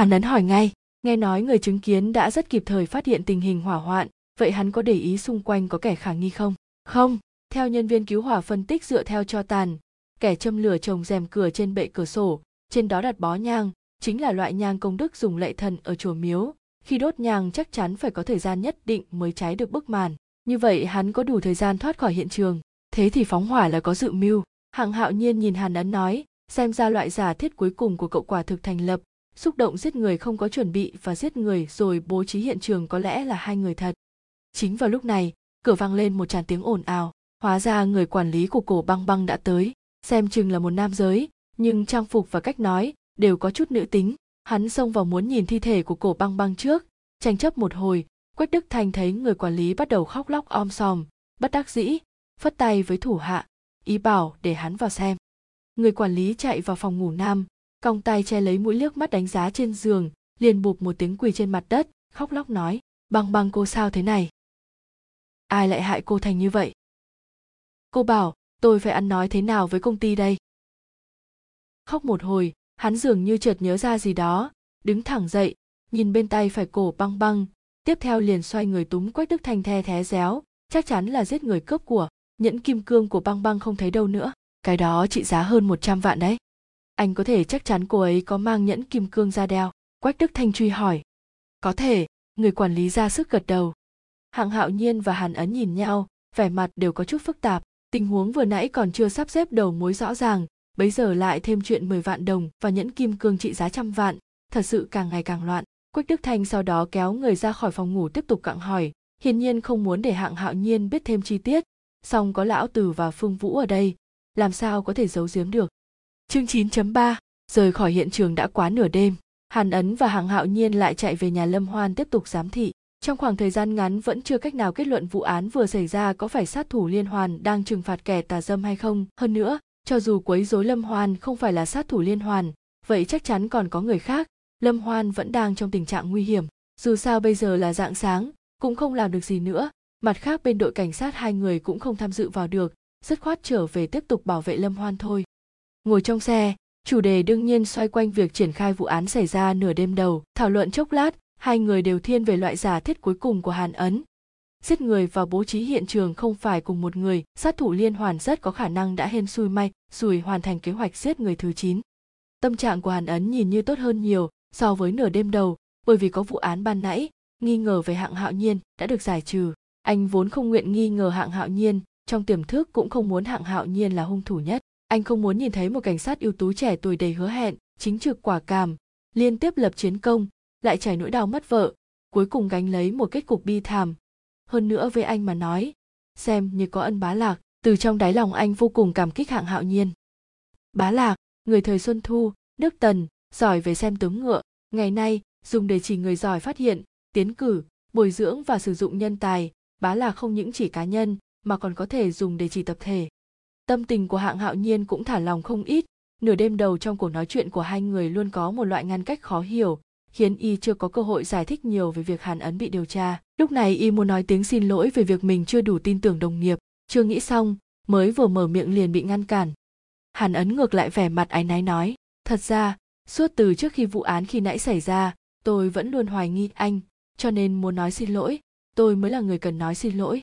hàn ấn hỏi ngay, nghe nói người chứng kiến đã rất kịp thời phát hiện tình hình hỏa hoạn, vậy hắn có để ý xung quanh có kẻ khả nghi không? Không, theo nhân viên cứu hỏa phân tích dựa theo cho tàn, kẻ châm lửa trồng rèm cửa trên bệ cửa sổ, trên đó đặt bó nhang, chính là loại nhang công đức dùng lệ thần ở chùa miếu, khi đốt nhang chắc chắn phải có thời gian nhất định mới cháy được bức màn. Như vậy hắn có đủ thời gian thoát khỏi hiện trường, thế thì phóng hỏa là có dự mưu. Hạng hạo nhiên nhìn hàn ấn nói, xem ra loại giả thiết cuối cùng của cậu quả thực thành lập xúc động giết người không có chuẩn bị và giết người rồi bố trí hiện trường có lẽ là hai người thật. Chính vào lúc này, cửa vang lên một tràn tiếng ồn ào. Hóa ra người quản lý của cổ băng băng đã tới, xem chừng là một nam giới, nhưng trang phục và cách nói đều có chút nữ tính. Hắn xông vào muốn nhìn thi thể của cổ băng băng trước. Tranh chấp một hồi, quách đức thanh thấy người quản lý bắt đầu khóc lóc om sòm, bất đắc dĩ, phất tay với thủ hạ, ý bảo để hắn vào xem. Người quản lý chạy vào phòng ngủ nam cong tay che lấy mũi liếc mắt đánh giá trên giường, liền bụp một tiếng quỳ trên mặt đất, khóc lóc nói, băng băng cô sao thế này? Ai lại hại cô thành như vậy? Cô bảo, tôi phải ăn nói thế nào với công ty đây? Khóc một hồi, hắn dường như chợt nhớ ra gì đó, đứng thẳng dậy, nhìn bên tay phải cổ băng băng, tiếp theo liền xoay người túm quách đức thanh the thé réo, chắc chắn là giết người cướp của, nhẫn kim cương của băng băng không thấy đâu nữa. Cái đó trị giá hơn 100 vạn đấy anh có thể chắc chắn cô ấy có mang nhẫn kim cương ra đeo? Quách đức thanh truy hỏi. Có thể, người quản lý ra sức gật đầu. Hạng hạo nhiên và hàn ấn nhìn nhau, vẻ mặt đều có chút phức tạp, tình huống vừa nãy còn chưa sắp xếp đầu mối rõ ràng, bấy giờ lại thêm chuyện 10 vạn đồng và nhẫn kim cương trị giá trăm vạn, thật sự càng ngày càng loạn. Quách đức thanh sau đó kéo người ra khỏi phòng ngủ tiếp tục cặng hỏi, hiển nhiên không muốn để hạng hạo nhiên biết thêm chi tiết. Song có lão tử và phương vũ ở đây, làm sao có thể giấu giếm được? Chương 9.3 rời khỏi hiện trường đã quá nửa đêm. Hàn ấn và hàng hạo nhiên lại chạy về nhà lâm hoan tiếp tục giám thị. Trong khoảng thời gian ngắn vẫn chưa cách nào kết luận vụ án vừa xảy ra có phải sát thủ liên hoàn đang trừng phạt kẻ tà dâm hay không. Hơn nữa, cho dù quấy rối lâm hoan không phải là sát thủ liên hoàn, vậy chắc chắn còn có người khác. Lâm hoan vẫn đang trong tình trạng nguy hiểm. Dù sao bây giờ là dạng sáng, cũng không làm được gì nữa. Mặt khác, bên đội cảnh sát hai người cũng không tham dự vào được. Dứt khoát trở về tiếp tục bảo vệ lâm hoan thôi ngồi trong xe, chủ đề đương nhiên xoay quanh việc triển khai vụ án xảy ra nửa đêm đầu. Thảo luận chốc lát, hai người đều thiên về loại giả thiết cuối cùng của hàn ấn. Giết người và bố trí hiện trường không phải cùng một người, sát thủ liên hoàn rất có khả năng đã hên xui may, rồi hoàn thành kế hoạch giết người thứ chín. Tâm trạng của hàn ấn nhìn như tốt hơn nhiều so với nửa đêm đầu, bởi vì có vụ án ban nãy, nghi ngờ về hạng hạo nhiên đã được giải trừ. Anh vốn không nguyện nghi ngờ hạng hạo nhiên, trong tiềm thức cũng không muốn hạng hạo nhiên là hung thủ nhất anh không muốn nhìn thấy một cảnh sát ưu tú trẻ tuổi đầy hứa hẹn, chính trực, quả cảm, liên tiếp lập chiến công, lại trải nỗi đau mất vợ, cuối cùng gánh lấy một kết cục bi thảm. Hơn nữa với anh mà nói, xem như có ân bá lạc, từ trong đáy lòng anh vô cùng cảm kích hạng hạo nhiên. Bá lạc, người thời xuân thu, đức tần, giỏi về xem tướng ngựa, ngày nay dùng để chỉ người giỏi phát hiện, tiến cử, bồi dưỡng và sử dụng nhân tài. Bá lạc không những chỉ cá nhân, mà còn có thể dùng để chỉ tập thể tâm tình của hạng hạo nhiên cũng thả lòng không ít. Nửa đêm đầu trong cuộc nói chuyện của hai người luôn có một loại ngăn cách khó hiểu, khiến y chưa có cơ hội giải thích nhiều về việc hàn ấn bị điều tra. Lúc này y muốn nói tiếng xin lỗi về việc mình chưa đủ tin tưởng đồng nghiệp, chưa nghĩ xong, mới vừa mở miệng liền bị ngăn cản. Hàn ấn ngược lại vẻ mặt áy náy nói, thật ra, suốt từ trước khi vụ án khi nãy xảy ra, tôi vẫn luôn hoài nghi anh, cho nên muốn nói xin lỗi, tôi mới là người cần nói xin lỗi.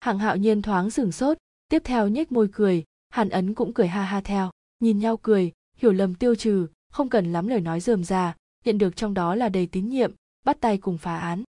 Hạng hạo nhiên thoáng sửng sốt tiếp theo nhếch môi cười, hàn ấn cũng cười ha ha theo, nhìn nhau cười, hiểu lầm tiêu trừ, không cần lắm lời nói dườm già nhận được trong đó là đầy tín nhiệm, bắt tay cùng phá án.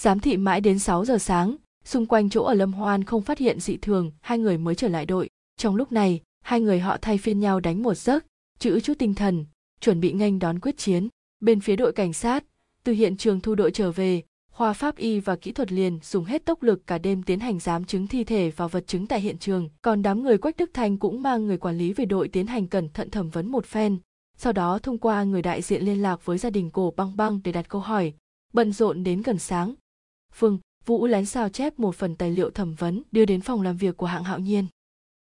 Giám thị mãi đến 6 giờ sáng, xung quanh chỗ ở lâm hoan không phát hiện dị thường, hai người mới trở lại đội. Trong lúc này, hai người họ thay phiên nhau đánh một giấc, chữ chút tinh thần, chuẩn bị nghênh đón quyết chiến. Bên phía đội cảnh sát, từ hiện trường thu đội trở về khoa pháp y và kỹ thuật liền dùng hết tốc lực cả đêm tiến hành giám chứng thi thể và vật chứng tại hiện trường. Còn đám người quách đức thanh cũng mang người quản lý về đội tiến hành cẩn thận thẩm vấn một phen. Sau đó thông qua người đại diện liên lạc với gia đình cổ băng băng để đặt câu hỏi. Bận rộn đến gần sáng. Phương, vũ lén sao chép một phần tài liệu thẩm vấn đưa đến phòng làm việc của hạng hạo nhiên.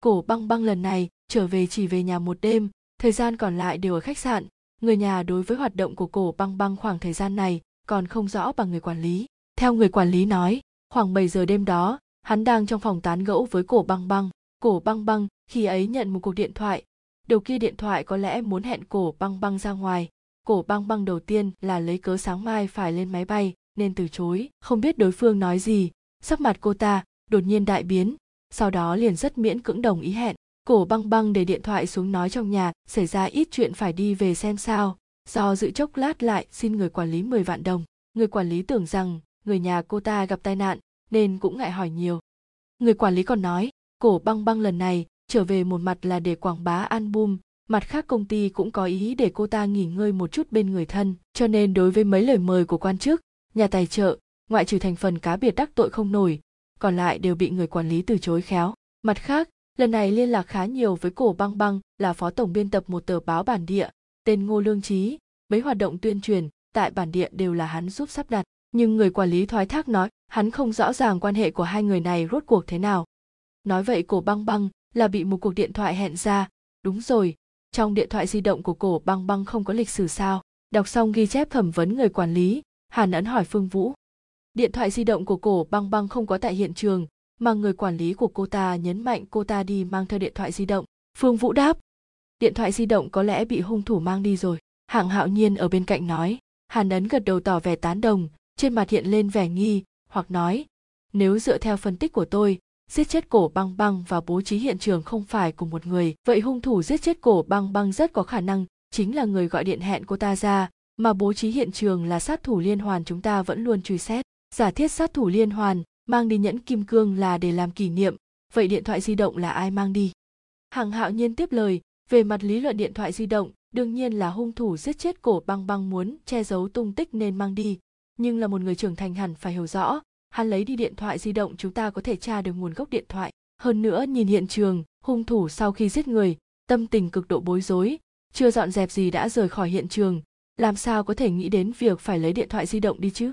Cổ băng băng lần này trở về chỉ về nhà một đêm. Thời gian còn lại đều ở khách sạn. Người nhà đối với hoạt động của cổ băng băng khoảng thời gian này còn không rõ bằng người quản lý. Theo người quản lý nói, khoảng 7 giờ đêm đó, hắn đang trong phòng tán gẫu với cổ băng băng. Cổ băng băng, khi ấy nhận một cuộc điện thoại. Đầu kia điện thoại có lẽ muốn hẹn cổ băng băng ra ngoài. Cổ băng băng đầu tiên là lấy cớ sáng mai phải lên máy bay, nên từ chối, không biết đối phương nói gì. Sắc mặt cô ta đột nhiên đại biến, sau đó liền rất miễn cưỡng đồng ý hẹn. Cổ băng băng để điện thoại xuống nói trong nhà, xảy ra ít chuyện phải đi về xem sao do dự chốc lát lại, xin người quản lý 10 vạn đồng. Người quản lý tưởng rằng, người nhà cô ta gặp tai nạn, nên cũng ngại hỏi nhiều. Người quản lý còn nói, cổ băng băng lần này, trở về một mặt là để quảng bá album, mặt khác công ty cũng có ý để cô ta nghỉ ngơi một chút bên người thân. Cho nên đối với mấy lời mời của quan chức, nhà tài trợ, ngoại trừ thành phần cá biệt đắc tội không nổi, còn lại đều bị người quản lý từ chối khéo. Mặt khác, lần này liên lạc khá nhiều với cổ băng băng là phó tổng biên tập một tờ báo bản địa tên ngô lương trí mấy hoạt động tuyên truyền tại bản địa đều là hắn giúp sắp đặt. Nhưng người quản lý thoái thác nói, hắn không rõ ràng quan hệ của hai người này rốt cuộc thế nào. Nói vậy cổ băng băng là bị một cuộc điện thoại hẹn ra. Đúng rồi, trong điện thoại di động của cổ băng băng không có lịch sử sao? Đọc xong ghi chép thẩm vấn người quản lý, hàn ấn hỏi phương vũ. Điện thoại di động của cổ băng băng không có tại hiện trường, mà người quản lý của cô ta nhấn mạnh cô ta đi mang theo điện thoại di động. Phương vũ đáp điện thoại di động có lẽ bị hung thủ mang đi rồi. Hạng hạo nhiên ở bên cạnh nói. Hàn ấn gật đầu tỏ vẻ tán đồng, trên mặt hiện lên vẻ nghi, hoặc nói, nếu dựa theo phân tích của tôi, giết chết cổ băng băng và bố trí hiện trường không phải cùng một người, vậy hung thủ giết chết cổ băng băng rất có khả năng chính là người gọi điện hẹn cô ta ra, mà bố trí hiện trường là sát thủ liên hoàn chúng ta vẫn luôn truy xét. Giả thiết sát thủ liên hoàn, mang đi nhẫn kim cương là để làm kỷ niệm, vậy điện thoại di động là ai mang đi? Hằng hạo nhiên tiếp lời về mặt lý luận điện thoại di động, đương nhiên là hung thủ giết chết cổ băng băng muốn che giấu tung tích nên mang đi. Nhưng là một người trưởng thành hẳn phải hiểu rõ, hắn lấy đi điện thoại di động chúng ta có thể tra được nguồn gốc điện thoại. Hơn nữa nhìn hiện trường, hung thủ sau khi giết người, tâm tình cực độ bối rối, chưa dọn dẹp gì đã rời khỏi hiện trường, làm sao có thể nghĩ đến việc phải lấy điện thoại di động đi chứ?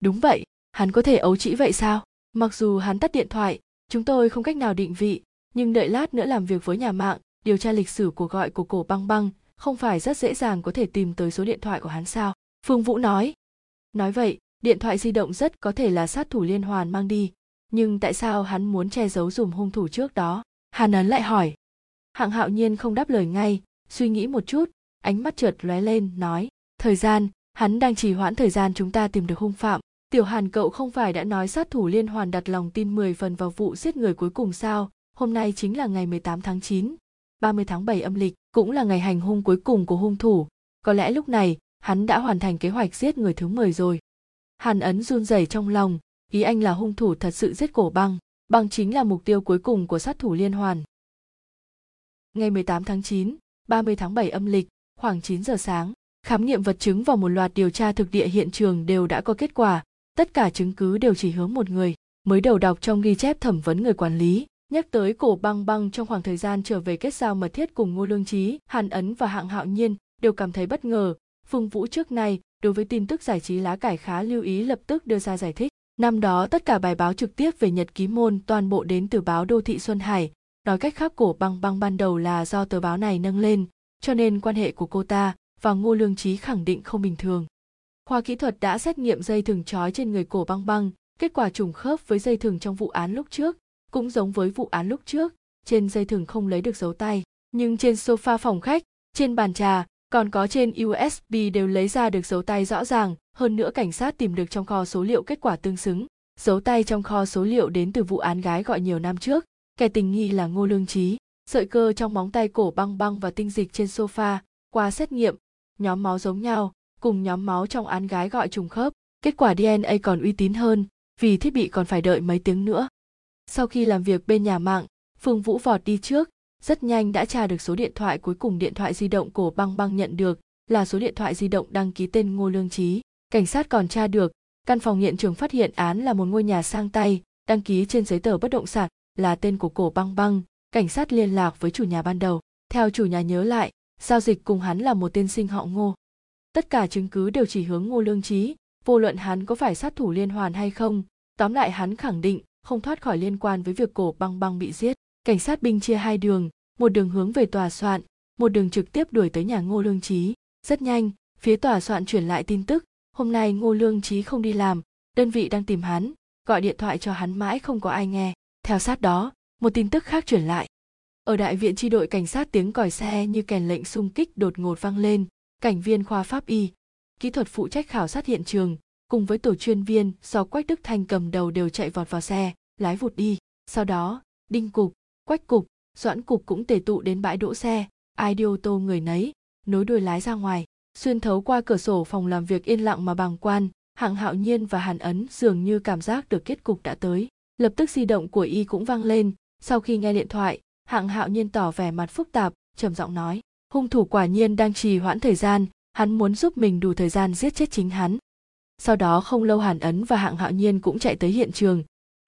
Đúng vậy, hắn có thể ấu trĩ vậy sao? Mặc dù hắn tắt điện thoại, chúng tôi không cách nào định vị, nhưng đợi lát nữa làm việc với nhà mạng điều tra lịch sử cuộc gọi của cổ băng băng không phải rất dễ dàng có thể tìm tới số điện thoại của hắn sao? Phương vũ nói. Nói vậy điện thoại di động rất có thể là sát thủ liên hoàn mang đi. Nhưng tại sao hắn muốn che giấu dùm hung thủ trước đó? Hàn ấn lại hỏi. Hạng hạo nhiên không đáp lời ngay suy nghĩ một chút ánh mắt trượt lóe lên nói. Thời gian hắn đang trì hoãn thời gian chúng ta tìm được hung phạm. Tiểu hàn cậu không phải đã nói sát thủ liên hoàn đặt lòng tin 10 phần vào vụ giết người cuối cùng sao? Hôm nay chính là ngày 18 tháng 9, 30 tháng 7 âm lịch, cũng là ngày hành hung cuối cùng của hung thủ. Có lẽ lúc này, hắn đã hoàn thành kế hoạch giết người thứ 10 rồi. Hàn ấn run rẩy trong lòng, ý anh là hung thủ thật sự giết cổ băng, băng chính là mục tiêu cuối cùng của sát thủ liên hoàn. Ngày 18 tháng 9, 30 tháng 7 âm lịch, khoảng 9 giờ sáng, khám nghiệm vật chứng và một loạt điều tra thực địa hiện trường đều đã có kết quả, tất cả chứng cứ đều chỉ hướng một người. Mới đầu đọc trong ghi chép thẩm vấn người quản lý, nhắc tới cổ băng băng trong khoảng thời gian trở về kết giao mật thiết cùng ngô lương trí hàn ấn và hạng hạo nhiên đều cảm thấy bất ngờ. Phương vũ trước này đối với tin tức giải trí lá cải khá lưu ý lập tức đưa ra giải thích. Năm đó, tất cả bài báo trực tiếp về nhật ký môn toàn bộ đến từ báo đô thị xuân hải. Nói cách khác, cổ băng băng ban đầu là do tờ báo này nâng lên, cho nên quan hệ của cô ta và ngô lương trí khẳng định không bình thường. Khoa kỹ thuật đã xét nghiệm dây thừng trói trên người cổ băng băng, kết quả trùng khớp với dây thừng trong vụ án lúc trước cũng giống với vụ án lúc trước, trên dây thừng không lấy được dấu tay, nhưng trên sofa phòng khách, trên bàn trà, còn có trên usb đều lấy ra được dấu tay rõ ràng, hơn nữa cảnh sát tìm được trong kho số liệu kết quả tương xứng. Dấu tay trong kho số liệu đến từ vụ án gái gọi nhiều năm trước, kẻ tình nghi là ngô lương trí, sợi cơ trong móng tay cổ băng băng và tinh dịch trên sofa, qua xét nghiệm, nhóm máu giống nhau, cùng nhóm máu trong án gái gọi trùng khớp, kết quả dna còn uy tín hơn, vì thiết bị còn phải đợi mấy tiếng nữa sau khi làm việc bên nhà mạng, Phương Vũ vọt đi trước, rất nhanh đã tra được số điện thoại cuối cùng điện thoại di động của băng băng nhận được là số điện thoại di động đăng ký tên Ngô Lương Trí. Cảnh sát còn tra được, căn phòng hiện trường phát hiện án là một ngôi nhà sang tay, đăng ký trên giấy tờ bất động sản là tên của cổ băng băng. Cảnh sát liên lạc với chủ nhà ban đầu. Theo chủ nhà nhớ lại, giao dịch cùng hắn là một tên sinh họ Ngô. Tất cả chứng cứ đều chỉ hướng Ngô Lương Trí, vô luận hắn có phải sát thủ liên hoàn hay không. Tóm lại hắn khẳng định không thoát khỏi liên quan với việc cổ băng băng bị giết. Cảnh sát binh chia hai đường, một đường hướng về tòa soạn, một đường trực tiếp đuổi tới nhà ngô lương trí rất nhanh, phía tòa soạn chuyển lại tin tức, hôm nay ngô lương trí không đi làm, đơn vị đang tìm hắn, gọi điện thoại cho hắn mãi không có ai nghe. Theo sát đó, một tin tức khác chuyển lại. Ở đại viện tri đội cảnh sát tiếng còi xe như kèn lệnh xung kích đột ngột vang lên. Cảnh viên khoa pháp y, kỹ thuật phụ trách khảo sát hiện trường cùng với tổ chuyên viên, do quách đức thanh cầm đầu đều chạy vọt vào xe, lái vụt đi. Sau đó, đinh cục, quách cục, doãn cục cũng tề tụ đến bãi đỗ xe, ai đi ô tô người nấy, nối đuôi lái ra ngoài, xuyên thấu qua cửa sổ phòng làm việc yên lặng mà bàng quan, hạng hạo nhiên và hàn ấn dường như cảm giác được kết cục đã tới. Lập tức di động của y cũng vang lên. Sau khi nghe điện thoại, hạng hạo nhiên tỏ vẻ mặt phức tạp, trầm giọng nói, hung thủ quả nhiên đang trì hoãn thời gian, hắn muốn giúp mình đủ thời gian giết chết chính hắn sau đó không lâu hàn ấn và hạng hạo nhiên cũng chạy tới hiện trường.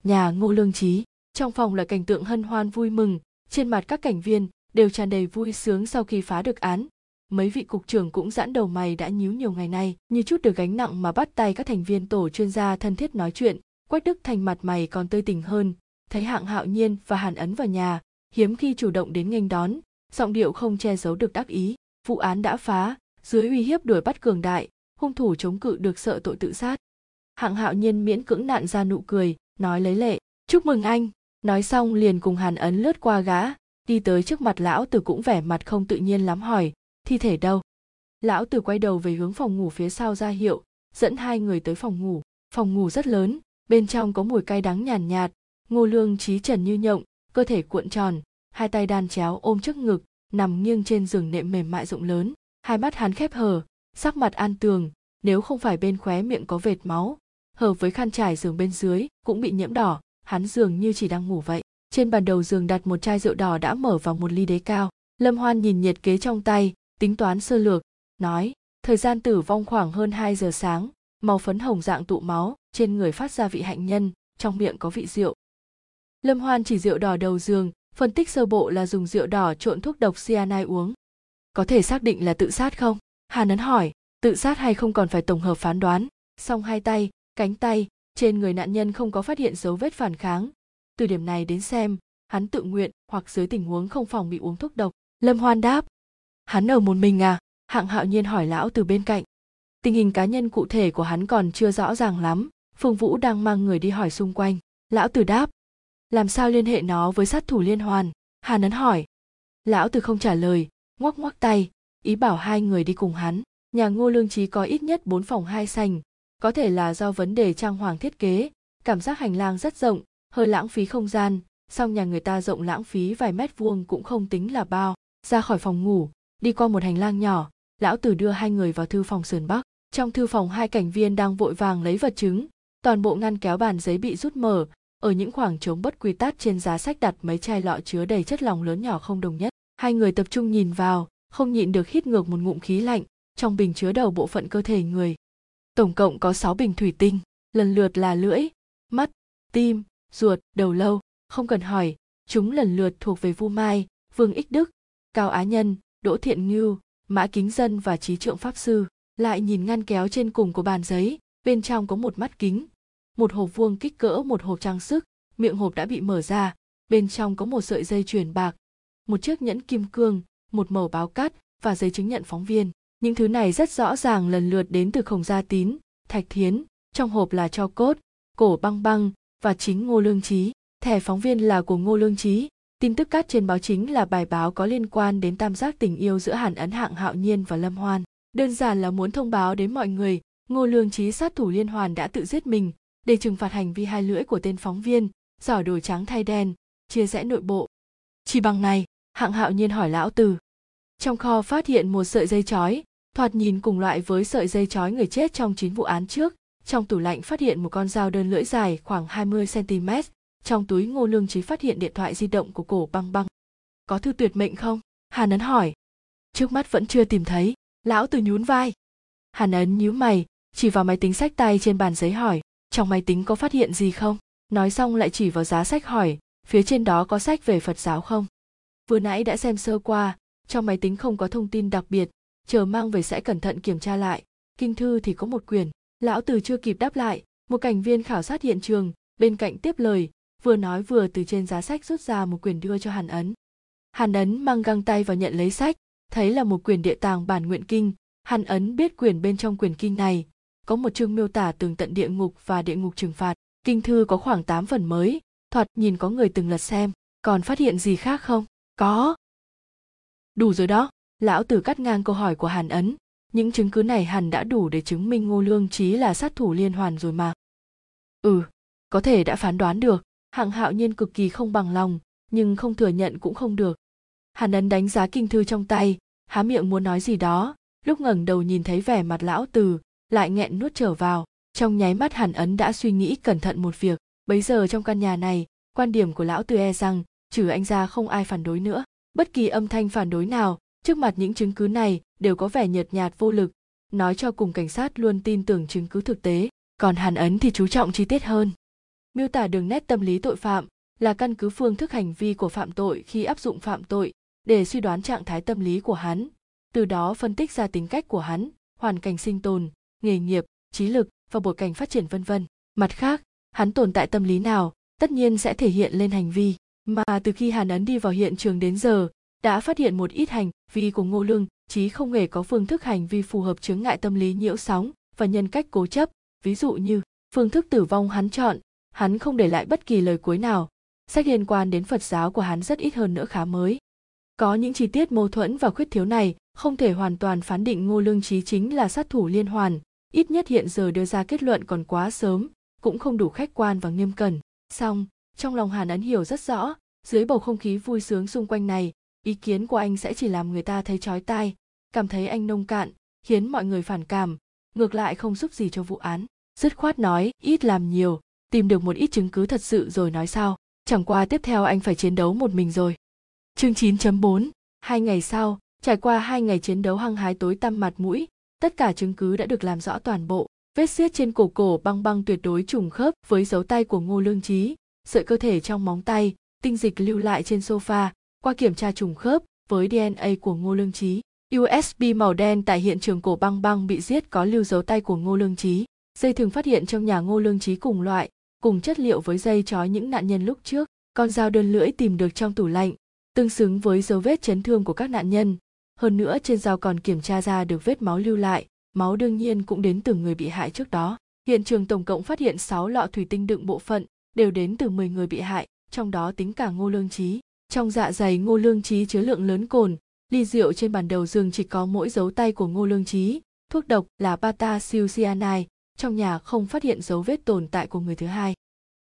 Nhà ngô lương trí trong phòng là cảnh tượng hân hoan vui mừng. Trên mặt các cảnh viên đều tràn đầy vui sướng sau khi phá được án. Mấy vị cục trưởng cũng giãn đầu mày đã nhíu nhiều ngày nay, như chút được gánh nặng mà bắt tay các thành viên tổ chuyên gia thân thiết nói chuyện. Quách đức thành mặt mày còn tươi tỉnh hơn. Thấy hạng hạo nhiên và hàn ấn vào nhà, hiếm khi chủ động đến nghênh đón. Giọng điệu không che giấu được đắc ý. Vụ án đã phá, dưới uy hiếp đuổi bắt cường đại hung thủ chống cự được sợ tội tự sát. Hạng hạo nhiên miễn cưỡng nặn ra nụ cười nói lấy lệ chúc mừng anh. Nói xong liền cùng hàn ấn lướt qua gã đi tới trước mặt lão tử cũng vẻ mặt không tự nhiên lắm hỏi thi thể đâu? Lão tử quay đầu về hướng phòng ngủ phía sau ra hiệu dẫn hai người tới phòng ngủ. Phòng ngủ rất lớn bên trong có mùi cay đắng nhàn nhạt, nhạt ngô lương trí trần như nhộng cơ thể cuộn tròn hai tay đan chéo ôm trước ngực nằm nghiêng trên giường nệm mềm mại rộng lớn hai mắt hắn khép hờ sắc mặt an tường, nếu không phải bên khóe miệng có vệt máu, hợp với khăn trải giường bên dưới cũng bị nhiễm đỏ, hắn dường như chỉ đang ngủ vậy. Trên bàn đầu giường đặt một chai rượu đỏ đã mở vào một ly đế cao. Lâm hoan nhìn nhiệt kế trong tay, tính toán sơ lược, nói, thời gian tử vong khoảng hơn 2 giờ sáng, màu phấn hồng dạng tụ máu trên người phát ra vị hạnh nhân, trong miệng có vị rượu. Lâm hoan chỉ rượu đỏ đầu giường, phân tích sơ bộ là dùng rượu đỏ trộn thuốc độc cyanide uống. Có thể xác định là tự sát không? Hà nấn hỏi, tự sát hay không còn phải tổng hợp phán đoán? Song hai tay, cánh tay, trên người nạn nhân không có phát hiện dấu vết phản kháng. Từ điểm này đến xem, hắn tự nguyện hoặc dưới tình huống không phòng bị uống thuốc độc. Lâm hoan đáp, hắn ở một mình à? Hạng hạo nhiên hỏi lão từ bên cạnh. Tình hình cá nhân cụ thể của hắn còn chưa rõ ràng lắm, phương vũ đang mang người đi hỏi xung quanh. Lão tử đáp, làm sao liên hệ nó với sát thủ liên hoàn? Hà nấn hỏi. Lão tử không trả lời, ngoắc ngoắc tay ý bảo hai người đi cùng hắn. Nhà ngô lương trí có ít nhất bốn phòng hai sành, có thể là do vấn đề trang hoàng thiết kế, cảm giác hành lang rất rộng, hơi lãng phí không gian, song nhà người ta rộng lãng phí vài mét vuông cũng không tính là bao. Ra khỏi phòng ngủ, đi qua một hành lang nhỏ, lão tử đưa hai người vào thư phòng sườn bắc. Trong thư phòng hai cảnh viên đang vội vàng lấy vật chứng, toàn bộ ngăn kéo bàn giấy bị rút mở, ở những khoảng trống bất quy tắc trên giá sách đặt mấy chai lọ chứa đầy chất lỏng lớn nhỏ không đồng nhất. Hai người tập trung nhìn vào không nhịn được hít ngược một ngụm khí lạnh, trong bình chứa đầu bộ phận cơ thể người. Tổng cộng có 6 bình thủy tinh, lần lượt là lưỡi, mắt, tim, ruột, đầu lâu. Không cần hỏi, chúng lần lượt thuộc về vu mai, vương ích đức, cao á nhân, đỗ thiện ngưu, mã kính dân và trí trượng pháp sư. Lại nhìn ngăn kéo trên cùng của bàn giấy, bên trong có một mắt kính, một hộp vuông kích cỡ một hộp trang sức, miệng hộp đã bị mở ra, bên trong có một sợi dây chuyền bạc, một chiếc nhẫn kim cương một mẩu báo cắt và giấy chứng nhận phóng viên. Những thứ này rất rõ ràng lần lượt đến từ khổng gia tín, thạch thiến, trong hộp là cho cốt, cổ băng băng và chính ngô lương trí thẻ phóng viên là của ngô lương trí tin tức cắt trên báo chính là bài báo có liên quan đến tam giác tình yêu giữa hàn ấn hạng hạo nhiên và lâm hoan. Đơn giản là muốn thông báo đến mọi người, ngô lương trí sát thủ liên hoàn đã tự giết mình để trừng phạt hành vi hai lưỡi của tên phóng viên, giỏ đồ trắng thay đen, chia rẽ nội bộ. Chỉ bằng này, hạng hạo nhiên hỏi lão từ trong kho phát hiện một sợi dây chói. Thoạt nhìn cùng loại với sợi dây chói người chết trong chín vụ án trước. Trong tủ lạnh phát hiện một con dao đơn lưỡi dài khoảng 20 cm trong túi ngô lương trí phát hiện điện thoại di động của cổ băng băng. Có thư tuyệt mệnh không? Hàn ấn hỏi. Trước mắt vẫn chưa tìm thấy. Lão từ nhún vai. Hàn ấn nhíu mày, chỉ vào máy tính sách tay trên bàn giấy hỏi. Trong máy tính có phát hiện gì không? Nói xong lại chỉ vào giá sách hỏi. Phía trên đó có sách về phật giáo không? Vừa nãy đã xem sơ qua trong máy tính không có thông tin đặc biệt, chờ mang về sẽ cẩn thận kiểm tra lại. Kinh thư thì có một quyển, lão từ chưa kịp đáp lại, một cảnh viên khảo sát hiện trường, bên cạnh tiếp lời, vừa nói vừa từ trên giá sách rút ra một quyển đưa cho hàn ấn. Hàn ấn mang găng tay vào nhận lấy sách, thấy là một quyển địa tàng bản nguyện kinh, hàn ấn biết quyển bên trong quyển kinh này, có một chương miêu tả tường tận địa ngục và địa ngục trừng phạt. Kinh thư có khoảng 8 phần mới, thoạt nhìn có người từng lật xem, còn phát hiện gì khác không? Có! Đủ rồi đó, lão tử cắt ngang câu hỏi của hàn ấn. Những chứng cứ này hẳn đã đủ để chứng minh ngô lương trí là sát thủ liên hoàn rồi mà. Ừ có thể đã phán đoán được, hạng hạo nhiên cực kỳ không bằng lòng, nhưng không thừa nhận cũng không được. Hàn ấn đánh giá kinh thư trong tay, há miệng muốn nói gì đó, lúc ngẩng đầu nhìn thấy vẻ mặt lão từ lại nghẹn nuốt trở vào. Trong nháy mắt hàn ấn đã suy nghĩ cẩn thận một việc. Bấy giờ trong căn nhà này, quan điểm của lão từ e rằng, trừ anh ra không ai phản đối nữa bất kỳ âm thanh phản đối nào, trước mặt những chứng cứ này đều có vẻ nhợt nhạt vô lực. Nói cho cùng cảnh sát luôn tin tưởng chứng cứ thực tế, còn hàn ấn thì chú trọng chi tiết hơn. Miêu tả đường nét tâm lý tội phạm là căn cứ phương thức hành vi của phạm tội khi áp dụng phạm tội để suy đoán trạng thái tâm lý của hắn. Từ đó phân tích ra tính cách của hắn, hoàn cảnh sinh tồn, nghề nghiệp, trí lực và bối cảnh phát triển vân vân. Mặt khác, hắn tồn tại tâm lý nào, tất nhiên sẽ thể hiện lên hành vi mà từ khi hàn ấn đi vào hiện trường đến giờ, đã phát hiện một ít hành vi của ngô lương, chí không hề có phương thức hành vi phù hợp chướng ngại tâm lý nhiễu sóng và nhân cách cố chấp. Ví dụ như, phương thức tử vong hắn chọn, hắn không để lại bất kỳ lời cuối nào. Sách liên quan đến phật giáo của hắn rất ít hơn nữa khá mới. Có những chi tiết mâu thuẫn và khuyết thiếu này không thể hoàn toàn phán định ngô lương trí chính là sát thủ liên hoàn, ít nhất hiện giờ đưa ra kết luận còn quá sớm, cũng không đủ khách quan và nghiêm cẩn. Song trong lòng hàn ấn hiểu rất rõ, dưới bầu không khí vui sướng xung quanh này, ý kiến của anh sẽ chỉ làm người ta thấy chói tai, cảm thấy anh nông cạn, khiến mọi người phản cảm, ngược lại không giúp gì cho vụ án. Dứt khoát nói, ít làm nhiều, tìm được một ít chứng cứ thật sự rồi nói sao chẳng qua tiếp theo anh phải chiến đấu một mình rồi. Chương 9.4 hai ngày sau, trải qua hai ngày chiến đấu hăng hái tối tăm mặt mũi, tất cả chứng cứ đã được làm rõ toàn bộ, vết xiết trên cổ cổ băng băng tuyệt đối trùng khớp với dấu tay của ngô lương trí sợi cơ thể trong móng tay, tinh dịch lưu lại trên sofa, qua kiểm tra trùng khớp với dna của ngô lương trí usb màu đen tại hiện trường cổ băng băng bị giết có lưu dấu tay của ngô lương trí dây thường phát hiện trong nhà ngô lương trí cùng loại, cùng chất liệu với dây trói những nạn nhân lúc trước. Con dao đơn lưỡi tìm được trong tủ lạnh, tương xứng với dấu vết chấn thương của các nạn nhân. Hơn nữa trên dao còn kiểm tra ra được vết máu lưu lại, máu đương nhiên cũng đến từ người bị hại trước đó. Hiện trường tổng cộng phát hiện 6 lọ thủy tinh đựng bộ phận đều đến từ 10 người bị hại, trong đó tính cả ngô lương trí trong dạ dày ngô lương trí chứa lượng lớn cồn, ly rượu trên bàn đầu giường chỉ có mỗi dấu tay của ngô lương trí thuốc độc là bata cyanide trong nhà không phát hiện dấu vết tồn tại của người thứ hai.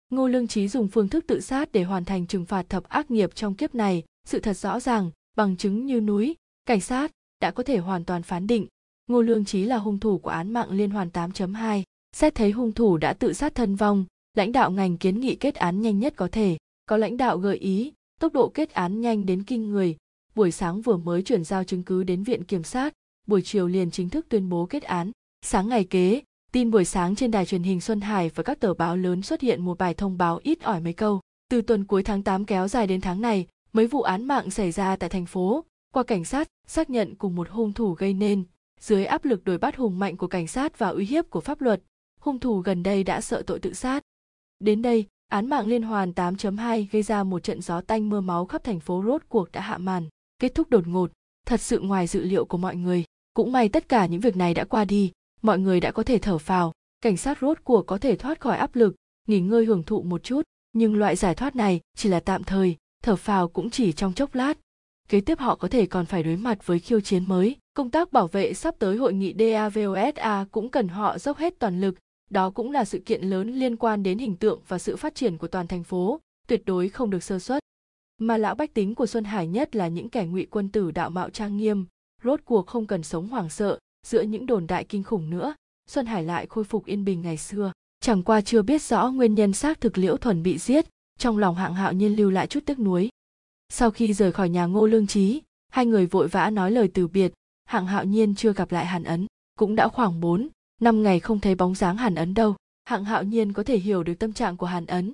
Ngô lương trí dùng phương thức tự sát để hoàn thành trừng phạt thập ác nghiệp trong kiếp này. Sự thật rõ ràng, bằng chứng như núi, cảnh sát đã có thể hoàn toàn phán định, ngô lương trí là hung thủ của án mạng liên hoàn 8.2 xét thấy hung thủ đã tự sát thân vong lãnh đạo ngành kiến nghị kết án nhanh nhất có thể. Có lãnh đạo gợi ý tốc độ kết án nhanh đến kinh người. Buổi sáng vừa mới chuyển giao chứng cứ đến viện kiểm sát. Buổi chiều liền chính thức tuyên bố kết án. Sáng ngày kế tin buổi sáng trên đài truyền hình Xuân Hải và các tờ báo lớn xuất hiện một bài thông báo ít ỏi mấy câu. Từ tuần cuối tháng 8 kéo dài đến tháng này, mấy vụ án mạng xảy ra tại thành phố, qua cảnh sát xác nhận cùng một hung thủ gây nên, dưới áp lực đuổi bắt hùng mạnh của cảnh sát và uy hiếp của pháp luật, hung thủ gần đây đã sợ tội tự sát. Đến đây, án mạng liên hoàn 8.2 gây ra một trận gió tanh mưa máu khắp thành phố rốt cuộc đã hạ màn, kết thúc đột ngột, thật sự ngoài dự liệu của mọi người. Cũng may tất cả những việc này đã qua đi, mọi người đã có thể thở phào, cảnh sát rốt cuộc có thể thoát khỏi áp lực, nghỉ ngơi hưởng thụ một chút, nhưng loại giải thoát này chỉ là tạm thời, thở phào cũng chỉ trong chốc lát. Kế tiếp họ có thể còn phải đối mặt với khiêu chiến mới. Công tác bảo vệ sắp tới hội nghị DAVOSA cũng cần họ dốc hết toàn lực, đó cũng là sự kiện lớn liên quan đến hình tượng và sự phát triển của toàn thành phố, tuyệt đối không được sơ suất. Mà lão bách tính của Xuân Hải nhất là những kẻ ngụy quân tử đạo mạo trang nghiêm, rốt cuộc không cần sống hoảng sợ, giữa những đồn đại kinh khủng nữa. Xuân hải lại khôi phục yên bình ngày xưa. Chẳng qua chưa biết rõ nguyên nhân xác thực liễu thuần bị giết trong lòng hạng hạo nhiên lưu lại chút tiếc nuối. Sau khi rời khỏi nhà ngô lương trí hai người vội vã nói lời từ biệt. Hạng hạo nhiên chưa gặp lại hàn ấn cũng đã khoảng bốn năm ngày không thấy bóng dáng hàn ấn đâu. Hạng hạo nhiên có thể hiểu được tâm trạng của hàn ấn.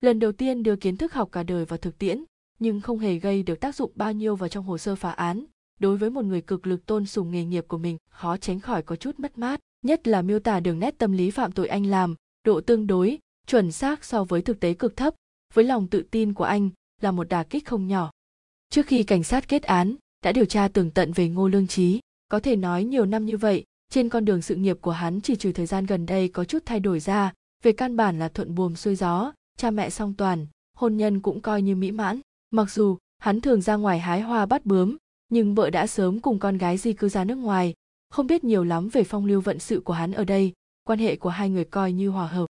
Lần đầu tiên đưa kiến thức học cả đời vào thực tiễn, nhưng không hề gây được tác dụng bao nhiêu vào trong hồ sơ phá án. Đối với một người cực lực tôn sùng nghề nghiệp của mình, khó tránh khỏi có chút mất mát, nhất là miêu tả đường nét tâm lý phạm tội anh làm, độ tương đối, chuẩn xác so với thực tế cực thấp. Với lòng tự tin của anh là một đà kích không nhỏ. Trước khi cảnh sát kết án, đã điều tra tường tận về ngô lương trí có thể nói nhiều năm như vậy trên con đường sự nghiệp của hắn chỉ trừ thời gian gần đây có chút thay đổi ra, về căn bản là thuận buồm xuôi gió, cha mẹ song toàn, hôn nhân cũng coi như mỹ mãn. Mặc dù, hắn thường ra ngoài hái hoa bắt bướm, nhưng vợ đã sớm cùng con gái di cư ra nước ngoài, không biết nhiều lắm về phong lưu vận sự của hắn ở đây, quan hệ của hai người coi như hòa hợp.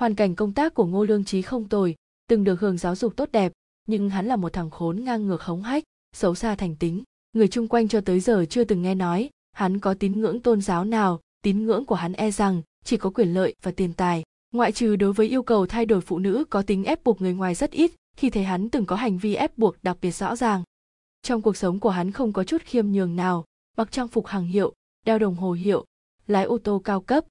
Hoàn cảnh công tác của ngô lương trí không tồi, từng được hưởng giáo dục tốt đẹp, nhưng hắn là một thằng khốn ngang ngược hống hách, xấu xa thành tính. Người chung quanh cho tới giờ chưa từng nghe nói hắn có tín ngưỡng tôn giáo nào, tín ngưỡng của hắn e rằng chỉ có quyền lợi và tiền tài. Ngoại trừ đối với yêu cầu thay đổi phụ nữ có tính ép buộc người ngoài rất ít, khi thấy hắn từng có hành vi ép buộc đặc biệt rõ ràng. Trong cuộc sống của hắn không có chút khiêm nhường nào, mặc trang phục hàng hiệu, đeo đồng hồ hiệu, lái ô tô cao cấp.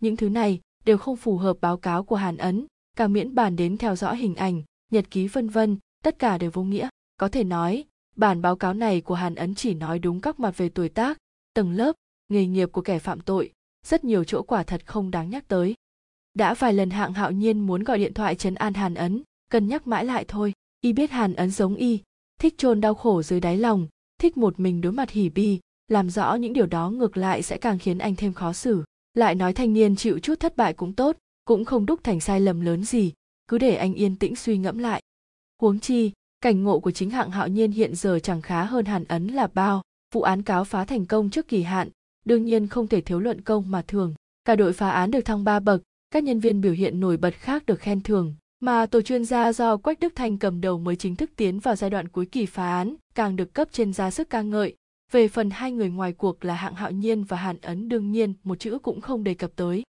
Những thứ này đều không phù hợp báo cáo của hàn ấn cả miễn bàn đến theo dõi hình ảnh, nhật ký vân vân, tất cả đều vô nghĩa. Có thể nói, bản báo cáo này của hàn ấn chỉ nói đúng các mặt về tuổi tác tầng lớp, nghề nghiệp của kẻ phạm tội, rất nhiều chỗ quả thật không đáng nhắc tới. Đã vài lần hạng hạo nhiên muốn gọi điện thoại trấn an hàn ấn cân nhắc mãi lại thôi. Y biết hàn ấn giống y, thích chôn đau khổ dưới đáy lòng, thích một mình đối mặt hỉ bi, làm rõ những điều đó ngược lại sẽ càng khiến anh thêm khó xử. Lại nói thanh niên chịu chút thất bại cũng tốt, cũng không đúc thành sai lầm lớn gì, cứ để anh yên tĩnh suy ngẫm lại. Huống chi, cảnh ngộ của chính hạng hạo nhiên hiện giờ chẳng khá hơn hàn ấn là bao vụ án cáo phá thành công trước kỳ hạn, đương nhiên không thể thiếu luận công mà thường cả đội phá án được thăng ba bậc, các nhân viên biểu hiện nổi bật khác được khen thưởng. Mà tổ chuyên gia do quách đức thanh cầm đầu mới chính thức tiến vào giai đoạn cuối kỳ phá án, càng được cấp trên ra sức ca ngợi. Về phần hai người ngoài cuộc là hạng hạo nhiên và hàn ấn, đương nhiên một chữ cũng không đề cập tới.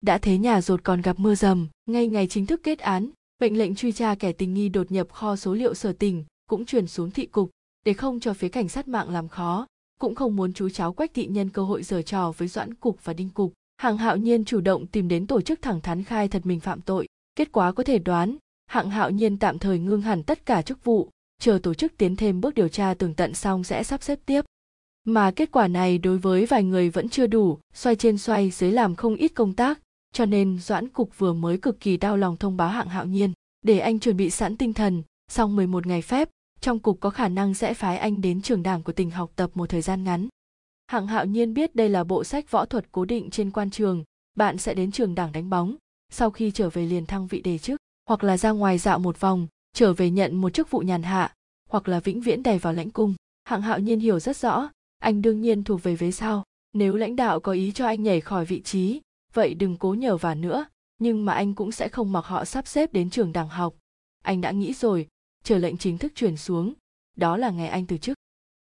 Đã thế nhà rột còn gặp mưa dầm, ngay ngày chính thức kết án, mệnh lệnh truy tra kẻ tình nghi đột nhập kho số liệu sở tỉnh, cũng chuyển xuống thị cục để không cho phía cảnh sát mạng làm khó, cũng không muốn chú cháu quách thị nhân cơ hội giở trò với doãn cục và đinh cục. Hạng hạo nhiên chủ động tìm đến tổ chức thẳng thắn khai thật mình phạm tội. Kết quả có thể đoán, hạng hạo nhiên tạm thời ngưng hẳn tất cả chức vụ, chờ tổ chức tiến thêm bước điều tra tường tận xong sẽ sắp xếp tiếp. Mà kết quả này đối với vài người vẫn chưa đủ, xoay trên xoay dưới làm không ít công tác, cho nên doãn cục vừa mới cực kỳ đau lòng thông báo hạng hạo nhiên. Để anh chuẩn bị sẵn tinh thần, sau 11 ngày phép trong cục có khả năng sẽ phái anh đến trường đảng của tỉnh học tập một thời gian ngắn. Hạng hạo nhiên biết đây là bộ sách võ thuật cố định trên quan trường, bạn sẽ đến trường đảng đánh bóng, sau khi trở về liền thăng vị đề chức, hoặc là ra ngoài dạo một vòng, trở về nhận một chức vụ nhàn hạ, hoặc là vĩnh viễn đè vào lãnh cung. Hạng hạo nhiên hiểu rất rõ, anh đương nhiên thuộc về vế sau. Nếu lãnh đạo có ý cho anh nhảy khỏi vị trí, vậy đừng cố nhờ vả nữa, nhưng mà anh cũng sẽ không mặc họ sắp xếp đến trường đảng học. Anh đã nghĩ rồi chờ lệnh chính thức chuyển xuống. Đó là ngày anh từ chức.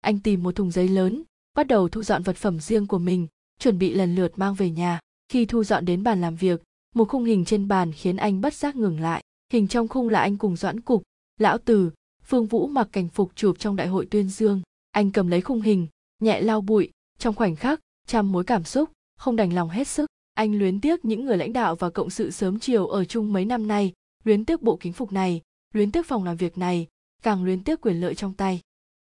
Anh tìm một thùng giấy lớn, bắt đầu thu dọn vật phẩm riêng của mình, chuẩn bị lần lượt mang về nhà. Khi thu dọn đến bàn làm việc, một khung hình trên bàn khiến anh bất giác ngừng lại. Hình trong khung là anh cùng doãn cục, lão từ, phương vũ mặc cảnh phục chụp trong đại hội tuyên dương. Anh cầm lấy khung hình, nhẹ lau bụi, trong khoảnh khắc, trăm mối cảm xúc, không đành lòng hết sức. Anh luyến tiếc những người lãnh đạo và cộng sự sớm chiều ở chung mấy năm nay, luyến tiếc bộ kính phục này luyến tiếc phòng làm việc này, càng luyến tiếc quyền lợi trong tay.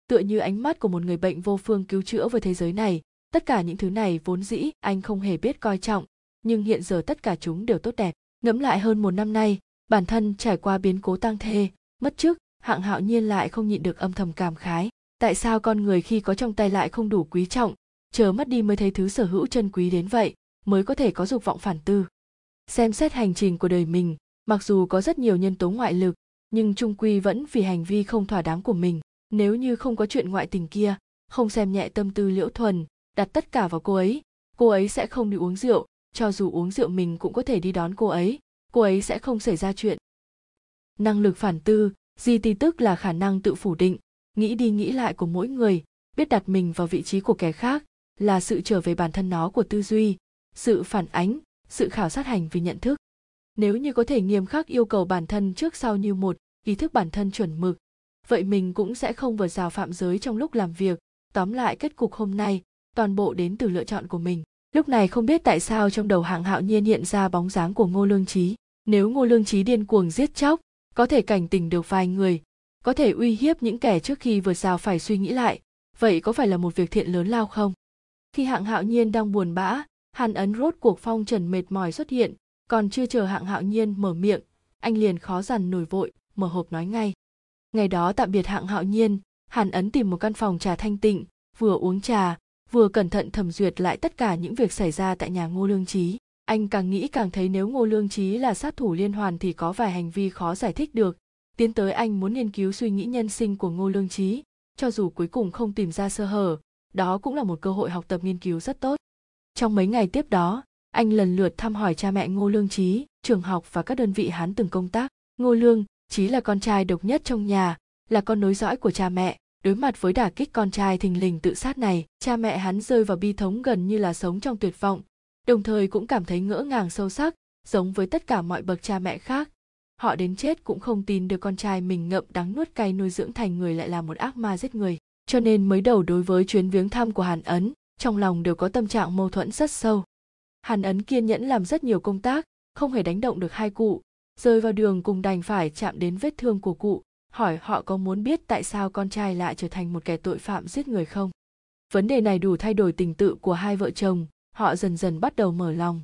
Tựa như ánh mắt của một người bệnh vô phương cứu chữa với thế giới này, tất cả những thứ này vốn dĩ anh không hề biết coi trọng, nhưng hiện giờ tất cả chúng đều tốt đẹp. Ngẫm lại hơn một năm nay, bản thân trải qua biến cố tang thê, mất chức hạng hạo nhiên lại không nhịn được âm thầm cảm khái. Tại sao con người khi có trong tay lại không đủ quý trọng chờ mất đi mới thấy thứ sở hữu chân quý đến vậy, mới có thể có dục vọng phản tư? Xem xét hành trình của đời mình, mặc dù có rất nhiều nhân tố ngoại lực nhưng trung quy vẫn vì hành vi không thỏa đáng của mình. Nếu như không có chuyện ngoại tình kia, không xem nhẹ tâm tư liễu thuần, đặt tất cả vào cô ấy cô ấy sẽ không đi uống rượu, cho dù uống rượu mình cũng có thể đi đón cô ấy cô ấy sẽ không xảy ra chuyện. Năng lực phản tư, di ti tức là khả năng tự phủ định, nghĩ đi nghĩ lại của mỗi người, biết đặt mình vào vị trí của kẻ khác, là sự trở về bản thân nó của tư duy, sự phản ánh, sự khảo sát hành vì nhận thức nếu như có thể nghiêm khắc yêu cầu bản thân trước sau như một, ý thức bản thân chuẩn mực, vậy mình cũng sẽ không vượt rào phạm giới trong lúc làm việc. Tóm lại, kết cục hôm nay, toàn bộ đến từ lựa chọn của mình. Lúc này không biết tại sao trong đầu hạng hạo nhiên hiện ra bóng dáng của ngô lương trí nếu ngô lương trí điên cuồng giết chóc, có thể cảnh tỉnh được vài người, có thể uy hiếp những kẻ trước khi vượt rào phải suy nghĩ lại, vậy có phải là một việc thiện lớn lao không? Khi hạng hạo nhiên đang buồn bã, hàn ấn rốt cuộc phong trần mệt mỏi xuất hiện còn chưa chờ hạng hạo nhiên mở miệng anh liền khó dằn nổi vội mở hộp nói ngay. Ngày đó tạm biệt hạng hạo nhiên hàn ấn tìm một căn phòng trà thanh tịnh vừa uống trà vừa cẩn thận thẩm duyệt lại tất cả những việc xảy ra tại nhà ngô lương trí anh càng nghĩ càng thấy nếu ngô lương trí là sát thủ liên hoàn thì có vài hành vi khó giải thích được. Tiến tới anh muốn nghiên cứu suy nghĩ nhân sinh của ngô lương trí cho dù cuối cùng không tìm ra sơ hở đó cũng là một cơ hội học tập nghiên cứu rất tốt. Trong mấy ngày tiếp đó, anh lần lượt thăm hỏi cha mẹ Ngô Lương Trí, trường học và các đơn vị hắn từng công tác. Ngô Lương, Trí là con trai độc nhất trong nhà, là con nối dõi của cha mẹ. Đối mặt với đả kích con trai thình lình tự sát này, cha mẹ hắn rơi vào bi thống gần như là sống trong tuyệt vọng, đồng thời cũng cảm thấy ngỡ ngàng sâu sắc, giống với tất cả mọi bậc cha mẹ khác. Họ đến chết cũng không tin được con trai mình ngậm đắng nuốt cay nuôi dưỡng thành người lại là một ác ma giết người. Cho nên mới đầu đối với chuyến viếng thăm của Hàn Ấn, trong lòng đều có tâm trạng mâu thuẫn rất sâu. Hàn Ấn kiên nhẫn làm rất nhiều công tác, không hề đánh động được hai cụ, rơi vào đường cùng đành phải chạm đến vết thương của cụ, hỏi họ có muốn biết tại sao con trai lại trở thành một kẻ tội phạm giết người không. Vấn đề này đủ thay đổi tình tự của hai vợ chồng, họ dần dần bắt đầu mở lòng.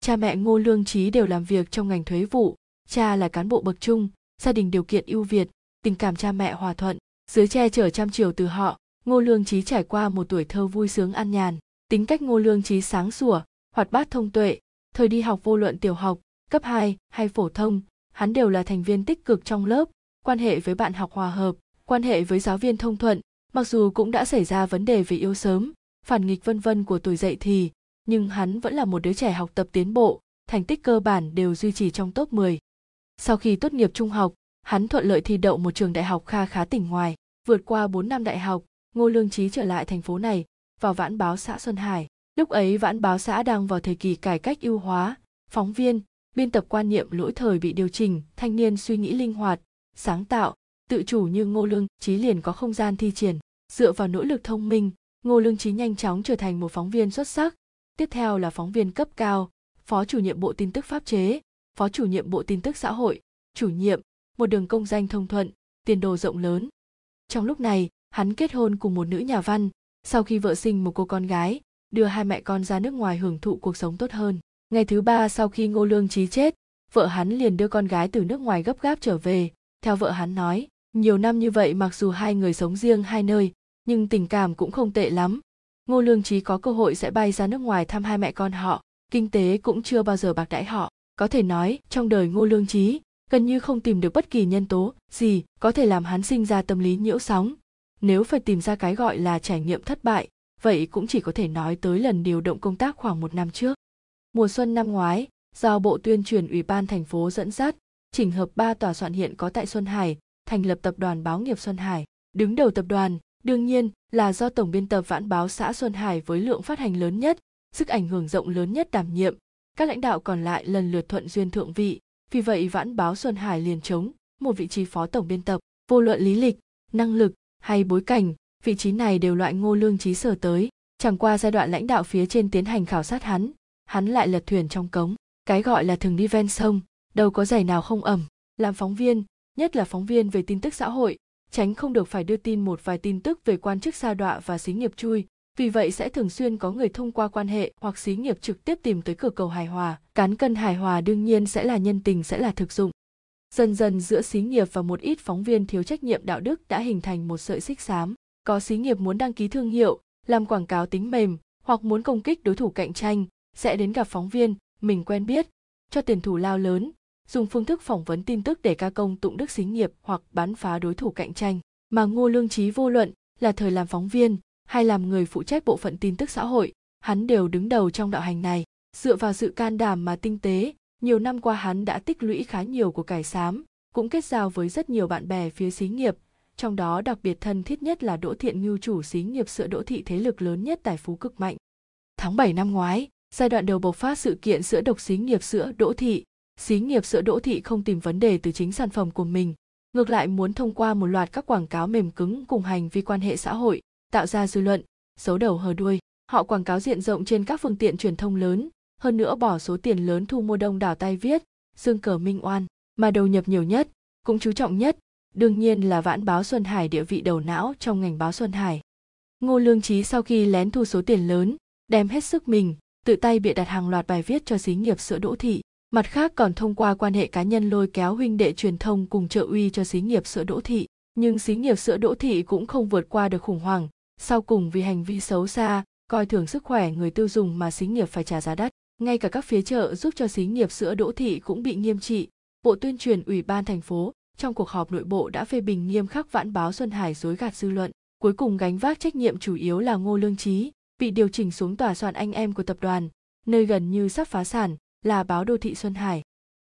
Cha mẹ Ngô Lương Trí đều làm việc trong ngành thuế vụ, cha là cán bộ bậc trung, gia đình điều kiện ưu việt, tình cảm cha mẹ hòa thuận, dưới che chở chăm chiều từ họ, Ngô Lương Trí trải qua một tuổi thơ vui sướng an nhàn, tính cách Ngô Lương Trí sáng sủa, hoạt bát thông tuệ, thời đi học vô luận tiểu học, cấp 2 hay phổ thông, hắn đều là thành viên tích cực trong lớp, quan hệ với bạn học hòa hợp, quan hệ với giáo viên thông thuận, mặc dù cũng đã xảy ra vấn đề về yêu sớm, phản nghịch vân vân của tuổi dậy thì, nhưng hắn vẫn là một đứa trẻ học tập tiến bộ, thành tích cơ bản đều duy trì trong top 10. Sau khi tốt nghiệp trung học, hắn thuận lợi thi đậu một trường đại học kha khá tỉnh ngoài, vượt qua 4 năm đại học, Ngô Lương Trí trở lại thành phố này, vào vãn báo xã Xuân Hải. Lúc ấy vãn báo xã đang vào thời kỳ cải cách ưu hóa, phóng viên, biên tập quan niệm lỗi thời bị điều chỉnh, thanh niên suy nghĩ linh hoạt, sáng tạo, tự chủ như Ngô Lương Trí liền có không gian thi triển. Dựa vào nỗ lực thông minh, Ngô Lương Trí nhanh chóng trở thành một phóng viên xuất sắc. Tiếp theo là phóng viên cấp cao, phó chủ nhiệm bộ tin tức pháp chế, phó chủ nhiệm bộ tin tức xã hội, chủ nhiệm, một đường công danh thông thuận, tiền đồ rộng lớn. Trong lúc này, hắn kết hôn cùng một nữ nhà văn, sau khi vợ sinh một cô con gái, đưa hai mẹ con ra nước ngoài hưởng thụ cuộc sống tốt hơn. Ngày thứ ba sau khi Ngô Lương Trí chết, vợ hắn liền đưa con gái từ nước ngoài gấp gáp trở về. Theo vợ hắn nói, nhiều năm như vậy mặc dù hai người sống riêng hai nơi, nhưng tình cảm cũng không tệ lắm. Ngô Lương Trí có cơ hội sẽ bay ra nước ngoài thăm hai mẹ con họ, kinh tế cũng chưa bao giờ bạc đãi họ. Có thể nói, trong đời Ngô Lương Trí, gần như không tìm được bất kỳ nhân tố gì có thể làm hắn sinh ra tâm lý nhiễu sóng. Nếu phải tìm ra cái gọi là trải nghiệm thất bại, vậy cũng chỉ có thể nói tới lần điều động công tác khoảng một năm trước. Mùa xuân năm ngoái, do Bộ Tuyên truyền Ủy ban thành phố dẫn dắt, chỉnh hợp ba tòa soạn hiện có tại Xuân Hải, thành lập tập đoàn báo nghiệp Xuân Hải. Đứng đầu tập đoàn, đương nhiên là do tổng biên tập vãn báo xã Xuân Hải với lượng phát hành lớn nhất, sức ảnh hưởng rộng lớn nhất đảm nhiệm. Các lãnh đạo còn lại lần lượt thuận duyên thượng vị, vì vậy vãn báo Xuân Hải liền chống một vị trí phó tổng biên tập, vô luận lý lịch, năng lực hay bối cảnh, vị trí này đều loại ngô lương trí sở tới. Chẳng qua giai đoạn lãnh đạo phía trên tiến hành khảo sát hắn, hắn lại lật thuyền trong cống. Cái gọi là thường đi ven sông, đâu có giày nào không ẩm. Làm phóng viên, nhất là phóng viên về tin tức xã hội, tránh không được phải đưa tin một vài tin tức về quan chức sa đọa và xí nghiệp chui, vì vậy sẽ thường xuyên có người thông qua quan hệ hoặc xí nghiệp trực tiếp tìm tới cửa cầu hài hòa cán cân hài hòa đương nhiên sẽ là nhân tình sẽ là thực dụng dần dần giữa xí nghiệp và một ít phóng viên thiếu trách nhiệm đạo đức đã hình thành một sợi xích xám có xí nghiệp muốn đăng ký thương hiệu, làm quảng cáo tính mềm hoặc muốn công kích đối thủ cạnh tranh, sẽ đến gặp phóng viên, mình quen biết, cho tiền thủ lao lớn, dùng phương thức phỏng vấn tin tức để ca công tụng đức xí nghiệp hoặc bắn phá đối thủ cạnh tranh. Mà ngô lương trí vô luận là thời làm phóng viên hay làm người phụ trách bộ phận tin tức xã hội, hắn đều đứng đầu trong đạo hành này. Dựa vào sự can đảm mà tinh tế, nhiều năm qua hắn đã tích lũy khá nhiều của cải xám, cũng kết giao với rất nhiều bạn bè phía xí nghiệp trong đó đặc biệt thân thiết nhất là Đỗ Thiện Ngưu chủ xí nghiệp sữa Đỗ Thị thế lực lớn nhất tài Phú Cực Mạnh. Tháng 7 năm ngoái, giai đoạn đầu bộc phát sự kiện sữa độc xí nghiệp sữa Đỗ Thị, xí nghiệp sữa Đỗ Thị không tìm vấn đề từ chính sản phẩm của mình, ngược lại muốn thông qua một loạt các quảng cáo mềm cứng cùng hành vi quan hệ xã hội, tạo ra dư luận, xấu đầu hờ đuôi. Họ quảng cáo diện rộng trên các phương tiện truyền thông lớn, hơn nữa bỏ số tiền lớn thu mua đông đảo tay viết, dương cờ minh oan, mà đầu nhập nhiều nhất, cũng chú trọng nhất, đương nhiên là vãn báo Xuân Hải địa vị đầu não trong ngành báo Xuân Hải. Ngô Lương Trí sau khi lén thu số tiền lớn, đem hết sức mình, tự tay bịa đặt hàng loạt bài viết cho xí nghiệp sữa đỗ thị. Mặt khác còn thông qua quan hệ cá nhân lôi kéo huynh đệ truyền thông cùng trợ uy cho xí nghiệp sữa đỗ thị. Nhưng xí nghiệp sữa đỗ thị cũng không vượt qua được khủng hoảng, sau cùng vì hành vi xấu xa, coi thường sức khỏe người tiêu dùng mà xí nghiệp phải trả giá đắt. Ngay cả các phía chợ giúp cho xí nghiệp sữa đỗ thị cũng bị nghiêm trị. Bộ tuyên truyền Ủy ban thành phố trong cuộc họp nội bộ đã phê bình nghiêm khắc vãn báo Xuân Hải dối gạt dư luận. cuối cùng gánh vác trách nhiệm chủ yếu là ngô lương trí bị điều chỉnh xuống tòa soạn anh em của tập đoàn, nơi gần như sắp phá sản, là báo đô thị xuân hải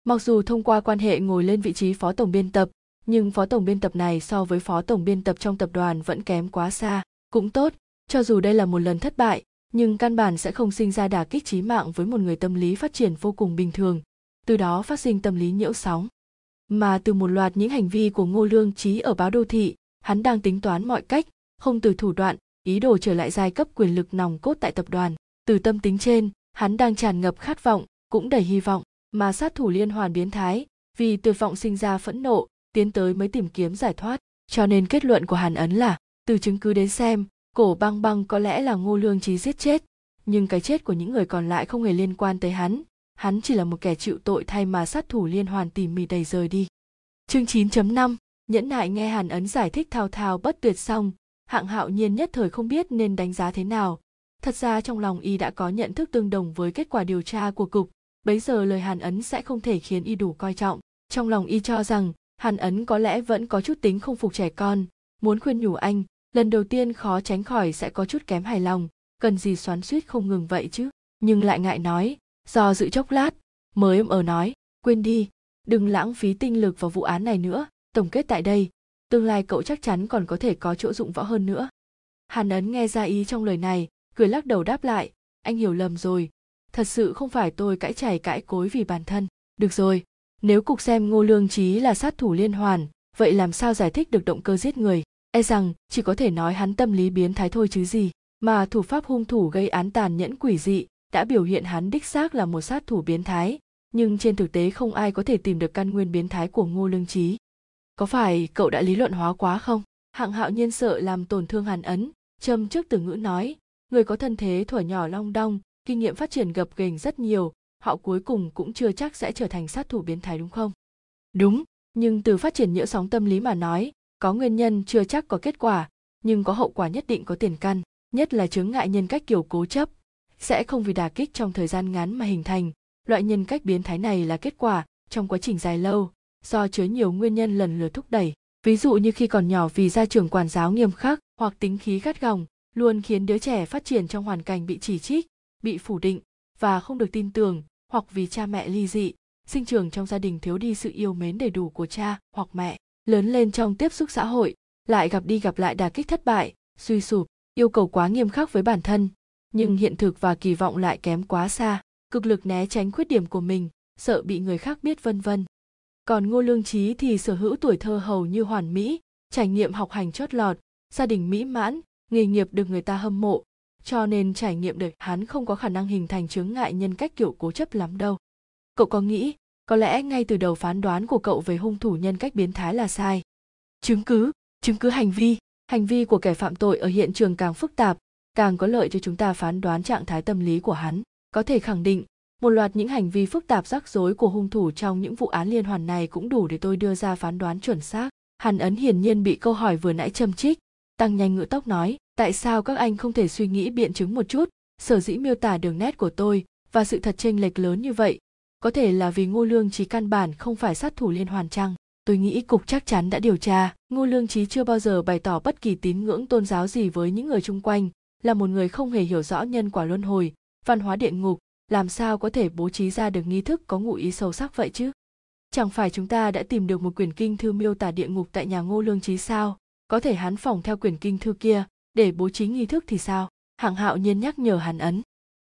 mặc dù thông qua quan hệ ngồi lên vị trí phó tổng biên tập, nhưng phó tổng biên tập này so với phó tổng biên tập trong tập đoàn vẫn kém quá xa, cũng tốt, cho dù đây là một lần thất bại, nhưng căn bản sẽ không sinh ra đả kích trí mạng với một người tâm lý phát triển vô cùng bình thường, từ đó phát sinh tâm lý nhiễu sóng mà từ một loạt những hành vi của ngô lương trí ở báo đô thị, hắn đang tính toán mọi cách, không từ thủ đoạn, ý đồ trở lại giai cấp quyền lực nòng cốt tại tập đoàn. Từ tâm tính trên, hắn đang tràn ngập khát vọng, cũng đầy hy vọng, mà sát thủ liên hoàn biến thái, vì tuyệt vọng sinh ra phẫn nộ, tiến tới mới tìm kiếm giải thoát. Cho nên kết luận của hàn ấn là, từ chứng cứ đến xem, cổ băng băng có lẽ là ngô lương trí giết chết. Nhưng cái chết của những người còn lại không hề liên quan tới hắn hắn chỉ là một kẻ chịu tội thay mà sát thủ liên hoàn tỉ mỉ đầy rời đi. Chương 9.5 nhẫn nại nghe hàn ấn giải thích thao thao bất tuyệt xong, hạng hạo nhiên nhất thời không biết nên đánh giá thế nào. Thật ra trong lòng y đã có nhận thức tương đồng với kết quả điều tra của cục, bấy giờ lời hàn ấn sẽ không thể khiến y đủ coi trọng. Trong lòng y cho rằng, hàn ấn có lẽ vẫn có chút tính không phục trẻ con, muốn khuyên nhủ anh, lần đầu tiên khó tránh khỏi sẽ có chút kém hài lòng, cần gì xoắn suýt không ngừng vậy chứ? Nhưng lại ngại nói do dự chốc lát, mới ở nói, quên đi, đừng lãng phí tinh lực vào vụ án này nữa. Tổng kết tại đây, tương lai cậu chắc chắn còn có thể có chỗ dụng võ hơn nữa. Hàn ấn nghe ra ý trong lời này, cười lắc đầu đáp lại, anh hiểu lầm rồi. Thật sự không phải tôi cãi chảy cãi cối vì bản thân. Được rồi, nếu cục xem ngô lương trí là sát thủ liên hoàn, vậy làm sao giải thích được động cơ giết người? E rằng, chỉ có thể nói hắn tâm lý biến thái thôi chứ gì. Mà thủ pháp hung thủ gây án tàn nhẫn quỷ dị đã biểu hiện hắn đích xác là một sát thủ biến thái, nhưng trên thực tế không ai có thể tìm được căn nguyên biến thái của ngô lương trí có phải cậu đã lý luận hóa quá không? Hạng hạo nhiên sợ làm tổn thương hàn ấn, châm trước từ ngữ nói, người có thân thế thuở nhỏ long đong, kinh nghiệm phát triển gập ghềnh rất nhiều, họ cuối cùng cũng chưa chắc sẽ trở thành sát thủ biến thái đúng không? Đúng, nhưng từ phát triển nhiễu sóng tâm lý mà nói, có nguyên nhân chưa chắc có kết quả, nhưng có hậu quả nhất định có tiền căn, nhất là chứng ngại nhân cách kiểu cố chấp sẽ không vì đà kích trong thời gian ngắn mà hình thành. Loại nhân cách biến thái này là kết quả trong quá trình dài lâu, do chứa nhiều nguyên nhân lần lượt thúc đẩy. Ví dụ như khi còn nhỏ vì gia trưởng quản giáo nghiêm khắc hoặc tính khí gắt gỏng, luôn khiến đứa trẻ phát triển trong hoàn cảnh bị chỉ trích, bị phủ định và không được tin tưởng, hoặc vì cha mẹ ly dị, sinh trưởng trong gia đình thiếu đi sự yêu mến đầy đủ của cha hoặc mẹ. Lớn lên trong tiếp xúc xã hội, lại gặp đi gặp lại đà kích thất bại, suy sụp, yêu cầu quá nghiêm khắc với bản thân nhưng hiện thực và kỳ vọng lại kém quá xa. Cực lực né tránh khuyết điểm của mình, sợ bị người khác biết vân vân. Còn ngô lương trí thì sở hữu tuổi thơ hầu như hoàn mỹ, trải nghiệm học hành chót lọt, gia đình mỹ mãn, nghề nghiệp được người ta hâm mộ, cho nên trải nghiệm đời hắn không có khả năng hình thành chướng ngại nhân cách kiểu cố chấp lắm đâu. Cậu có nghĩ, có lẽ ngay từ đầu phán đoán của cậu về hung thủ nhân cách biến thái là sai? Chứng cứ chứng cứ hành vi. Hành vi của kẻ phạm tội ở hiện trường càng phức tạp càng có lợi cho chúng ta phán đoán trạng thái tâm lý của hắn. Có thể khẳng định, một loạt những hành vi phức tạp rắc rối của hung thủ trong những vụ án liên hoàn này cũng đủ để tôi đưa ra phán đoán chuẩn xác. Hàn ấn hiển nhiên bị câu hỏi vừa nãy châm trích tăng nhanh ngựa tốc nói, tại sao các anh không thể suy nghĩ biện chứng một chút? Sở dĩ miêu tả đường nét của tôi và sự thật chênh lệch lớn như vậy, có thể là vì ngô lương trí căn bản không phải sát thủ liên hoàn chăng? Tôi nghĩ cục chắc chắn đã điều tra, ngô lương trí chưa bao giờ bày tỏ bất kỳ tín ngưỡng tôn giáo gì với những người chung quanh là một người không hề hiểu rõ nhân quả luân hồi, văn hóa địa ngục, làm sao có thể bố trí ra được nghi thức có ngụ ý sâu sắc vậy chứ? Chẳng phải chúng ta đã tìm được một quyển kinh thư miêu tả địa ngục tại nhà ngô lương trí sao? Có thể hắn phỏng theo quyển kinh thư kia, để bố trí nghi thức thì sao? Hạng hạo nhiên nhắc nhở hàn ấn.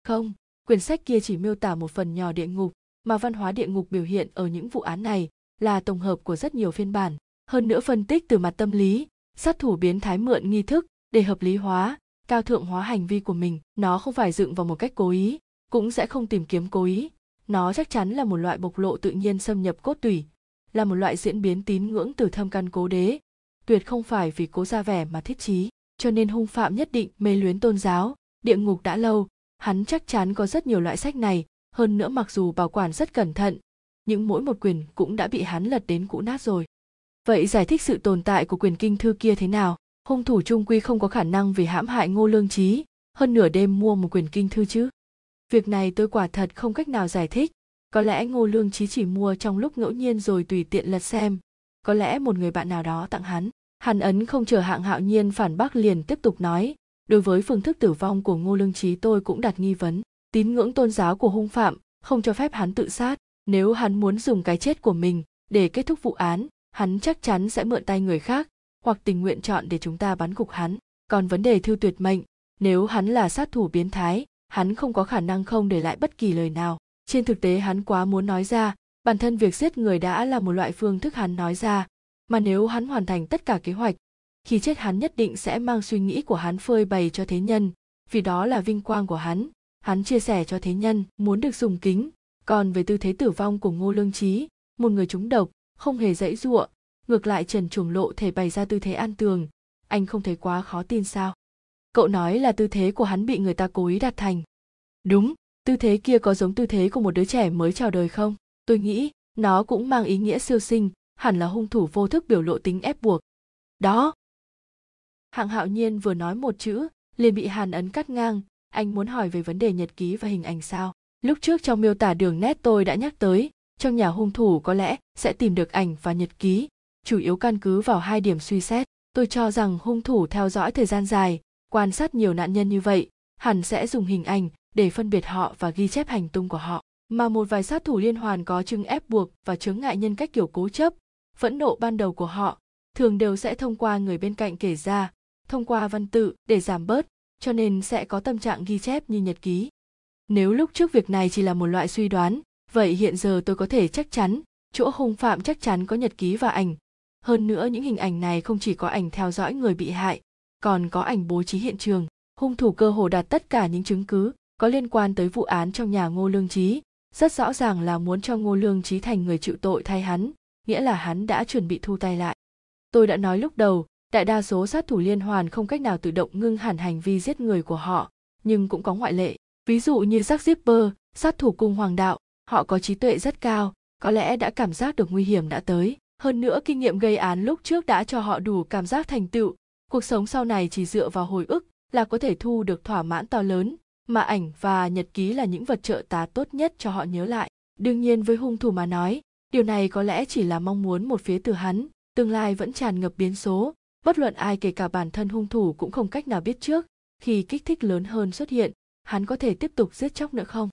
Không, quyển sách kia chỉ miêu tả một phần nhỏ địa ngục, mà văn hóa địa ngục biểu hiện ở những vụ án này là tổng hợp của rất nhiều phiên bản. Hơn nữa phân tích từ mặt tâm lý, sát thủ biến thái mượn nghi thức để hợp lý hóa cao thượng hóa hành vi của mình, nó không phải dựng vào một cách cố ý, cũng sẽ không tìm kiếm cố ý. Nó chắc chắn là một loại bộc lộ tự nhiên xâm nhập cốt tủy, là một loại diễn biến tín ngưỡng từ thâm căn cố đế. Tuyệt không phải vì cố ra vẻ mà thiết trí, cho nên hung phạm nhất định mê luyến tôn giáo, địa ngục đã lâu. Hắn chắc chắn có rất nhiều loại sách này, hơn nữa mặc dù bảo quản rất cẩn thận, nhưng mỗi một quyền cũng đã bị hắn lật đến cũ nát rồi. Vậy giải thích sự tồn tại của quyền kinh thư kia thế nào? Hung thủ trung quy không có khả năng vì hãm hại ngô lương trí hơn nửa đêm mua một quyền kinh thư chứ. Việc này tôi quả thật không cách nào giải thích. Có lẽ ngô lương trí chỉ mua trong lúc ngẫu nhiên rồi tùy tiện lật xem. Có lẽ một người bạn nào đó tặng hắn. Hàn ấn không chờ hạng hạo nhiên phản bác liền tiếp tục nói. Đối với phương thức tử vong của ngô lương trí tôi cũng đặt nghi vấn. Tín ngưỡng tôn giáo của hung phạm không cho phép hắn tự sát. Nếu hắn muốn dùng cái chết của mình để kết thúc vụ án, hắn chắc chắn sẽ mượn tay người khác hoặc tình nguyện chọn để chúng ta bắn gục hắn. Còn vấn đề thư tuyệt mệnh, nếu hắn là sát thủ biến thái, hắn không có khả năng không để lại bất kỳ lời nào. Trên thực tế hắn quá muốn nói ra, bản thân việc giết người đã là một loại phương thức hắn nói ra. Mà nếu hắn hoàn thành tất cả kế hoạch, khi chết hắn nhất định sẽ mang suy nghĩ của hắn phơi bày cho thế nhân. Vì đó là vinh quang của hắn hắn chia sẻ cho thế nhân, muốn được dùng kính. Còn về tư thế tử vong của ngô lương trí một người trúng độc, không hề dãy giụa ngược lại trần chuồng lộ thể bày ra tư thế an tường. Anh không thấy quá khó tin sao? Cậu nói là tư thế của hắn bị người ta cố ý đặt thành. Đúng, tư thế kia có giống tư thế của một đứa trẻ mới chào đời không? Tôi nghĩ, nó cũng mang ý nghĩa siêu sinh, hẳn là hung thủ vô thức biểu lộ tính ép buộc. Đó. Hạng hạo nhiên vừa nói một chữ, liền bị hàn ấn cắt ngang. Anh muốn hỏi về vấn đề nhật ký và hình ảnh sao? Lúc trước trong miêu tả đường nét tôi đã nhắc tới, trong nhà hung thủ có lẽ sẽ tìm được ảnh và nhật ký chủ yếu căn cứ vào hai điểm suy xét. Tôi cho rằng hung thủ theo dõi thời gian dài, quan sát nhiều nạn nhân như vậy, hẳn sẽ dùng hình ảnh để phân biệt họ và ghi chép hành tung của họ. Mà một vài sát thủ liên hoàn có chứng ép buộc và chướng ngại nhân cách kiểu cố chấp, phẫn nộ ban đầu của họ, thường đều sẽ thông qua người bên cạnh kể ra, thông qua văn tự để giảm bớt, cho nên sẽ có tâm trạng ghi chép như nhật ký. Nếu lúc trước việc này chỉ là một loại suy đoán, vậy hiện giờ tôi có thể chắc chắn, chỗ hung phạm chắc chắn có nhật ký và ảnh hơn nữa những hình ảnh này không chỉ có ảnh theo dõi người bị hại còn có ảnh bố trí hiện trường hung thủ cơ hồ đạt tất cả những chứng cứ có liên quan tới vụ án trong nhà ngô lương trí rất rõ ràng là muốn cho ngô lương trí thành người chịu tội thay hắn nghĩa là hắn đã chuẩn bị thu tay lại. Tôi đã nói lúc đầu đại đa số sát thủ liên hoàn không cách nào tự động ngưng hẳn hành vi giết người của họ nhưng cũng có ngoại lệ. Ví dụ như Jack Zipper, sát thủ cung hoàng đạo họ có trí tuệ rất cao có lẽ đã cảm giác được nguy hiểm đã tới hơn nữa, kinh nghiệm gây án lúc trước đã cho họ đủ cảm giác thành tựu. Cuộc sống sau này chỉ dựa vào hồi ức là có thể thu được thỏa mãn to lớn, mà ảnh và nhật ký là những vật trợ tá tốt nhất cho họ nhớ lại. Đương nhiên, với hung thủ mà nói, điều này có lẽ chỉ là mong muốn một phía từ hắn, tương lai vẫn tràn ngập biến số. Bất luận ai, kể cả bản thân hung thủ cũng không cách nào biết trước, khi kích thích lớn hơn xuất hiện, hắn có thể tiếp tục giết chóc nữa không?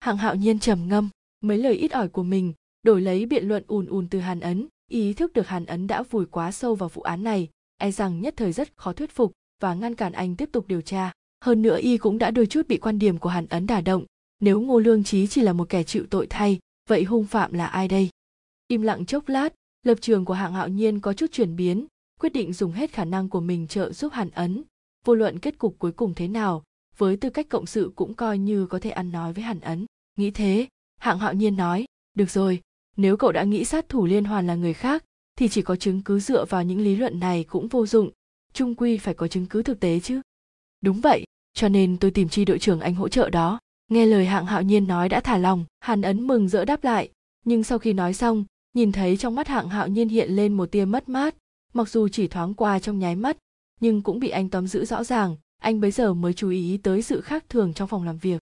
Hạng hạo nhiên trầm ngâm, mấy lời ít ỏi của mình, đổi lấy biện luận ùn ùn từ hàn ấn ý thức được hàn ấn đã vùi quá sâu vào vụ án này e rằng nhất thời rất khó thuyết phục và ngăn cản anh tiếp tục điều tra. Hơn nữa y cũng đã đôi chút bị quan điểm của hàn ấn đả động. Nếu ngô lương trí chỉ là một kẻ chịu tội thay, vậy hung phạm là ai đây? Im lặng chốc lát, lập trường của hạng hạo nhiên có chút chuyển biến, quyết định dùng hết khả năng của mình trợ giúp hàn ấn. Vô luận kết cục cuối cùng thế nào, với tư cách cộng sự cũng coi như có thể ăn nói với hàn ấn. Nghĩ thế, hạng hạo nhiên nói, được rồi nếu cậu đã nghĩ sát thủ liên hoàn là người khác, thì chỉ có chứng cứ dựa vào những lý luận này cũng vô dụng. Trung quy phải có chứng cứ thực tế chứ? Đúng vậy, cho nên tôi tìm chi đội trưởng anh hỗ trợ đó. Nghe lời hạng hạo nhiên nói đã thả lòng, hàn ấn mừng rỡ đáp lại. Nhưng sau khi nói xong, nhìn thấy trong mắt hạng hạo nhiên hiện lên một tia mất mát. Mặc dù chỉ thoáng qua trong nháy mắt, nhưng cũng bị anh tóm giữ rõ ràng. Anh bấy giờ mới chú ý tới sự khác thường trong phòng làm việc.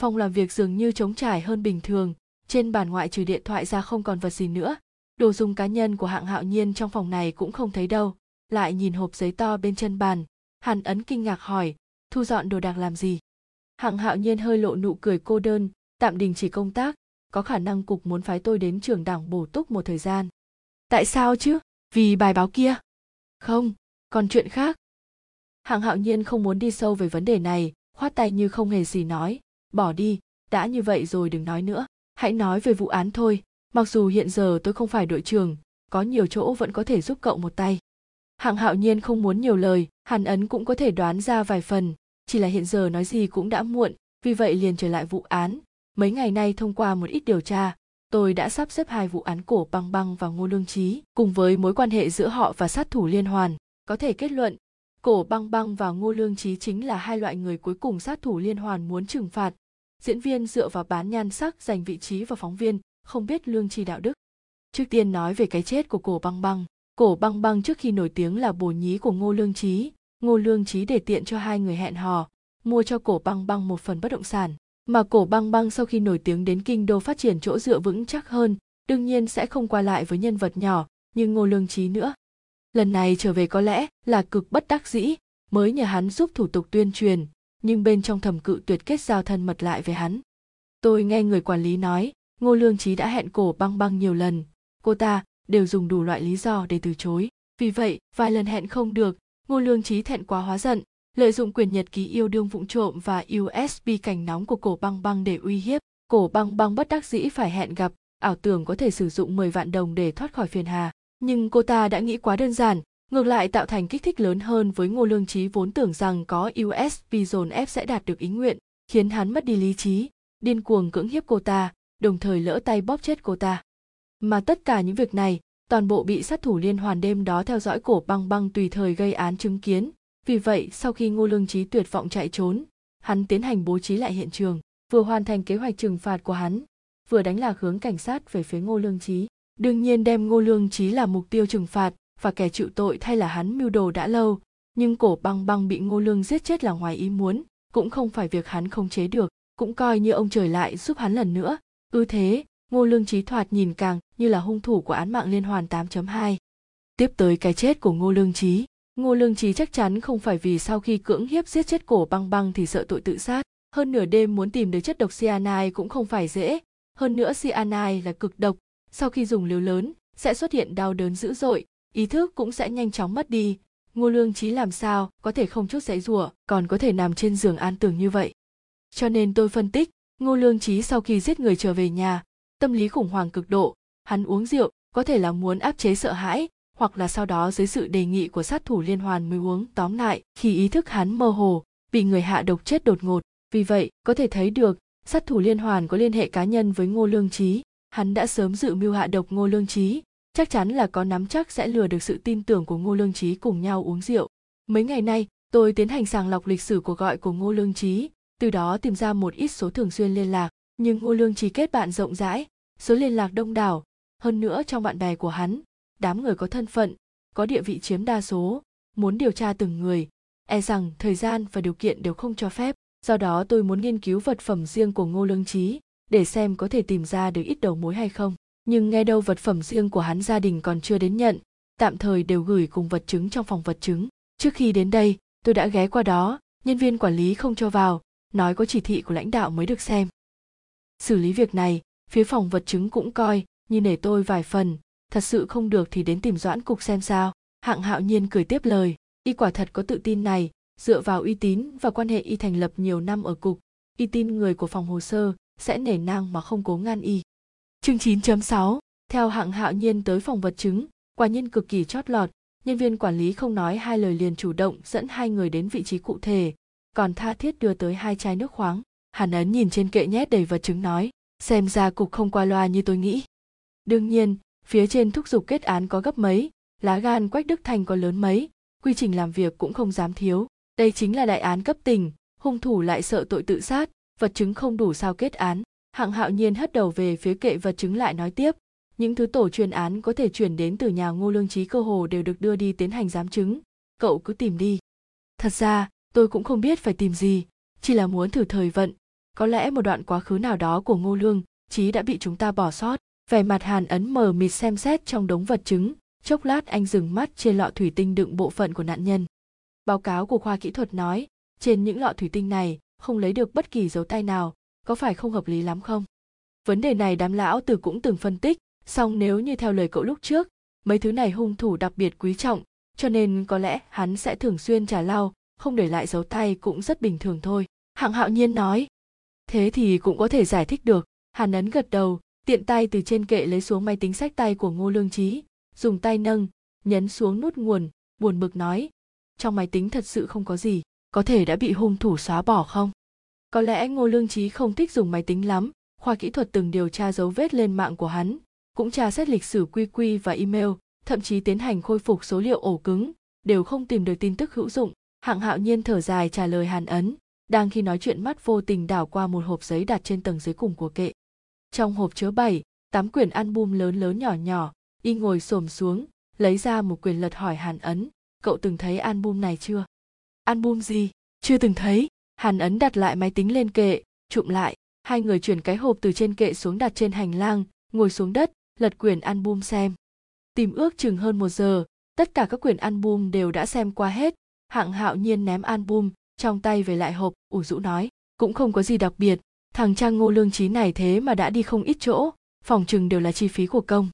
Phòng làm việc dường như trống trải hơn bình thường trên bàn ngoại trừ điện thoại ra không còn vật gì nữa. Đồ dùng cá nhân của hạng hạo nhiên trong phòng này cũng không thấy đâu. Lại nhìn hộp giấy to bên chân bàn. Hàn ấn kinh ngạc hỏi, thu dọn đồ đạc làm gì? Hạng hạo nhiên hơi lộ nụ cười cô đơn, tạm đình chỉ công tác, có khả năng cục muốn phái tôi đến trường đảng bổ túc một thời gian. Tại sao chứ? Vì bài báo kia? Không, còn chuyện khác. Hạng hạo nhiên không muốn đi sâu về vấn đề này, khoát tay như không hề gì nói, bỏ đi, đã như vậy rồi đừng nói nữa hãy nói về vụ án thôi, mặc dù hiện giờ tôi không phải đội trưởng, có nhiều chỗ vẫn có thể giúp cậu một tay. Hạng hạo nhiên không muốn nhiều lời, hàn ấn cũng có thể đoán ra vài phần, chỉ là hiện giờ nói gì cũng đã muộn, vì vậy liền trở lại vụ án. Mấy ngày nay thông qua một ít điều tra, tôi đã sắp xếp hai vụ án cổ băng băng và ngô lương trí cùng với mối quan hệ giữa họ và sát thủ liên hoàn. Có thể kết luận, cổ băng băng và ngô lương trí chính là hai loại người cuối cùng sát thủ liên hoàn muốn trừng phạt diễn viên dựa vào bán nhan sắc giành vị trí và phóng viên, không biết lương tri đạo đức. Trước tiên nói về cái chết của cổ băng băng. Cổ băng băng trước khi nổi tiếng là bồ nhí của ngô lương trí. Ngô lương trí để tiện cho hai người hẹn hò, mua cho cổ băng băng một phần bất động sản. Mà cổ băng băng sau khi nổi tiếng đến kinh đô phát triển chỗ dựa vững chắc hơn, đương nhiên sẽ không qua lại với nhân vật nhỏ như ngô lương trí nữa. Lần này trở về có lẽ là cực bất đắc dĩ, mới nhờ hắn giúp thủ tục tuyên truyền nhưng bên trong thầm cự tuyệt kết giao thân mật lại với hắn. Tôi nghe người quản lý nói, ngô lương trí đã hẹn cổ băng băng nhiều lần. Cô ta đều dùng đủ loại lý do để từ chối. Vì vậy, vài lần hẹn không được, ngô lương trí thẹn quá hóa giận, lợi dụng quyền nhật ký yêu đương vụng trộm và usb cảnh nóng của cổ băng băng để uy hiếp. Cổ băng băng bất đắc dĩ phải hẹn gặp, ảo tưởng có thể sử dụng 10 vạn đồng để thoát khỏi phiền hà. Nhưng cô ta đã nghĩ quá đơn giản ngược lại tạo thành kích thích lớn hơn với ngô lương trí vốn tưởng rằng có usb dồn ép sẽ đạt được ý nguyện, khiến hắn mất đi lý trí, điên cuồng cưỡng hiếp cô ta, đồng thời lỡ tay bóp chết cô ta. Mà tất cả những việc này, toàn bộ bị sát thủ liên hoàn đêm đó theo dõi cổ băng băng tùy thời gây án chứng kiến. Vì vậy, sau khi ngô lương trí tuyệt vọng chạy trốn, hắn tiến hành bố trí lại hiện trường, vừa hoàn thành kế hoạch trừng phạt của hắn, vừa đánh lạc hướng cảnh sát về phía ngô lương trí. Đương nhiên, đem ngô lương trí là mục tiêu trừng phạt và kẻ chịu tội thay là hắn mưu đồ đã lâu, nhưng cổ băng băng bị ngô lương giết chết là ngoài ý muốn, cũng không phải việc hắn không chế được, cũng coi như ông trời lại giúp hắn lần nữa. Ư thế, ngô lương trí thoạt nhìn càng như là hung thủ của án mạng liên hoàn 8.2. tiếp tới cái chết của ngô lương trí ngô lương trí chắc chắn không phải vì sau khi cưỡng hiếp giết chết cổ băng băng thì sợ tội tự sát. Hơn nửa đêm muốn tìm được chất độc cyanide cũng không phải dễ. Hơn nữa cyanide là cực độc. Sau khi dùng liều lớn, sẽ xuất hiện đau đớn dữ dội ý thức cũng sẽ nhanh chóng mất đi. Ngô lương trí làm sao có thể không chút dãy rủa, còn có thể nằm trên giường an tường như vậy? Cho nên tôi phân tích, ngô lương trí sau khi giết người trở về nhà, tâm lý khủng hoảng cực độ. Hắn uống rượu, có thể là muốn áp chế sợ hãi, hoặc là sau đó dưới sự đề nghị của sát thủ liên hoàn mới uống tóm lại, khi ý thức hắn mơ hồ, bị người hạ độc chết đột ngột. Vì vậy, có thể thấy được, sát thủ liên hoàn có liên hệ cá nhân với ngô lương trí hắn đã sớm dự mưu hạ độc ngô lương trí chắc chắn là có nắm chắc sẽ lừa được sự tin tưởng của ngô lương trí cùng nhau uống rượu. Mấy ngày nay, tôi tiến hành sàng lọc lịch sử cuộc gọi của ngô lương trí từ đó tìm ra một ít số thường xuyên liên lạc. Nhưng ngô lương trí kết bạn rộng rãi, số liên lạc đông đảo. Hơn nữa, trong bạn bè của hắn, đám người có thân phận, có địa vị chiếm đa số, muốn điều tra từng người e rằng thời gian và điều kiện đều không cho phép. Do đó, tôi muốn nghiên cứu vật phẩm riêng của ngô lương trí để xem có thể tìm ra được ít đầu mối hay không nhưng nghe đâu vật phẩm riêng của hắn gia đình còn chưa đến nhận, tạm thời đều gửi cùng vật chứng trong phòng vật chứng. Trước khi đến đây, tôi đã ghé qua đó, nhân viên quản lý không cho vào, nói có chỉ thị của lãnh đạo mới được xem. Xử lý việc này, phía phòng vật chứng cũng coi như nể tôi vài phần, thật sự không được thì đến tìm doãn cục xem sao. Hạng hạo nhiên cười tiếp lời, y quả thật có tự tin này, dựa vào uy tín và quan hệ y thành lập nhiều năm ở cục, y tin người của phòng hồ sơ sẽ nể nang mà không cố ngăn y chương 9.6 theo hạng hạo nhiên tới phòng vật chứng, quả nhiên cực kỳ chót lọt. Nhân viên quản lý không nói hai lời liền chủ động dẫn hai người đến vị trí cụ thể. Còn tha thiết đưa tới hai chai nước khoáng. Hàn ấn nhìn trên kệ nhét đầy vật chứng nói, xem ra cục không qua loa như tôi nghĩ. Đương nhiên, phía trên thúc giục kết án có gấp mấy, lá gan quách đức thành có lớn mấy, quy trình làm việc cũng không dám thiếu. Đây chính là đại án cấp tỉnh hung thủ lại sợ tội tự sát, vật chứng không đủ sao kết án hạng hạo nhiên hất đầu về phía kệ vật chứng lại nói tiếp. Những thứ tổ chuyên án có thể chuyển đến từ nhà ngô lương trí cơ hồ đều được đưa đi tiến hành giám chứng. Cậu cứ tìm đi. Thật ra, tôi cũng không biết phải tìm gì, chỉ là muốn thử thời vận. Có lẽ một đoạn quá khứ nào đó của ngô lương trí đã bị chúng ta bỏ sót. Vẻ mặt hàn ấn mờ mịt xem xét trong đống vật chứng. Chốc lát anh dừng mắt trên lọ thủy tinh đựng bộ phận của nạn nhân. Báo cáo của khoa kỹ thuật nói, trên những lọ thủy tinh này không lấy được bất kỳ dấu tay nào có phải không hợp lý lắm không? Vấn đề này đám lão tử cũng từng phân tích, song nếu như theo lời cậu lúc trước, mấy thứ này hung thủ đặc biệt quý trọng, cho nên có lẽ hắn sẽ thường xuyên trả lau, không để lại dấu tay cũng rất bình thường thôi. Hạng hạo nhiên nói. Thế thì cũng có thể giải thích được. Hàn ấn gật đầu, tiện tay từ trên kệ lấy xuống máy tính sách tay của ngô lương trí dùng tay nâng, nhấn xuống nút nguồn, buồn bực nói. Trong máy tính thật sự không có gì, có thể đã bị hung thủ xóa bỏ không? Có lẽ ngô lương trí không thích dùng máy tính lắm, khoa kỹ thuật từng điều tra dấu vết lên mạng của hắn, cũng tra xét lịch sử quy quy và email, thậm chí tiến hành khôi phục số liệu ổ cứng, đều không tìm được tin tức hữu dụng. Hạng hạo nhiên thở dài trả lời hàn ấn, đang khi nói chuyện mắt vô tình đảo qua một hộp giấy đặt trên tầng dưới cùng của kệ. Trong hộp chứa bảy, tám quyển album lớn lớn nhỏ nhỏ, y ngồi xổm xuống, lấy ra một quyển lật hỏi hàn ấn, cậu từng thấy album này chưa? Album gì? Chưa từng thấy hàn ấn đặt lại máy tính lên kệ trụm lại. Hai người chuyển cái hộp từ trên kệ xuống đặt trên hành lang, ngồi xuống đất, lật quyển album xem. Tìm ước chừng hơn một giờ, tất cả các quyển album đều đã xem qua hết. Hạng hạo nhiên ném album, trong tay về lại hộp, ủ rũ nói, cũng không có gì đặc biệt, thằng trang ngô lương trí này thế mà đã đi không ít chỗ, phòng chừng đều là chi phí của công.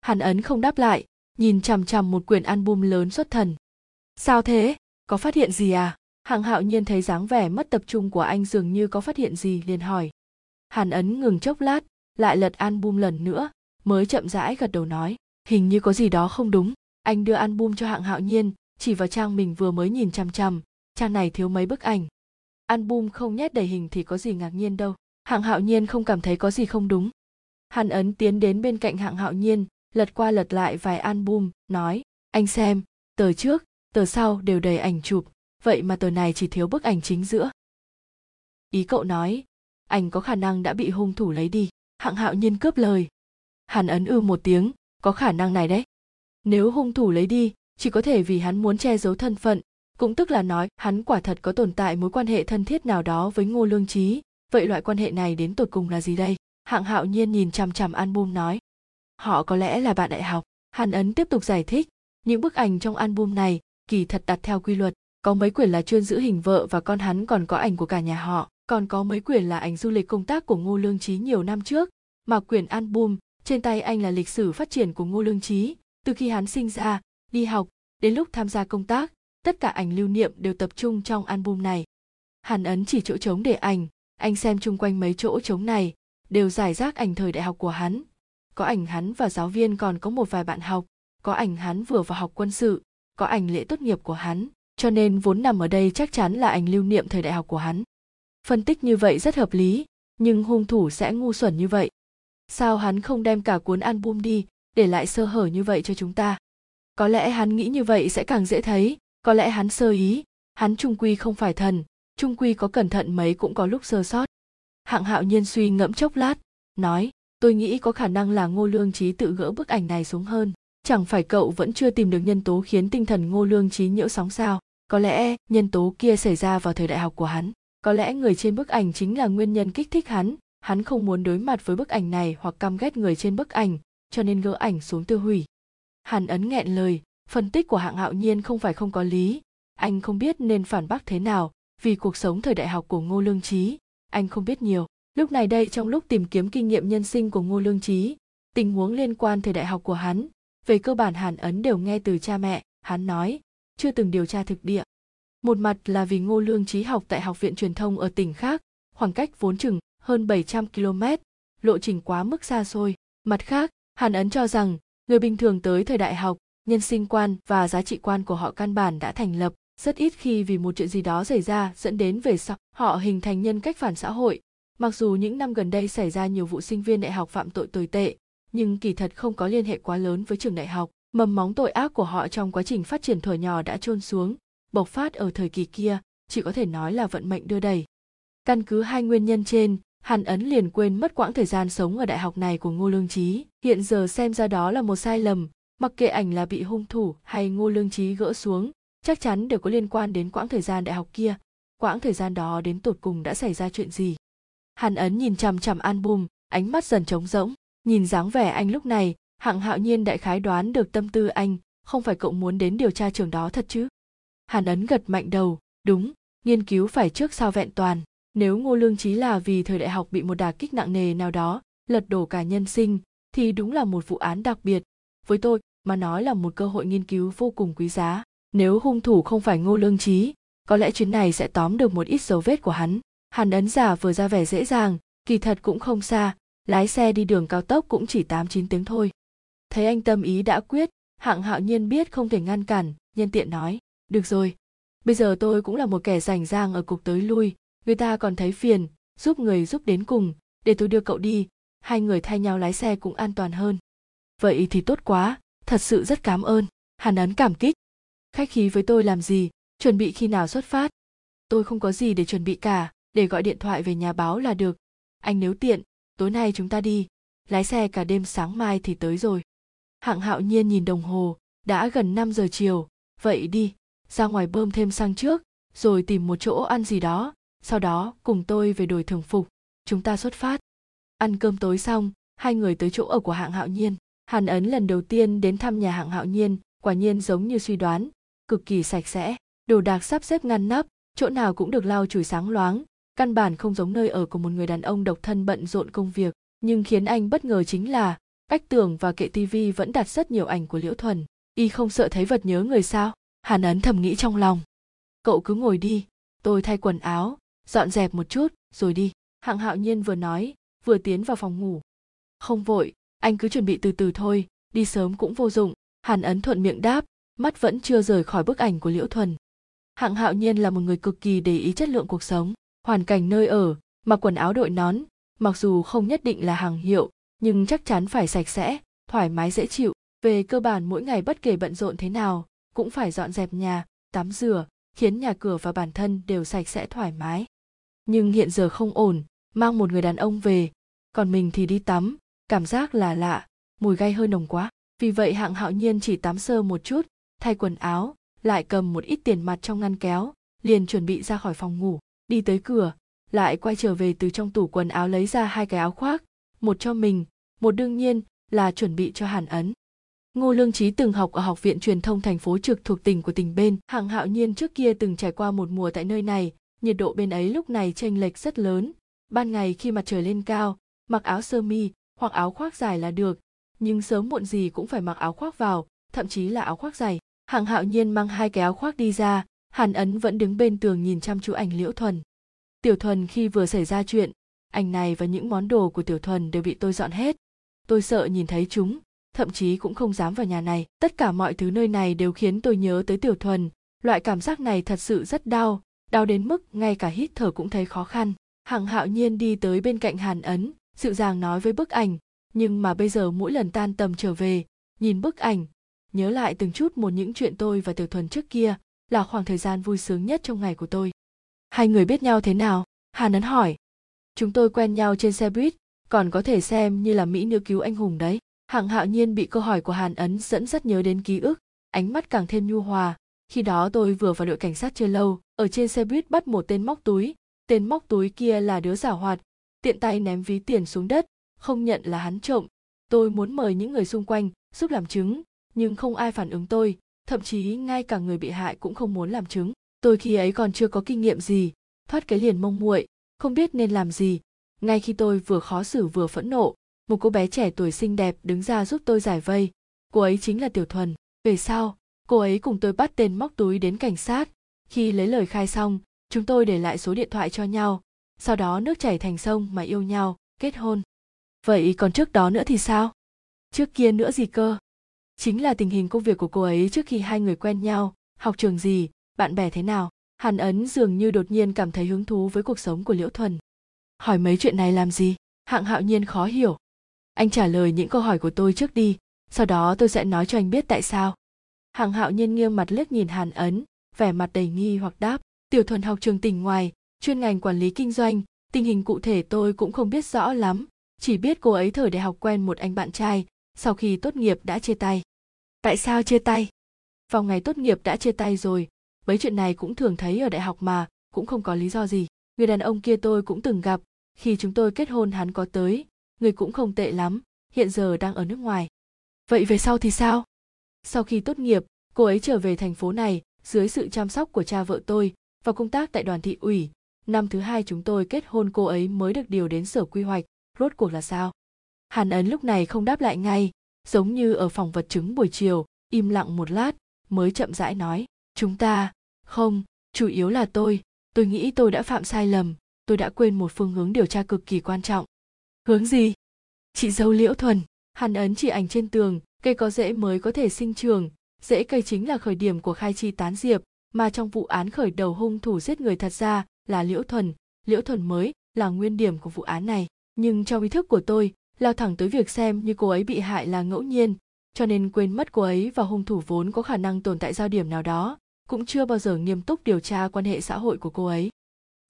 Hàn ấn không đáp lại, nhìn chằm chằm một quyển album lớn xuất thần. Sao thế? Có phát hiện gì à? Hạng hạo nhiên thấy dáng vẻ mất tập trung của anh dường như có phát hiện gì, liền hỏi. Hàn ấn ngừng chốc lát, lại lật album lần nữa, mới chậm rãi gật đầu nói. Hình như có gì đó không đúng, anh đưa album cho hạng hạo nhiên, chỉ vào trang mình vừa mới nhìn chằm chằm, trang này thiếu mấy bức ảnh. Album không nhét đầy hình thì có gì ngạc nhiên đâu, hạng hạo nhiên không cảm thấy có gì không đúng. Hàn ấn tiến đến bên cạnh hạng hạo nhiên, lật qua lật lại vài album, nói, anh xem, tờ trước, tờ sau đều đầy ảnh chụp vậy mà tờ này chỉ thiếu bức ảnh chính giữa. Ý cậu nói ảnh có khả năng đã bị hung thủ lấy đi. Hạng hạo nhiên cướp lời. Hàn ấn ư một tiếng, có khả năng này đấy. Nếu hung thủ lấy đi, chỉ có thể vì hắn muốn che giấu thân phận, cũng tức là nói hắn quả thật có tồn tại mối quan hệ thân thiết nào đó với ngô lương trí vậy loại quan hệ này đến tột cùng là gì đây? Hạng hạo nhiên nhìn chằm chằm album nói, họ có lẽ là bạn đại học. Hàn ấn tiếp tục giải thích, những bức ảnh trong album này kỳ thật đặt theo quy luật có mấy quyển là chuyên giữ hình vợ và con hắn còn có ảnh của cả nhà họ. Còn có mấy quyển là ảnh du lịch công tác của ngô lương trí nhiều năm trước. Mà quyển album, trên tay anh là lịch sử phát triển của ngô lương trí từ khi hắn sinh ra, đi học, đến lúc tham gia công tác, tất cả ảnh lưu niệm đều tập trung trong album này. Hàn ấn chỉ chỗ trống để ảnh. Anh xem chung quanh mấy chỗ trống này, đều giải rác ảnh thời đại học của hắn. Có ảnh hắn và giáo viên còn có một vài bạn học. Có ảnh hắn vừa vào học quân sự, có ảnh lễ tốt nghiệp của hắn cho nên vốn nằm ở đây chắc chắn là ảnh lưu niệm thời đại học của hắn. Phân tích như vậy rất hợp lý, nhưng hung thủ sẽ ngu xuẩn như vậy. Sao hắn không đem cả cuốn album đi, để lại sơ hở như vậy cho chúng ta? Có lẽ hắn nghĩ như vậy sẽ càng dễ thấy, có lẽ hắn sơ ý. Hắn trung quy không phải thần, trung quy có cẩn thận mấy cũng có lúc sơ sót. Hạng hạo nhiên suy ngẫm chốc lát, nói, tôi nghĩ có khả năng là ngô lương trí tự gỡ bức ảnh này xuống hơn. Chẳng phải cậu vẫn chưa tìm được nhân tố khiến tinh thần ngô lương trí nhiễu sóng sao? Có lẽ nhân tố kia xảy ra vào thời đại học của hắn. Có lẽ người trên bức ảnh chính là nguyên nhân kích thích hắn. Hắn không muốn đối mặt với bức ảnh này hoặc căm ghét người trên bức ảnh, cho nên gỡ ảnh xuống tiêu hủy. Hàn ấn nghẹn lời, phân tích của hạng hạo nhiên không phải không có lý. Anh không biết nên phản bác thế nào vì cuộc sống thời đại học của ngô lương trí anh không biết nhiều. Lúc này đây, trong lúc tìm kiếm kinh nghiệm nhân sinh của ngô lương trí tình huống liên quan thời đại học của hắn, về cơ bản hàn ấn đều nghe từ cha mẹ. Hắn nói chưa từng điều tra thực địa. Một mặt là vì ngô lương trí học tại học viện truyền thông ở tỉnh khác, khoảng cách vốn chừng hơn 700 km, lộ trình quá mức xa xôi. Mặt khác, hàn ấn cho rằng, người bình thường tới thời đại học, nhân sinh quan và giá trị quan của họ căn bản đã thành lập, rất ít khi vì một chuyện gì đó xảy ra dẫn đến về sau. Họ hình thành nhân cách phản xã hội. Mặc dù những năm gần đây xảy ra nhiều vụ sinh viên đại học phạm tội tồi tệ, nhưng kỳ thật không có liên hệ quá lớn với trường đại học mầm móng tội ác của họ trong quá trình phát triển thuở nhỏ đã trôn xuống, bộc phát ở thời kỳ kia, chỉ có thể nói là vận mệnh đưa đẩy căn cứ hai nguyên nhân trên, hàn ấn liền quên mất quãng thời gian sống ở đại học này của ngô lương trí hiện giờ xem ra đó là một sai lầm, mặc kệ ảnh là bị hung thủ hay ngô lương trí gỡ xuống, chắc chắn đều có liên quan đến quãng thời gian đại học kia, quãng thời gian đó đến tột cùng đã xảy ra chuyện gì. Hàn ấn nhìn chằm chằm album, ánh mắt dần trống rỗng, nhìn dáng vẻ anh lúc này hạng hạo nhiên đại khái đoán được tâm tư anh, không phải cậu muốn đến điều tra trường đó thật chứ? Hàn ấn gật mạnh đầu, đúng, nghiên cứu phải trước sao vẹn toàn. Nếu ngô lương trí là vì thời đại học bị một đà kích nặng nề nào đó, lật đổ cả nhân sinh, thì đúng là một vụ án đặc biệt. Với tôi, mà nói là một cơ hội nghiên cứu vô cùng quý giá. Nếu hung thủ không phải ngô lương trí có lẽ chuyến này sẽ tóm được một ít dấu vết của hắn. Hàn ấn giả vừa ra vẻ dễ dàng, kỳ thật cũng không xa, lái xe đi đường cao tốc cũng chỉ tám chín tiếng thôi thấy anh tâm ý đã quyết, hạng hạo nhiên biết không thể ngăn cản, nhân tiện nói, được rồi, bây giờ tôi cũng là một kẻ rảnh rang ở cục tới lui, người ta còn thấy phiền, giúp người giúp đến cùng, để tôi đưa cậu đi, hai người thay nhau lái xe cũng an toàn hơn. Vậy thì tốt quá, thật sự rất cảm ơn, hàn ấn cảm kích. Khách khí với tôi làm gì, chuẩn bị khi nào xuất phát? Tôi không có gì để chuẩn bị cả, để gọi điện thoại về nhà báo là được. Anh nếu tiện, tối nay chúng ta đi, lái xe cả đêm sáng mai thì tới rồi hạng hạo nhiên nhìn đồng hồ, đã gần 5 giờ chiều. Vậy đi, ra ngoài bơm thêm xăng trước, rồi tìm một chỗ ăn gì đó. Sau đó, cùng tôi về đổi thường phục. Chúng ta xuất phát. Ăn cơm tối xong, hai người tới chỗ ở của hạng hạo nhiên. Hàn ấn lần đầu tiên đến thăm nhà hạng hạo nhiên, quả nhiên giống như suy đoán. Cực kỳ sạch sẽ. Đồ đạc sắp xếp ngăn nắp, chỗ nào cũng được lau chùi sáng loáng. Căn bản không giống nơi ở của một người đàn ông độc thân bận rộn công việc. Nhưng khiến anh bất ngờ chính là cách tường và kệ tivi vẫn đặt rất nhiều ảnh của liễu thuần. Y không sợ thấy vật nhớ người sao? Hàn ấn thầm nghĩ trong lòng. Cậu cứ ngồi đi. Tôi thay quần áo, dọn dẹp một chút, rồi đi. Hạng hạo nhiên vừa nói, vừa tiến vào phòng ngủ. Không vội, anh cứ chuẩn bị từ từ thôi, đi sớm cũng vô dụng. Hàn ấn thuận miệng đáp, mắt vẫn chưa rời khỏi bức ảnh của liễu thuần. Hạng hạo nhiên là một người cực kỳ để ý chất lượng cuộc sống, hoàn cảnh nơi ở, mặc quần áo đội nón, mặc dù không nhất định là hàng hiệu nhưng chắc chắn phải sạch sẽ, thoải mái dễ chịu. Về cơ bản mỗi ngày bất kể bận rộn thế nào, cũng phải dọn dẹp nhà, tắm rửa, khiến nhà cửa và bản thân đều sạch sẽ thoải mái. Nhưng hiện giờ không ổn, mang một người đàn ông về, còn mình thì đi tắm, cảm giác là lạ, mùi gay hơi nồng quá. Vì vậy hạng hạo nhiên chỉ tắm sơ một chút, thay quần áo, lại cầm một ít tiền mặt trong ngăn kéo, liền chuẩn bị ra khỏi phòng ngủ, đi tới cửa, lại quay trở về từ trong tủ quần áo lấy ra hai cái áo khoác, một cho mình một đương nhiên là chuẩn bị cho hàn ấn. Ngô lương trí từng học ở học viện truyền thông thành phố trực thuộc tỉnh của tỉnh bên. Hạng hạo nhiên trước kia từng trải qua một mùa tại nơi này, nhiệt độ bên ấy lúc này chênh lệch rất lớn. Ban ngày khi mặt trời lên cao, mặc áo sơ mi hoặc áo khoác dài là được, nhưng sớm muộn gì cũng phải mặc áo khoác vào, thậm chí là áo khoác dày. Hạng hạo nhiên mang hai cái áo khoác đi ra, hàn ấn vẫn đứng bên tường nhìn chăm chú ảnh liễu thuần. Tiểu thuần khi vừa xảy ra chuyện, ảnh này và những món đồ của tiểu thuần đều bị tôi dọn hết tôi sợ nhìn thấy chúng, thậm chí cũng không dám vào nhà này. Tất cả mọi thứ nơi này đều khiến tôi nhớ tới tiểu thuần. Loại cảm giác này thật sự rất đau đau đến mức ngay cả hít thở cũng thấy khó khăn. Hằng hạo nhiên đi tới bên cạnh hàn ấn, dịu dàng nói với bức ảnh, nhưng mà bây giờ mỗi lần tan tầm trở về, nhìn bức ảnh, nhớ lại từng chút một những chuyện tôi và tiểu thuần trước kia, là khoảng thời gian vui sướng nhất trong ngày của tôi. Hai người biết nhau thế nào? Hàn ấn hỏi. Chúng tôi quen nhau trên xe buýt còn có thể xem như là mỹ nữ cứu anh hùng đấy. Hạng hạo nhiên bị câu hỏi của hàn ấn dẫn rất nhớ đến ký ức, ánh mắt càng thêm nhu hòa. Khi đó tôi vừa vào đội cảnh sát chưa lâu, ở trên xe buýt bắt một tên móc túi. Tên móc túi kia là đứa giả hoạt, tiện tay ném ví tiền xuống đất, không nhận là hắn trộm. Tôi muốn mời những người xung quanh giúp làm chứng, nhưng không ai phản ứng tôi, thậm chí ngay cả người bị hại cũng không muốn làm chứng. Tôi khi ấy còn chưa có kinh nghiệm gì, thoát cái liền mông muội, không biết nên làm gì ngay khi tôi vừa khó xử vừa phẫn nộ, một cô bé trẻ tuổi xinh đẹp đứng ra giúp tôi giải vây. Cô ấy chính là tiểu thuần. Về sau, cô ấy cùng tôi bắt tên móc túi đến cảnh sát. Khi lấy lời khai xong, chúng tôi để lại số điện thoại cho nhau. Sau đó nước chảy thành sông mà yêu nhau, kết hôn. Vậy còn trước đó nữa thì sao? Trước kia nữa gì cơ? Chính là tình hình công việc của cô ấy trước khi hai người quen nhau. Học trường gì, bạn bè thế nào? Hàn ấn dường như đột nhiên cảm thấy hứng thú với cuộc sống của liễu thuần hỏi mấy chuyện này làm gì? Hạng hạo nhiên khó hiểu. Anh trả lời những câu hỏi của tôi trước đi, sau đó tôi sẽ nói cho anh biết tại sao. Hạng hạo nhiên nghiêng mặt liếc nhìn hàn ấn, vẻ mặt đầy nghi hoặc đáp, tiểu thuần học trường tỉnh ngoài, chuyên ngành quản lý kinh doanh, tình hình cụ thể tôi cũng không biết rõ lắm. Chỉ biết cô ấy thời đại học quen một anh bạn trai, sau khi tốt nghiệp đã chia tay. Tại sao chia tay? Vào ngày tốt nghiệp đã chia tay rồi. Mấy chuyện này cũng thường thấy ở đại học mà, cũng không có lý do gì. Người đàn ông kia tôi cũng từng gặp khi chúng tôi kết hôn hắn có tới, người cũng không tệ lắm, hiện giờ đang ở nước ngoài. Vậy về sau thì sao? Sau khi tốt nghiệp, cô ấy trở về thành phố này, dưới sự chăm sóc của cha vợ tôi và công tác tại đoàn thị ủy. Năm thứ hai chúng tôi kết hôn, cô ấy mới được điều đến sở quy hoạch. Rốt cuộc là sao? Hàn ấn lúc này không đáp lại ngay, giống như ở phòng vật chứng buổi chiều, im lặng một lát, mới chậm rãi nói, chúng ta, không, chủ yếu là tôi. Tôi nghĩ tôi đã phạm sai lầm tôi đã quên một phương hướng điều tra cực kỳ quan trọng. Hướng gì? Chị dâu liễu thuần, hàn ấn chỉ ảnh trên tường, cây có rễ mới có thể sinh trường. Rễ cây chính là khởi điểm của khai chi tán diệp, mà trong vụ án khởi đầu hung thủ giết người thật ra là liễu thuần. Liễu thuần mới là nguyên điểm của vụ án này. Nhưng trong ý thức của tôi, lao thẳng tới việc xem như cô ấy bị hại là ngẫu nhiên, cho nên quên mất cô ấy và hung thủ vốn có khả năng tồn tại giao điểm nào đó, cũng chưa bao giờ nghiêm túc điều tra quan hệ xã hội của cô ấy.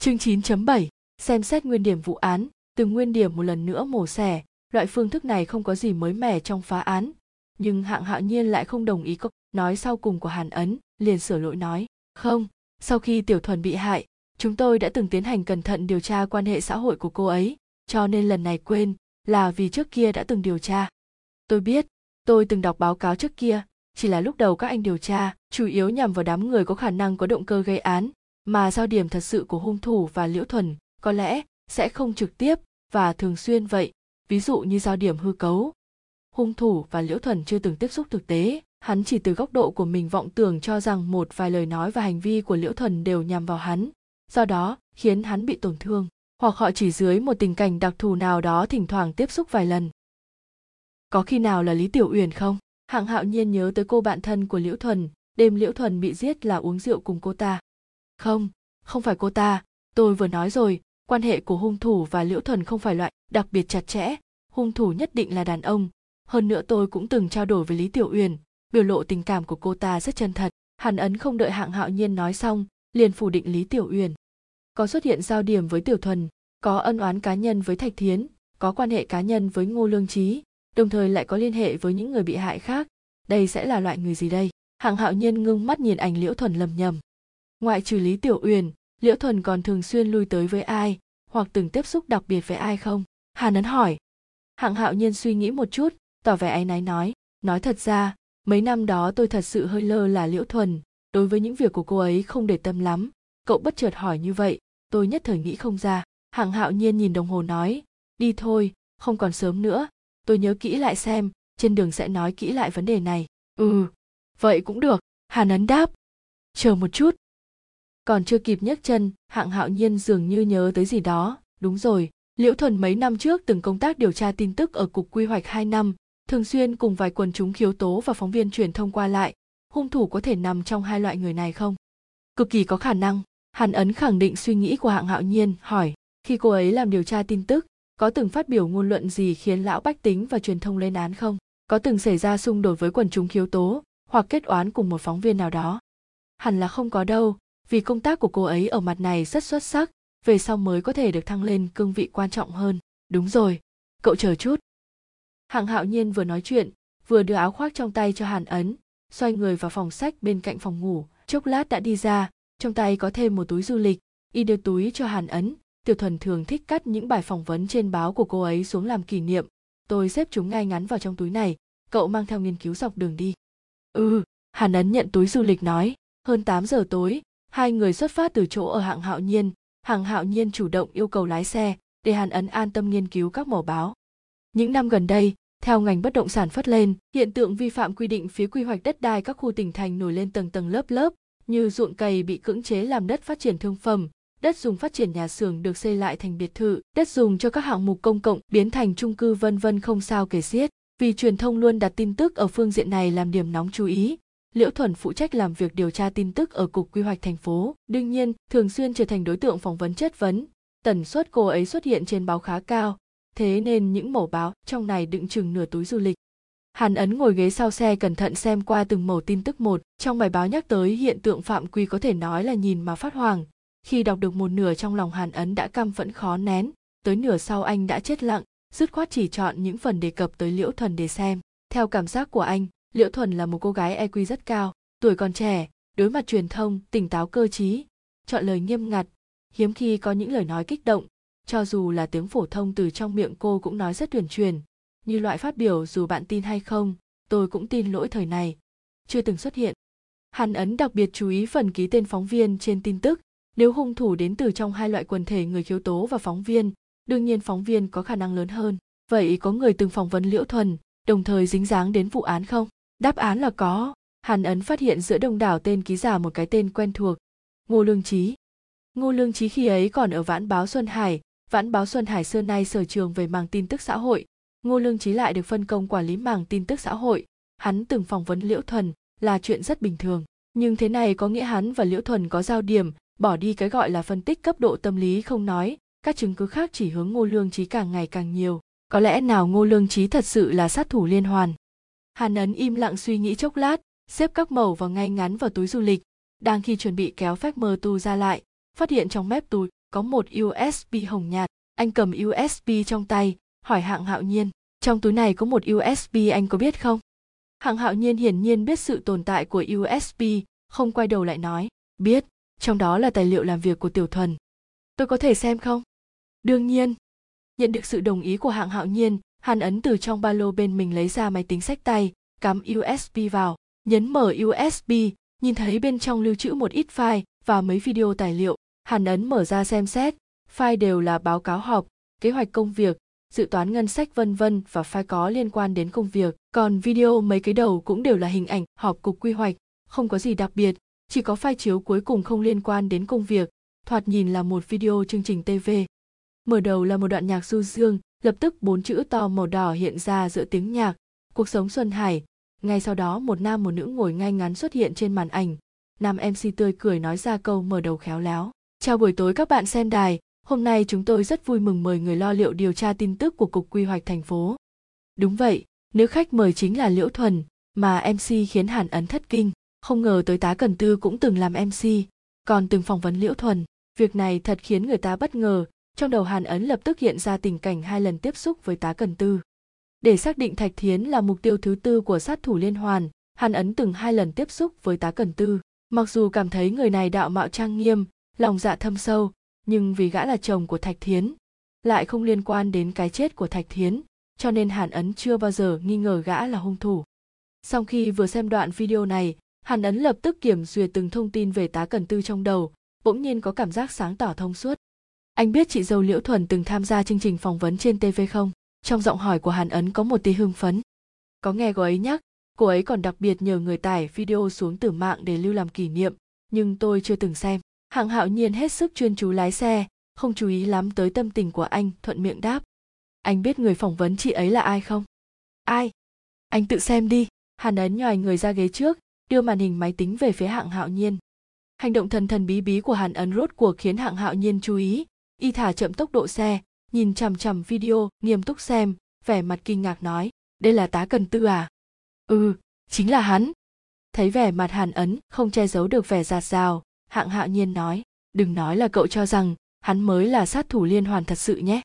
Chương 9.7 Xem xét nguyên điểm vụ án, từng nguyên điểm một lần nữa mổ xẻ, loại phương thức này không có gì mới mẻ trong phá án. Nhưng hạng hạo nhiên lại không đồng ý câu nói sau cùng của Hàn Ấn, liền sửa lỗi nói. Không, sau khi Tiểu Thuần bị hại, chúng tôi đã từng tiến hành cẩn thận điều tra quan hệ xã hội của cô ấy, cho nên lần này quên là vì trước kia đã từng điều tra. Tôi biết, tôi từng đọc báo cáo trước kia, chỉ là lúc đầu các anh điều tra chủ yếu nhằm vào đám người có khả năng có động cơ gây án mà giao điểm thật sự của hung thủ và liễu thuần có lẽ sẽ không trực tiếp và thường xuyên vậy. Ví dụ như giao điểm hư cấu. Hung thủ và liễu thuần chưa từng tiếp xúc thực tế. Hắn chỉ từ góc độ của mình vọng tưởng cho rằng một vài lời nói và hành vi của liễu thuần đều nhằm vào hắn. Do đó, khiến hắn bị tổn thương. Hoặc họ chỉ dưới một tình cảnh đặc thù nào đó thỉnh thoảng tiếp xúc vài lần. Có khi nào là lý tiểu uyển không? Hạng hạo nhiên nhớ tới cô bạn thân của liễu thuần. Đêm liễu thuần bị giết là uống rượu cùng cô ta không không phải cô ta. Tôi vừa nói rồi, quan hệ của hung thủ và liễu thuần không phải loại đặc biệt chặt chẽ. Hung thủ nhất định là đàn ông. Hơn nữa tôi cũng từng trao đổi với lý tiểu uyển, biểu lộ tình cảm của cô ta rất chân thật. Hàn ấn không đợi hạng hạo nhiên nói xong, liền phủ định lý tiểu uyển. Có xuất hiện giao điểm với tiểu thuần, có ân oán cá nhân với thạch thiến, có quan hệ cá nhân với ngô lương trí, đồng thời lại có liên hệ với những người bị hại khác. Đây sẽ là loại người gì đây? Hạng hạo nhiên ngưng mắt nhìn ảnh liễu thuần lầm nhầm ngoại trừ lý tiểu uyển, liễu thuần còn thường xuyên lui tới với ai, hoặc từng tiếp xúc đặc biệt với ai không? Hà nấn hỏi. Hạng hạo nhiên suy nghĩ một chút, tỏ vẻ áy náy nói nói thật ra, mấy năm đó tôi thật sự hơi lơ là liễu thuần. Đối với những việc của cô ấy không để tâm lắm. Cậu bất chợt hỏi như vậy, tôi nhất thời nghĩ không ra. Hạng hạo nhiên nhìn đồng hồ nói, đi thôi, không còn sớm nữa. Tôi nhớ kỹ lại xem, trên đường sẽ nói kỹ lại vấn đề này. Ừ vậy cũng được. Hà nấn đáp. Chờ một chút còn chưa kịp nhấc chân, hạng hạo nhiên dường như nhớ tới gì đó. Đúng rồi, liễu thuần mấy năm trước từng công tác điều tra tin tức ở cục quy hoạch hai năm, thường xuyên cùng vài quần chúng khiếu tố và phóng viên truyền thông qua lại. Hung thủ có thể nằm trong hai loại người này không? Cực kỳ có khả năng. Hàn ấn khẳng định suy nghĩ của hạng hạo nhiên, hỏi, khi cô ấy làm điều tra tin tức, có từng phát biểu ngôn luận gì khiến lão bách tính và truyền thông lên án không? Có từng xảy ra xung đột với quần chúng khiếu tố, hoặc kết oán cùng một phóng viên nào đó? Hẳn là không có đâu vì công tác của cô ấy ở mặt này rất xuất sắc, về sau mới có thể được thăng lên cương vị quan trọng hơn. Đúng rồi, cậu chờ chút. Hạng hạo nhiên vừa nói chuyện, vừa đưa áo khoác trong tay cho hàn ấn, xoay người vào phòng sách bên cạnh phòng ngủ. Chốc lát đã đi ra, trong tay có thêm một túi du lịch, y đưa túi cho hàn ấn. Tiểu thuần thường thích cắt những bài phỏng vấn trên báo của cô ấy xuống làm kỷ niệm. Tôi xếp chúng ngay ngắn vào trong túi này, cậu mang theo nghiên cứu dọc đường đi. Ừ hàn ấn nhận túi du lịch nói, hơn 8 giờ tối hai người xuất phát từ chỗ ở hạng hạo nhiên, hạng hạo nhiên chủ động yêu cầu lái xe để hàn ấn an tâm nghiên cứu các mỏ báo. Những năm gần đây, theo ngành bất động sản phát lên, hiện tượng vi phạm quy định phía quy hoạch đất đai các khu tỉnh thành nổi lên tầng tầng lớp lớp, như ruộng cày bị cưỡng chế làm đất phát triển thương phẩm, đất dùng phát triển nhà xưởng được xây lại thành biệt thự, đất dùng cho các hạng mục công cộng biến thành chung cư vân vân không sao kể xiết. Vì truyền thông luôn đặt tin tức ở phương diện này làm điểm nóng chú ý liễu thuần phụ trách làm việc điều tra tin tức ở cục quy hoạch thành phố. Đương nhiên, thường xuyên trở thành đối tượng phỏng vấn chất vấn. Tần suất cô ấy xuất hiện trên báo khá cao. Thế nên những mẩu báo trong này đựng chừng nửa túi du lịch. Hàn ấn ngồi ghế sau xe cẩn thận xem qua từng mẩu tin tức một. Trong bài báo nhắc tới hiện tượng phạm quy có thể nói là nhìn mà phát hoàng khi đọc được một nửa trong lòng hàn ấn đã căm vẫn khó nén. Tới nửa sau anh đã chết lặng. Dứt khoát chỉ chọn những phần đề cập tới liễu thuần để xem. Theo cảm giác của anh liễu thuần là một cô gái eq rất cao, tuổi còn trẻ, đối mặt truyền thông, tỉnh táo cơ trí, chọn lời nghiêm ngặt, hiếm khi có những lời nói kích động. Cho dù là tiếng phổ thông từ trong miệng cô cũng nói rất tuyển truyền như loại phát biểu dù bạn tin hay không, tôi cũng tin lỗi thời này. Chưa từng xuất hiện. Hàn ấn đặc biệt chú ý phần ký tên phóng viên trên tin tức. Nếu hung thủ đến từ trong hai loại quần thể người khiếu tố và phóng viên, đương nhiên phóng viên có khả năng lớn hơn. Vậy có người từng phỏng vấn liễu thuần, đồng thời dính dáng đến vụ án không? Đáp án là có. Hàn ấn phát hiện giữa đông đảo tên ký giả một cái tên quen thuộc. Ngô lương trí ngô lương trí khi ấy còn ở vãn báo xuân hải. Vãn báo xuân hải xưa nay sở trường về mảng tin tức xã hội. Ngô lương trí lại được phân công quản lý mảng tin tức xã hội. Hắn từng phỏng vấn liễu thuần là chuyện rất bình thường. Nhưng thế này có nghĩa hắn và liễu thuần có giao điểm, bỏ đi cái gọi là phân tích cấp độ tâm lý không nói. Các chứng cứ khác chỉ hướng ngô lương trí càng ngày càng nhiều. Có lẽ nào ngô lương trí thật sự là sát thủ liên hoàn? Hàn ấn im lặng suy nghĩ chốc lát, xếp các mẩu vào ngay ngắn vào túi du lịch. Đang khi chuẩn bị kéo phép mơ tu ra lại, phát hiện trong mép túi có một usb hồng nhạt. Anh cầm usb trong tay, hỏi hạng hạo nhiên, trong túi này có một usb anh có biết không? Hạng hạo nhiên hiển nhiên biết sự tồn tại của usb không quay đầu lại nói, biết, trong đó là tài liệu làm việc của tiểu thuần. Tôi có thể xem không? Đương nhiên. Nhận được sự đồng ý của hạng hạo nhiên hàn ấn từ trong ba lô bên mình lấy ra máy tính sách tay cắm usb vào Nhấn mở USB, nhìn thấy bên trong lưu trữ một ít file và mấy video tài liệu. Hàn ấn mở ra xem xét, file đều là báo cáo họp, kế hoạch công việc, dự toán ngân sách vân vân và file có liên quan đến công việc. Còn video mấy cái đầu cũng đều là hình ảnh họp cục quy hoạch, không có gì đặc biệt, chỉ có file chiếu cuối cùng không liên quan đến công việc, thoạt nhìn là một video chương trình TV. Mở đầu là một đoạn nhạc du dương, lập tức bốn chữ to màu đỏ hiện ra giữa tiếng nhạc, cuộc sống Xuân Hải. Ngay sau đó một nam một nữ ngồi ngay ngắn xuất hiện trên màn ảnh. Nam MC tươi cười nói ra câu mở đầu khéo léo. Chào buổi tối các bạn xem đài, hôm nay chúng tôi rất vui mừng mời người lo liệu điều tra tin tức của Cục Quy hoạch thành phố. Đúng vậy, nữ khách mời chính là Liễu Thuần, mà MC khiến Hàn Ấn thất kinh. Không ngờ tới tá Cần Tư cũng từng làm MC, còn từng phỏng vấn Liễu Thuần. Việc này thật khiến người ta bất ngờ, trong đầu Hàn Ấn lập tức hiện ra tình cảnh hai lần tiếp xúc với tá Cần Tư. Để xác định Thạch Thiến là mục tiêu thứ tư của sát thủ liên hoàn, Hàn Ấn từng hai lần tiếp xúc với tá Cần Tư. Mặc dù cảm thấy người này đạo mạo trang nghiêm, lòng dạ thâm sâu, nhưng vì gã là chồng của Thạch Thiến, lại không liên quan đến cái chết của Thạch Thiến, cho nên Hàn Ấn chưa bao giờ nghi ngờ gã là hung thủ. Sau khi vừa xem đoạn video này, Hàn Ấn lập tức kiểm duyệt từng thông tin về tá Cần Tư trong đầu, bỗng nhiên có cảm giác sáng tỏ thông suốt. Anh biết chị dâu Liễu Thuần từng tham gia chương trình phỏng vấn trên TV không? Trong giọng hỏi của Hàn Ấn có một tí hưng phấn. Có nghe cô ấy nhắc, cô ấy còn đặc biệt nhờ người tải video xuống từ mạng để lưu làm kỷ niệm, nhưng tôi chưa từng xem. Hạng hạo nhiên hết sức chuyên chú lái xe, không chú ý lắm tới tâm tình của anh, thuận miệng đáp. Anh biết người phỏng vấn chị ấy là ai không? Ai? Anh tự xem đi. Hàn ấn nhòi người ra ghế trước, đưa màn hình máy tính về phía hạng hạo nhiên. Hành động thần thần bí bí của Hàn ấn rốt cuộc khiến hạng hạo nhiên chú ý, y thả chậm tốc độ xe, nhìn chằm chằm video, nghiêm túc xem, vẻ mặt kinh ngạc nói, đây là tá cần tư à? Ừ, chính là hắn. Thấy vẻ mặt Hàn ấn không che giấu được vẻ giạt rào, hạng hạo nhiên nói, đừng nói là cậu cho rằng hắn mới là sát thủ liên hoàn thật sự nhé.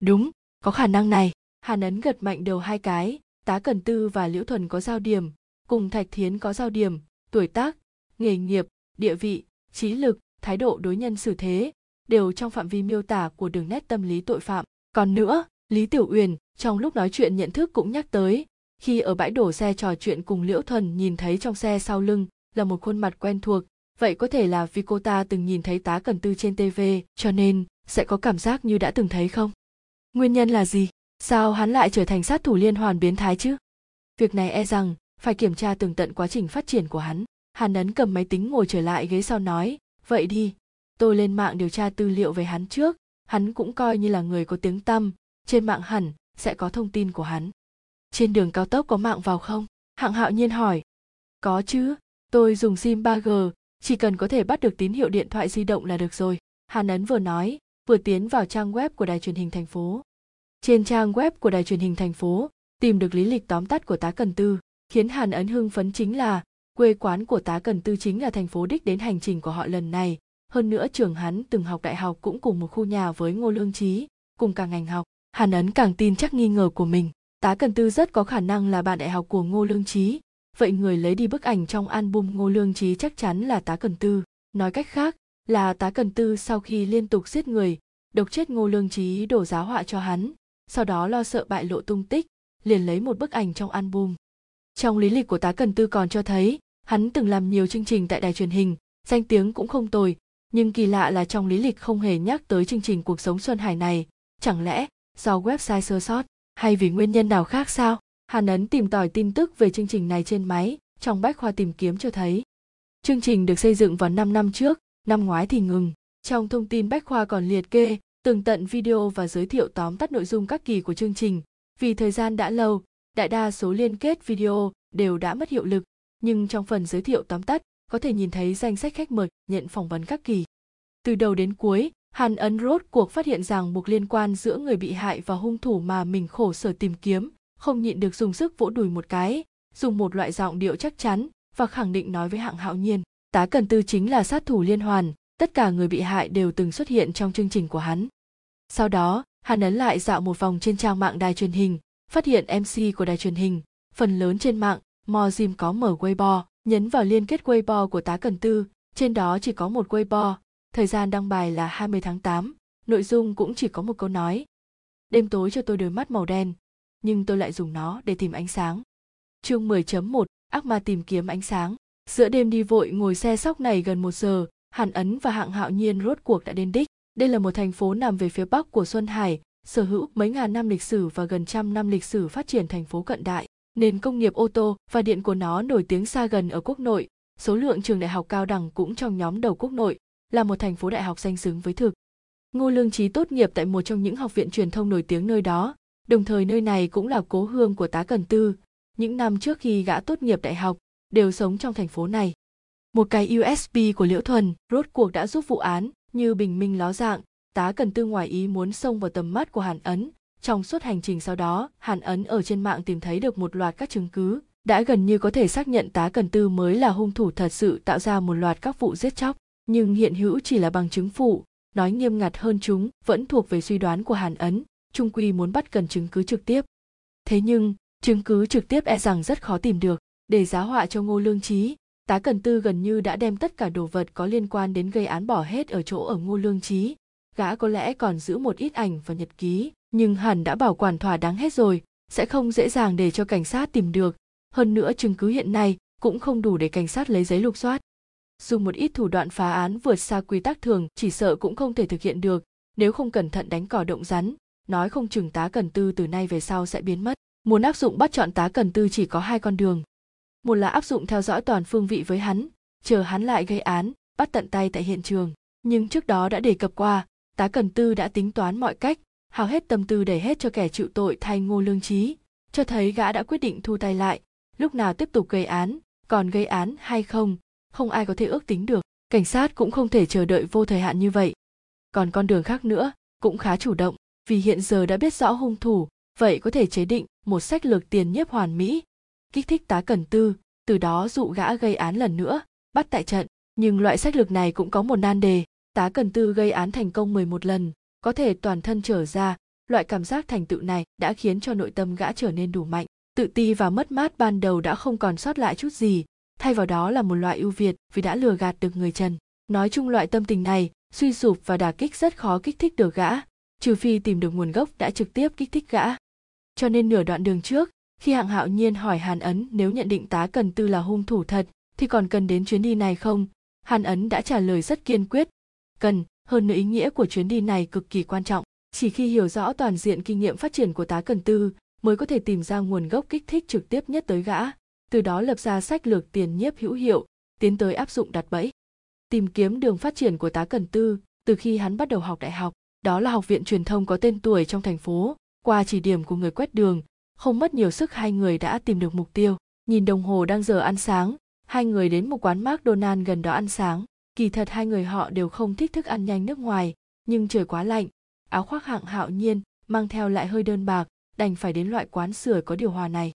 Đúng, có khả năng này. Hàn ấn gật mạnh đầu hai cái, tá cần tư và liễu thuần có giao điểm, cùng thạch thiến có giao điểm, tuổi tác, nghề nghiệp, địa vị, trí lực, thái độ đối nhân xử thế, đều trong phạm vi miêu tả của đường nét tâm lý tội phạm. Còn nữa, Lý Tiểu Uyển trong lúc nói chuyện nhận thức cũng nhắc tới, khi ở bãi đổ xe trò chuyện cùng Liễu Thuần nhìn thấy trong xe sau lưng là một khuôn mặt quen thuộc, vậy có thể là vì cô ta từng nhìn thấy tá cần tư trên TV, cho nên sẽ có cảm giác như đã từng thấy không? Nguyên nhân là gì? Sao hắn lại trở thành sát thủ liên hoàn biến thái chứ? Việc này e rằng phải kiểm tra tường tận quá trình phát triển của hắn. Hàn ấn cầm máy tính ngồi trở lại ghế sau nói, vậy đi, tôi lên mạng điều tra tư liệu về hắn trước, hắn cũng coi như là người có tiếng tăm, trên mạng hẳn sẽ có thông tin của hắn. Trên đường cao tốc có mạng vào không? Hạng hạo nhiên hỏi. Có chứ, tôi dùng sim 3G, chỉ cần có thể bắt được tín hiệu điện thoại di động là được rồi. Hàn Ấn vừa nói, vừa tiến vào trang web của đài truyền hình thành phố. Trên trang web của đài truyền hình thành phố, tìm được lý lịch tóm tắt của tá Cần Tư, khiến Hàn Ấn hưng phấn chính là quê quán của tá Cần Tư chính là thành phố đích đến hành trình của họ lần này. Hơn nữa trường hắn từng học đại học cũng cùng một khu nhà với Ngô Lương Trí, cùng cả ngành học. Hàn Ấn càng tin chắc nghi ngờ của mình. Tá Cần Tư rất có khả năng là bạn đại học của Ngô Lương Trí, vậy người lấy đi bức ảnh trong album Ngô Lương Trí chắc chắn là Tá Cần Tư. Nói cách khác, là Tá Cần Tư sau khi liên tục giết người, độc chết Ngô Lương Trí đổ giáo họa cho hắn, sau đó lo sợ bại lộ tung tích, liền lấy một bức ảnh trong album. Trong lý lịch của Tá Cần Tư còn cho thấy, hắn từng làm nhiều chương trình tại đài truyền hình, danh tiếng cũng không tồi, nhưng kỳ lạ là trong lý lịch không hề nhắc tới chương trình cuộc sống Xuân Hải này, chẳng lẽ do website sơ sót hay vì nguyên nhân nào khác sao? Hàn Ấn tìm tòi tin tức về chương trình này trên máy, trong bách khoa tìm kiếm cho thấy. Chương trình được xây dựng vào 5 năm trước, năm ngoái thì ngừng. Trong thông tin bách khoa còn liệt kê, tường tận video và giới thiệu tóm tắt nội dung các kỳ của chương trình. Vì thời gian đã lâu, đại đa số liên kết video đều đã mất hiệu lực, nhưng trong phần giới thiệu tóm tắt có thể nhìn thấy danh sách khách mời nhận phỏng vấn các kỳ. Từ đầu đến cuối, Hàn Ấn rốt cuộc phát hiện rằng buộc liên quan giữa người bị hại và hung thủ mà mình khổ sở tìm kiếm, không nhịn được dùng sức vỗ đùi một cái, dùng một loại giọng điệu chắc chắn và khẳng định nói với hạng hạo nhiên. Tá Cần Tư chính là sát thủ liên hoàn, tất cả người bị hại đều từng xuất hiện trong chương trình của hắn. Sau đó, Hàn ấn lại dạo một vòng trên trang mạng đài truyền hình, phát hiện MC của đài truyền hình, phần lớn trên mạng, Mojim có mở Weibo, nhấn vào liên kết Weibo của tá Cần Tư, trên đó chỉ có một Weibo, thời gian đăng bài là 20 tháng 8, nội dung cũng chỉ có một câu nói. Đêm tối cho tôi đôi mắt màu đen, nhưng tôi lại dùng nó để tìm ánh sáng. Chương 10.1 ác ma tìm kiếm ánh sáng. Giữa đêm đi vội ngồi xe sóc này gần một giờ hàn ấn và hạng hạo nhiên rốt cuộc đã đến đích. Đây là một thành phố nằm về phía bắc của xuân hải sở hữu mấy ngàn năm lịch sử và gần trăm năm lịch sử phát triển thành phố cận đại nền công nghiệp ô tô và điện của nó nổi tiếng xa gần ở quốc nội. Số lượng trường đại học cao đẳng cũng trong nhóm đầu quốc nội, là một thành phố đại học danh xứng với thực. Ngô lương trí tốt nghiệp tại một trong những học viện truyền thông nổi tiếng nơi đó, đồng thời nơi này cũng là cố hương của tá cần tư. Những năm trước khi gã tốt nghiệp đại học, đều sống trong thành phố này. Một cái usb của liễu thuần, rốt cuộc đã giúp vụ án như bình minh ló dạng. Tá cần tư ngoài ý muốn xông vào tầm mắt của hàn ấn trong suốt hành trình sau đó, hàn ấn ở trên mạng tìm thấy được một loạt các chứng cứ. Đã gần như có thể xác nhận tá cần tư mới là hung thủ thật sự tạo ra một loạt các vụ giết chóc. Nhưng hiện hữu chỉ là bằng chứng phụ. Nói nghiêm ngặt hơn chúng, vẫn thuộc về suy đoán của hàn ấn. Trung quy muốn bắt cần chứng cứ trực tiếp. Thế nhưng, chứng cứ trực tiếp e rằng rất khó tìm được. Để giá họa cho ngô lương trí tá cần tư gần như đã đem tất cả đồ vật có liên quan đến gây án bỏ hết ở chỗ ở ngô lương trí gã có lẽ còn giữ một ít ảnh và nhật ký nhưng hẳn đã bảo quản thỏa đáng hết rồi, sẽ không dễ dàng để cho cảnh sát tìm được. Hơn nữa chứng cứ hiện nay cũng không đủ để cảnh sát lấy giấy lục soát. Dùng một ít thủ đoạn phá án vượt xa quy tắc thường, chỉ sợ cũng không thể thực hiện được. Nếu không cẩn thận đánh cỏ động rắn, nói không chừng tá cần tư từ nay về sau sẽ biến mất. Muốn áp dụng bắt chọn tá cần tư chỉ có hai con đường. Một là áp dụng theo dõi toàn phương vị với hắn, chờ hắn lại gây án, bắt tận tay tại hiện trường. Nhưng trước đó đã đề cập qua, tá cần tư đã tính toán mọi cách hào hết tâm tư để hết cho kẻ chịu tội thay ngô lương trí. Cho thấy gã đã quyết định thu tay lại, lúc nào tiếp tục gây án, còn gây án hay không không ai có thể ước tính được. Cảnh sát cũng không thể chờ đợi vô thời hạn như vậy. Còn con đường khác nữa cũng khá chủ động, vì hiện giờ đã biết rõ hung thủ, vậy có thể chế định một sách lược tiền nhiếp hoàn mỹ, kích thích tá cần tư, từ đó dụ gã gây án lần nữa, bắt tại trận. Nhưng loại sách lược này cũng có một nan đề, tá cần tư gây án thành công 11 lần có thể toàn thân trở ra, loại cảm giác thành tựu này đã khiến cho nội tâm gã trở nên đủ mạnh. Tự ti và mất mát ban đầu đã không còn sót lại chút gì, thay vào đó là một loại ưu việt vì đã lừa gạt được người trần. Nói chung loại tâm tình này, suy sụp và đả kích rất khó kích thích được gã, trừ phi tìm được nguồn gốc đã trực tiếp kích thích gã. Cho nên nửa đoạn đường trước, khi hạng hạo nhiên hỏi hàn ấn nếu nhận định tá cần tư là hung thủ thật, thì còn cần đến chuyến đi này không? Hàn ấn đã trả lời rất kiên quyết. Cần hơn nữa ý nghĩa của chuyến đi này cực kỳ quan trọng. Chỉ khi hiểu rõ toàn diện kinh nghiệm phát triển của tá cần tư mới có thể tìm ra nguồn gốc kích thích trực tiếp nhất tới gã, từ đó lập ra sách lược tiền nhiếp hữu hiệu, tiến tới áp dụng đặt bẫy. Tìm kiếm đường phát triển của tá cần tư từ khi hắn bắt đầu học đại học, đó là học viện truyền thông có tên tuổi trong thành phố. Qua chỉ điểm của người quét đường, không mất nhiều sức hai người đã tìm được mục tiêu. Nhìn đồng hồ đang giờ ăn sáng, hai người đến một quán mcdonald gần đó ăn sáng kỳ thật hai người họ đều không thích thức ăn nhanh nước ngoài nhưng trời quá lạnh áo khoác hạng hạo nhiên mang theo lại hơi đơn bạc đành phải đến loại quán sưởi có điều hòa này.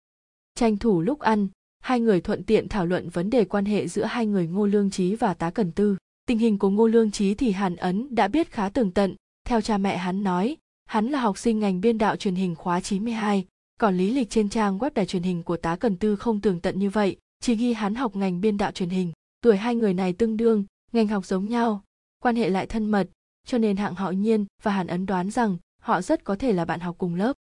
Tranh thủ lúc ăn hai người thuận tiện thảo luận vấn đề quan hệ giữa hai người ngô lương trí và tá cần tư. Tình hình của ngô lương trí thì hàn ấn đã biết khá tường tận. Theo cha mẹ hắn nói hắn là học sinh ngành biên đạo truyền hình khóa 92, còn lý lịch trên trang web đài truyền hình của tá cần tư không tường tận như vậy chỉ ghi hắn học ngành biên đạo truyền hình. Tuổi hai người này tương đương ngành học giống nhau, quan hệ lại thân mật, cho nên hạng họ nhiên và hàn ấn đoán rằng họ rất có thể là bạn học cùng lớp.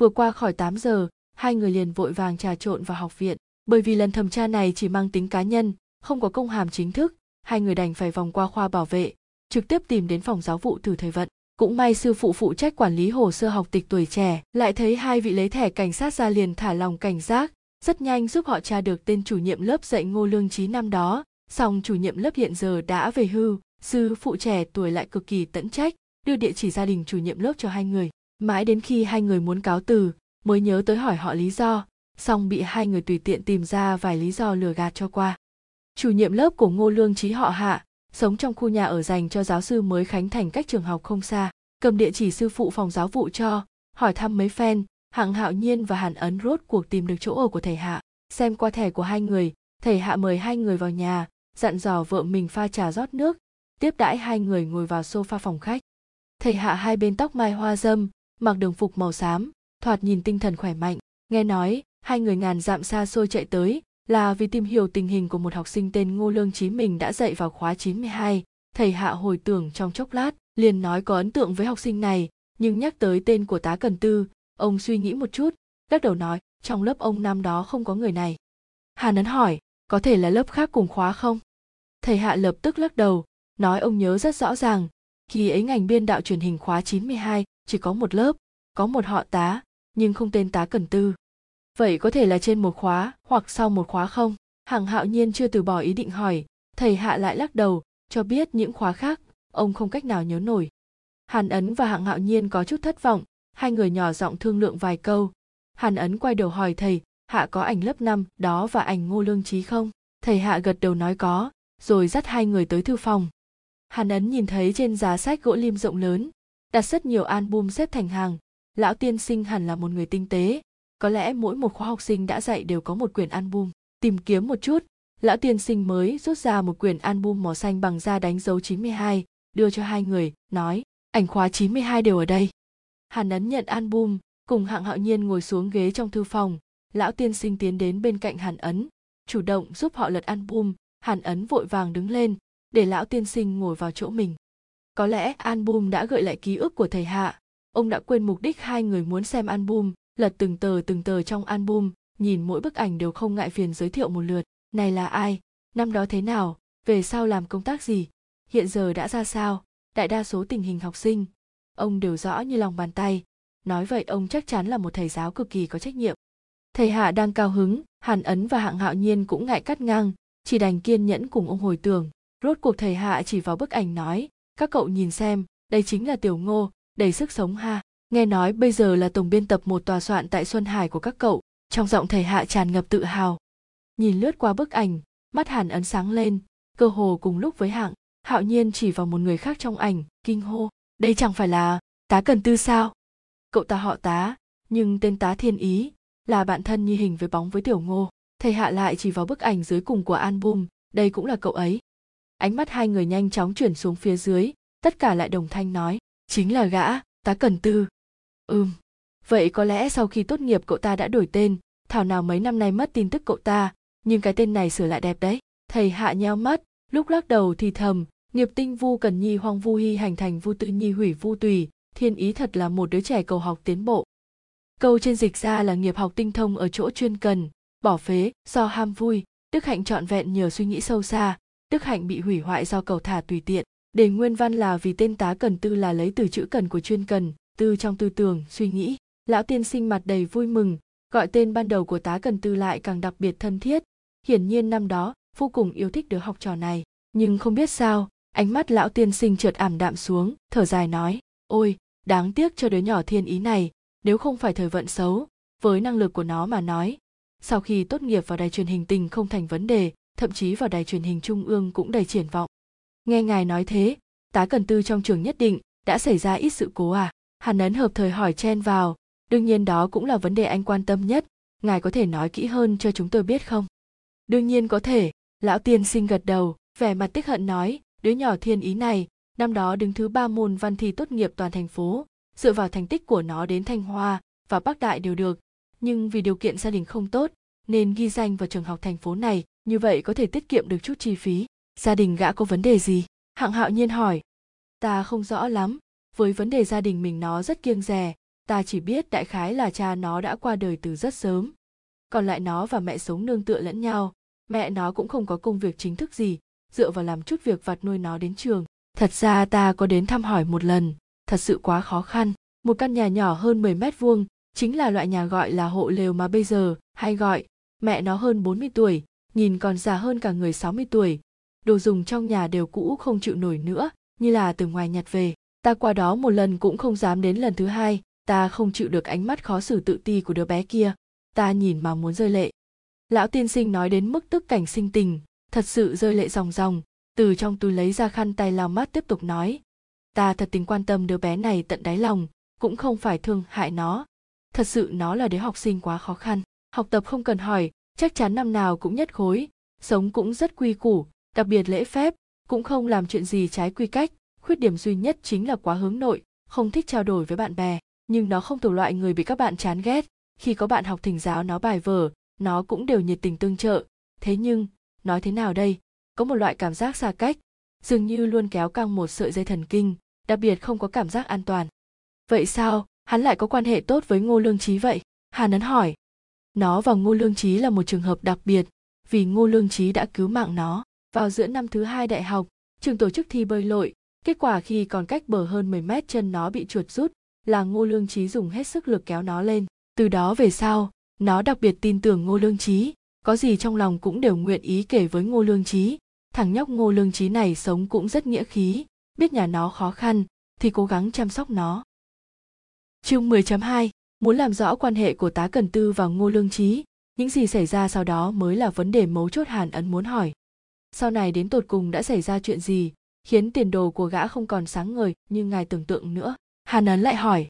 Vừa qua khỏi 8 giờ, hai người liền vội vàng trà trộn vào học viện. Bởi vì lần thẩm tra này chỉ mang tính cá nhân, không có công hàm chính thức, hai người đành phải vòng qua khoa bảo vệ, trực tiếp tìm đến phòng giáo vụ thử thời vận. Cũng may sư phụ phụ trách quản lý hồ sơ học tịch tuổi trẻ, lại thấy hai vị lấy thẻ cảnh sát ra liền thả lòng cảnh giác, rất nhanh giúp họ tra được tên chủ nhiệm lớp dạy ngô lương trí năm đó song chủ nhiệm lớp hiện giờ đã về hưu, sư phụ trẻ tuổi lại cực kỳ tẫn trách, đưa địa chỉ gia đình chủ nhiệm lớp cho hai người. Mãi đến khi hai người muốn cáo từ, mới nhớ tới hỏi họ lý do, song bị hai người tùy tiện tìm ra vài lý do lừa gạt cho qua. Chủ nhiệm lớp của ngô lương trí họ hạ, sống trong khu nhà ở dành cho giáo sư mới khánh thành cách trường học không xa, cầm địa chỉ sư phụ phòng giáo vụ cho, hỏi thăm mấy phen, hạng hạo nhiên và hàn ấn rốt cuộc tìm được chỗ ở của thầy hạ. Xem qua thẻ của hai người, thầy hạ mời hai người vào nhà dặn dò vợ mình pha trà rót nước tiếp đãi hai người ngồi vào sofa phòng khách thầy hạ hai bên tóc mai hoa dâm mặc đồng phục màu xám thoạt nhìn tinh thần khỏe mạnh nghe nói hai người ngàn dặm xa xôi chạy tới là vì tìm hiểu tình hình của một học sinh tên Ngô Lương Chí mình đã dạy vào khóa 92. Thầy Hạ hồi tưởng trong chốc lát, liền nói có ấn tượng với học sinh này, nhưng nhắc tới tên của tá cần tư, ông suy nghĩ một chút, lắc đầu nói, trong lớp ông năm đó không có người này. Hà nấn hỏi có thể là lớp khác cùng khóa không thầy hạ lập tức lắc đầu, nói ông nhớ rất rõ ràng, khi ấy ngành biên đạo truyền hình khóa 92 chỉ có một lớp, có một họ tá, nhưng không tên tá cần tư. Vậy có thể là trên một khóa hoặc sau một khóa không? Hằng hạo nhiên chưa từ bỏ ý định hỏi, thầy hạ lại lắc đầu, cho biết những khóa khác, ông không cách nào nhớ nổi. Hàn ấn và hạng hạo nhiên có chút thất vọng, hai người nhỏ giọng thương lượng vài câu. Hàn ấn quay đầu hỏi thầy, hạ có ảnh lớp năm đó và ảnh ngô lương trí không? Thầy hạ gật đầu nói có rồi dắt hai người tới thư phòng. Hàn ấn nhìn thấy trên giá sách gỗ lim rộng lớn đặt rất nhiều album xếp thành hàng. Lão tiên sinh hẳn là một người tinh tế. Có lẽ mỗi một khóa học sinh đã dạy đều có một quyển album. Tìm kiếm một chút lão tiên sinh mới rút ra một quyển album màu xanh bằng da đánh dấu 92, đưa cho hai người, nói, ảnh khóa 92 đều ở đây. Hàn ấn nhận album, cùng hạng hạo nhiên ngồi xuống ghế trong thư phòng, lão tiên sinh tiến đến bên cạnh hàn ấn, chủ động giúp họ lật album, hàn ấn vội vàng đứng lên, để lão tiên sinh ngồi vào chỗ mình. Có lẽ album đã gợi lại ký ức của thầy Hạ, ông đã quên mục đích hai người muốn xem album, lật từng tờ từng tờ trong album, nhìn mỗi bức ảnh đều không ngại phiền giới thiệu một lượt. Này là ai? Năm đó thế nào? Về sau làm công tác gì? Hiện giờ đã ra sao? Đại đa số tình hình học sinh. Ông đều rõ như lòng bàn tay. Nói vậy ông chắc chắn là một thầy giáo cực kỳ có trách nhiệm. Thầy hạ đang cao hứng hàn ấn và hạng hạo nhiên cũng ngại cắt ngang chỉ đành kiên nhẫn cùng ông hồi tưởng. Rốt cuộc thầy hạ chỉ vào bức ảnh nói, các cậu nhìn xem, đây chính là tiểu ngô, đầy sức sống ha. Nghe nói bây giờ là tổng biên tập một tòa soạn tại xuân hải của các cậu. Trong giọng thầy hạ tràn ngập tự hào. Nhìn lướt qua bức ảnh, mắt hàn ấn sáng lên, cơ hồ cùng lúc với hạng, hạo nhiên chỉ vào một người khác trong ảnh, kinh hô, đây chẳng phải là tá cần tư sao? Cậu ta họ tá, nhưng tên tá thiên ý, là bạn thân như hình với bóng với tiểu ngô thầy hạ lại chỉ vào bức ảnh dưới cùng của album, đây cũng là cậu ấy. Ánh mắt hai người nhanh chóng chuyển xuống phía dưới, tất cả lại đồng thanh nói, chính là gã tá cần tư. Ừm, vậy có lẽ sau khi tốt nghiệp cậu ta đã đổi tên, thảo nào mấy năm nay mất tin tức cậu ta, nhưng cái tên này sửa lại đẹp đấy. Thầy hạ nheo mắt, lúc lắc đầu thì thầm, nghiệp tinh vu cần nhi hoang vu hy hành thành vu tự nhi hủy vu tùy, thiên ý thật là một đứa trẻ cầu học tiến bộ. Câu trên dịch ra là nghiệp học tinh thông ở chỗ chuyên cần bỏ phế, do ham vui. Đức hạnh trọn vẹn nhờ suy nghĩ sâu xa. Đức hạnh bị hủy hoại do cầu thả tùy tiện. Để nguyên văn là vì tên tá cần tư là lấy từ chữ cần của chuyên cần, tư trong tư tưởng, suy nghĩ. Lão tiên sinh mặt đầy vui mừng, gọi tên ban đầu của tá cần tư lại càng đặc biệt thân thiết. Hiển nhiên năm đó, vô cùng yêu thích đứa học trò này. Nhưng không biết sao, ánh mắt lão tiên sinh chợt ảm đạm xuống, thở dài nói, ôi, đáng tiếc cho đứa nhỏ thiên ý này, nếu không phải thời vận xấu, với năng lực của nó mà nói sau khi tốt nghiệp vào đài truyền hình tình không thành vấn đề, thậm chí vào đài truyền hình trung ương cũng đầy triển vọng. Nghe ngài nói thế, tá cần tư trong trường nhất định, đã xảy ra ít sự cố à? Hàn ấn hợp thời hỏi chen vào, đương nhiên đó cũng là vấn đề anh quan tâm nhất, ngài có thể nói kỹ hơn cho chúng tôi biết không? Đương nhiên có thể, lão tiên sinh gật đầu, vẻ mặt tức hận nói, đứa nhỏ thiên ý này, năm đó đứng thứ ba môn văn thi tốt nghiệp toàn thành phố, dựa vào thành tích của nó đến thanh hoa và bắc đại đều được nhưng vì điều kiện gia đình không tốt, nên ghi danh vào trường học thành phố này, như vậy có thể tiết kiệm được chút chi phí. Gia đình gã có vấn đề gì? Hạng hạo nhiên hỏi. Ta không rõ lắm. Với vấn đề gia đình mình nó rất kiêng rè ta chỉ biết đại khái là cha nó đã qua đời từ rất sớm. Còn lại nó và mẹ sống nương tựa lẫn nhau. Mẹ nó cũng không có công việc chính thức gì, dựa vào làm chút việc vặt nuôi nó đến trường. Thật ra ta có đến thăm hỏi một lần. Thật sự quá khó khăn. Một căn nhà nhỏ hơn 10 mét vuông chính là loại nhà gọi là hộ lều mà bây giờ hay gọi, mẹ nó hơn 40 tuổi, nhìn còn già hơn cả người 60 tuổi. Đồ dùng trong nhà đều cũ không chịu nổi nữa, như là từ ngoài nhặt về. Ta qua đó một lần cũng không dám đến lần thứ hai, ta không chịu được ánh mắt khó xử tự ti của đứa bé kia. Ta nhìn mà muốn rơi lệ. Lão tiên sinh nói đến mức tức cảnh sinh tình, thật sự rơi lệ ròng ròng, từ trong túi lấy ra khăn tay lau mắt tiếp tục nói. Ta thật tình quan tâm đứa bé này tận đáy lòng, cũng không phải thương hại nó thật sự nó là đứa học sinh quá khó khăn. Học tập không cần hỏi, chắc chắn năm nào cũng nhất khối sống cũng rất quy củ, đặc biệt lễ phép, cũng không làm chuyện gì trái quy cách. Khuyết điểm duy nhất chính là quá hướng nội, không thích trao đổi với bạn bè. Nhưng nó không thuộc loại người bị các bạn chán ghét. Khi có bạn học thỉnh giáo nó bài vở, nó cũng đều nhiệt tình tương trợ. Thế nhưng, nói thế nào đây? Có một loại cảm giác xa cách, dường như luôn kéo căng một sợi dây thần kinh, đặc biệt không có cảm giác an toàn. Vậy sao? Hắn lại có quan hệ tốt với ngô lương trí vậy? Hà nấn hỏi. Nó và ngô lương trí là một trường hợp đặc biệt, vì ngô lương trí đã cứu mạng nó vào giữa năm thứ hai đại học. Trường tổ chức thi bơi lội, kết quả khi còn cách bờ hơn 10 mét chân nó bị chuột rút là ngô lương trí dùng hết sức lực kéo nó lên. Từ đó về sau, nó đặc biệt tin tưởng ngô lương trí có gì trong lòng cũng đều nguyện ý kể với ngô lương trí thằng nhóc ngô lương trí này sống cũng rất nghĩa khí, biết nhà nó khó khăn thì cố gắng chăm sóc nó chương 10.2 muốn làm rõ quan hệ của tá cần tư và ngô lương trí những gì xảy ra sau đó mới là vấn đề mấu chốt hàn ấn muốn hỏi. Sau này đến tột cùng đã xảy ra chuyện gì, khiến tiền đồ của gã không còn sáng ngời như ngài tưởng tượng nữa? Hàn ấn lại hỏi.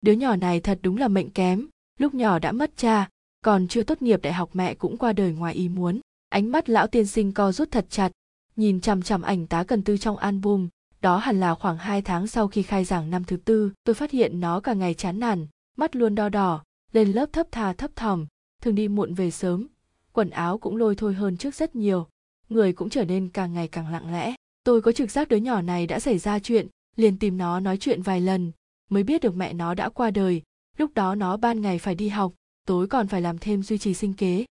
Đứa nhỏ này thật đúng là mệnh kém, lúc nhỏ đã mất cha, còn chưa tốt nghiệp đại học mẹ cũng qua đời ngoài ý muốn. Ánh mắt lão tiên sinh co rút thật chặt, nhìn chằm chằm ảnh tá cần tư trong album đó hẳn là khoảng 2 tháng sau khi khai giảng năm thứ tư, tôi phát hiện nó cả ngày chán nản, mắt luôn đo đỏ, lên lớp thấp thà thấp thỏm, thường đi muộn về sớm, quần áo cũng lôi thôi hơn trước rất nhiều, người cũng trở nên càng ngày càng lặng lẽ. Tôi có trực giác đứa nhỏ này đã xảy ra chuyện, liền tìm nó nói chuyện vài lần, mới biết được mẹ nó đã qua đời, lúc đó nó ban ngày phải đi học, tối còn phải làm thêm duy trì sinh kế.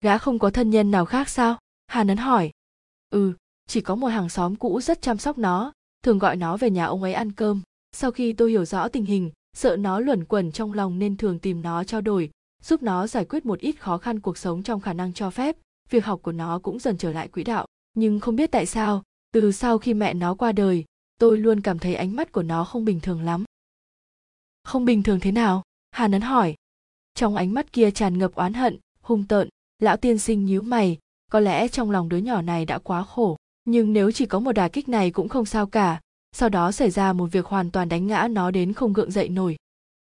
Gã không có thân nhân nào khác sao? Hà nấn hỏi. Ừ chỉ có một hàng xóm cũ rất chăm sóc nó thường gọi nó về nhà ông ấy ăn cơm. Sau khi tôi hiểu rõ tình hình, sợ nó luẩn quẩn trong lòng nên thường tìm nó trao đổi, giúp nó giải quyết một ít khó khăn cuộc sống trong khả năng cho phép. Việc học của nó cũng dần trở lại quỹ đạo. Nhưng không biết tại sao, từ sau khi mẹ nó qua đời, tôi luôn cảm thấy ánh mắt của nó không bình thường lắm. Không bình thường thế nào? Hà nấn hỏi. Trong ánh mắt kia tràn ngập oán hận, hung tợn, lão tiên sinh nhíu mày. Có lẽ trong lòng đứa nhỏ này đã quá khổ nhưng nếu chỉ có một đà kích này cũng không sao cả, sau đó xảy ra một việc hoàn toàn đánh ngã nó đến không gượng dậy nổi.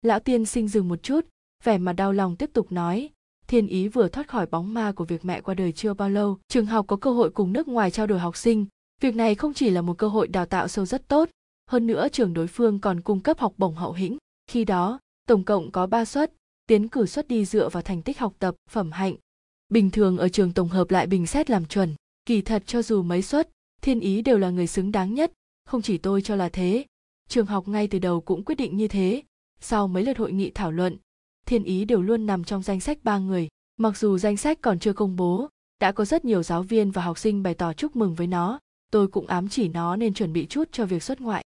Lão tiên sinh dừng một chút, vẻ mặt đau lòng tiếp tục nói, thiên ý vừa thoát khỏi bóng ma của việc mẹ qua đời chưa bao lâu, trường học có cơ hội cùng nước ngoài trao đổi học sinh. Việc này không chỉ là một cơ hội đào tạo sâu rất tốt, hơn nữa trường đối phương còn cung cấp học bổng hậu hĩnh. Khi đó, tổng cộng có ba suất, tiến cử suất đi dựa vào thành tích học tập phẩm hạnh. Bình thường ở trường tổng hợp lại bình xét làm chuẩn kỳ thật cho dù mấy suất, thiên ý đều là người xứng đáng nhất, không chỉ tôi cho là thế. Trường học ngay từ đầu cũng quyết định như thế. Sau mấy lượt hội nghị thảo luận, thiên ý đều luôn nằm trong danh sách ba người. Mặc dù danh sách còn chưa công bố, đã có rất nhiều giáo viên và học sinh bày tỏ chúc mừng với nó. Tôi cũng ám chỉ nó nên chuẩn bị chút cho việc xuất ngoại.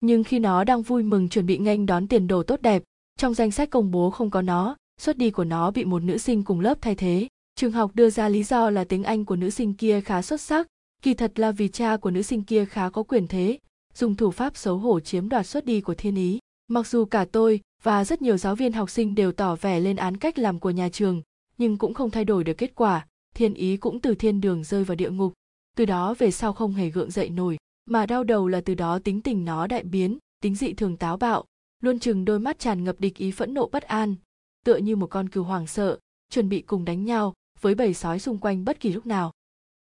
Nhưng khi nó đang vui mừng chuẩn bị nghênh đón tiền đồ tốt đẹp, trong danh sách công bố không có nó xuất đi của nó bị một nữ sinh cùng lớp thay thế trường học đưa ra lý do là tiếng anh của nữ sinh kia khá xuất sắc, kỳ thật là vì cha của nữ sinh kia khá có quyền thế, dùng thủ pháp xấu hổ chiếm đoạt xuất đi của thiên ý. Mặc dù cả tôi và rất nhiều giáo viên học sinh đều tỏ vẻ lên án cách làm của nhà trường, nhưng cũng không thay đổi được kết quả, thiên ý cũng từ thiên đường rơi vào địa ngục. Từ đó về sau không hề gượng dậy nổi, mà đau đầu là từ đó tính tình nó đại biến, tính dị thường táo bạo, luôn chừng đôi mắt tràn ngập địch ý phẫn nộ bất an. Tựa như một con cừu hoảng sợ, chuẩn bị cùng đánh nhau với bầy sói xung quanh bất kỳ lúc nào.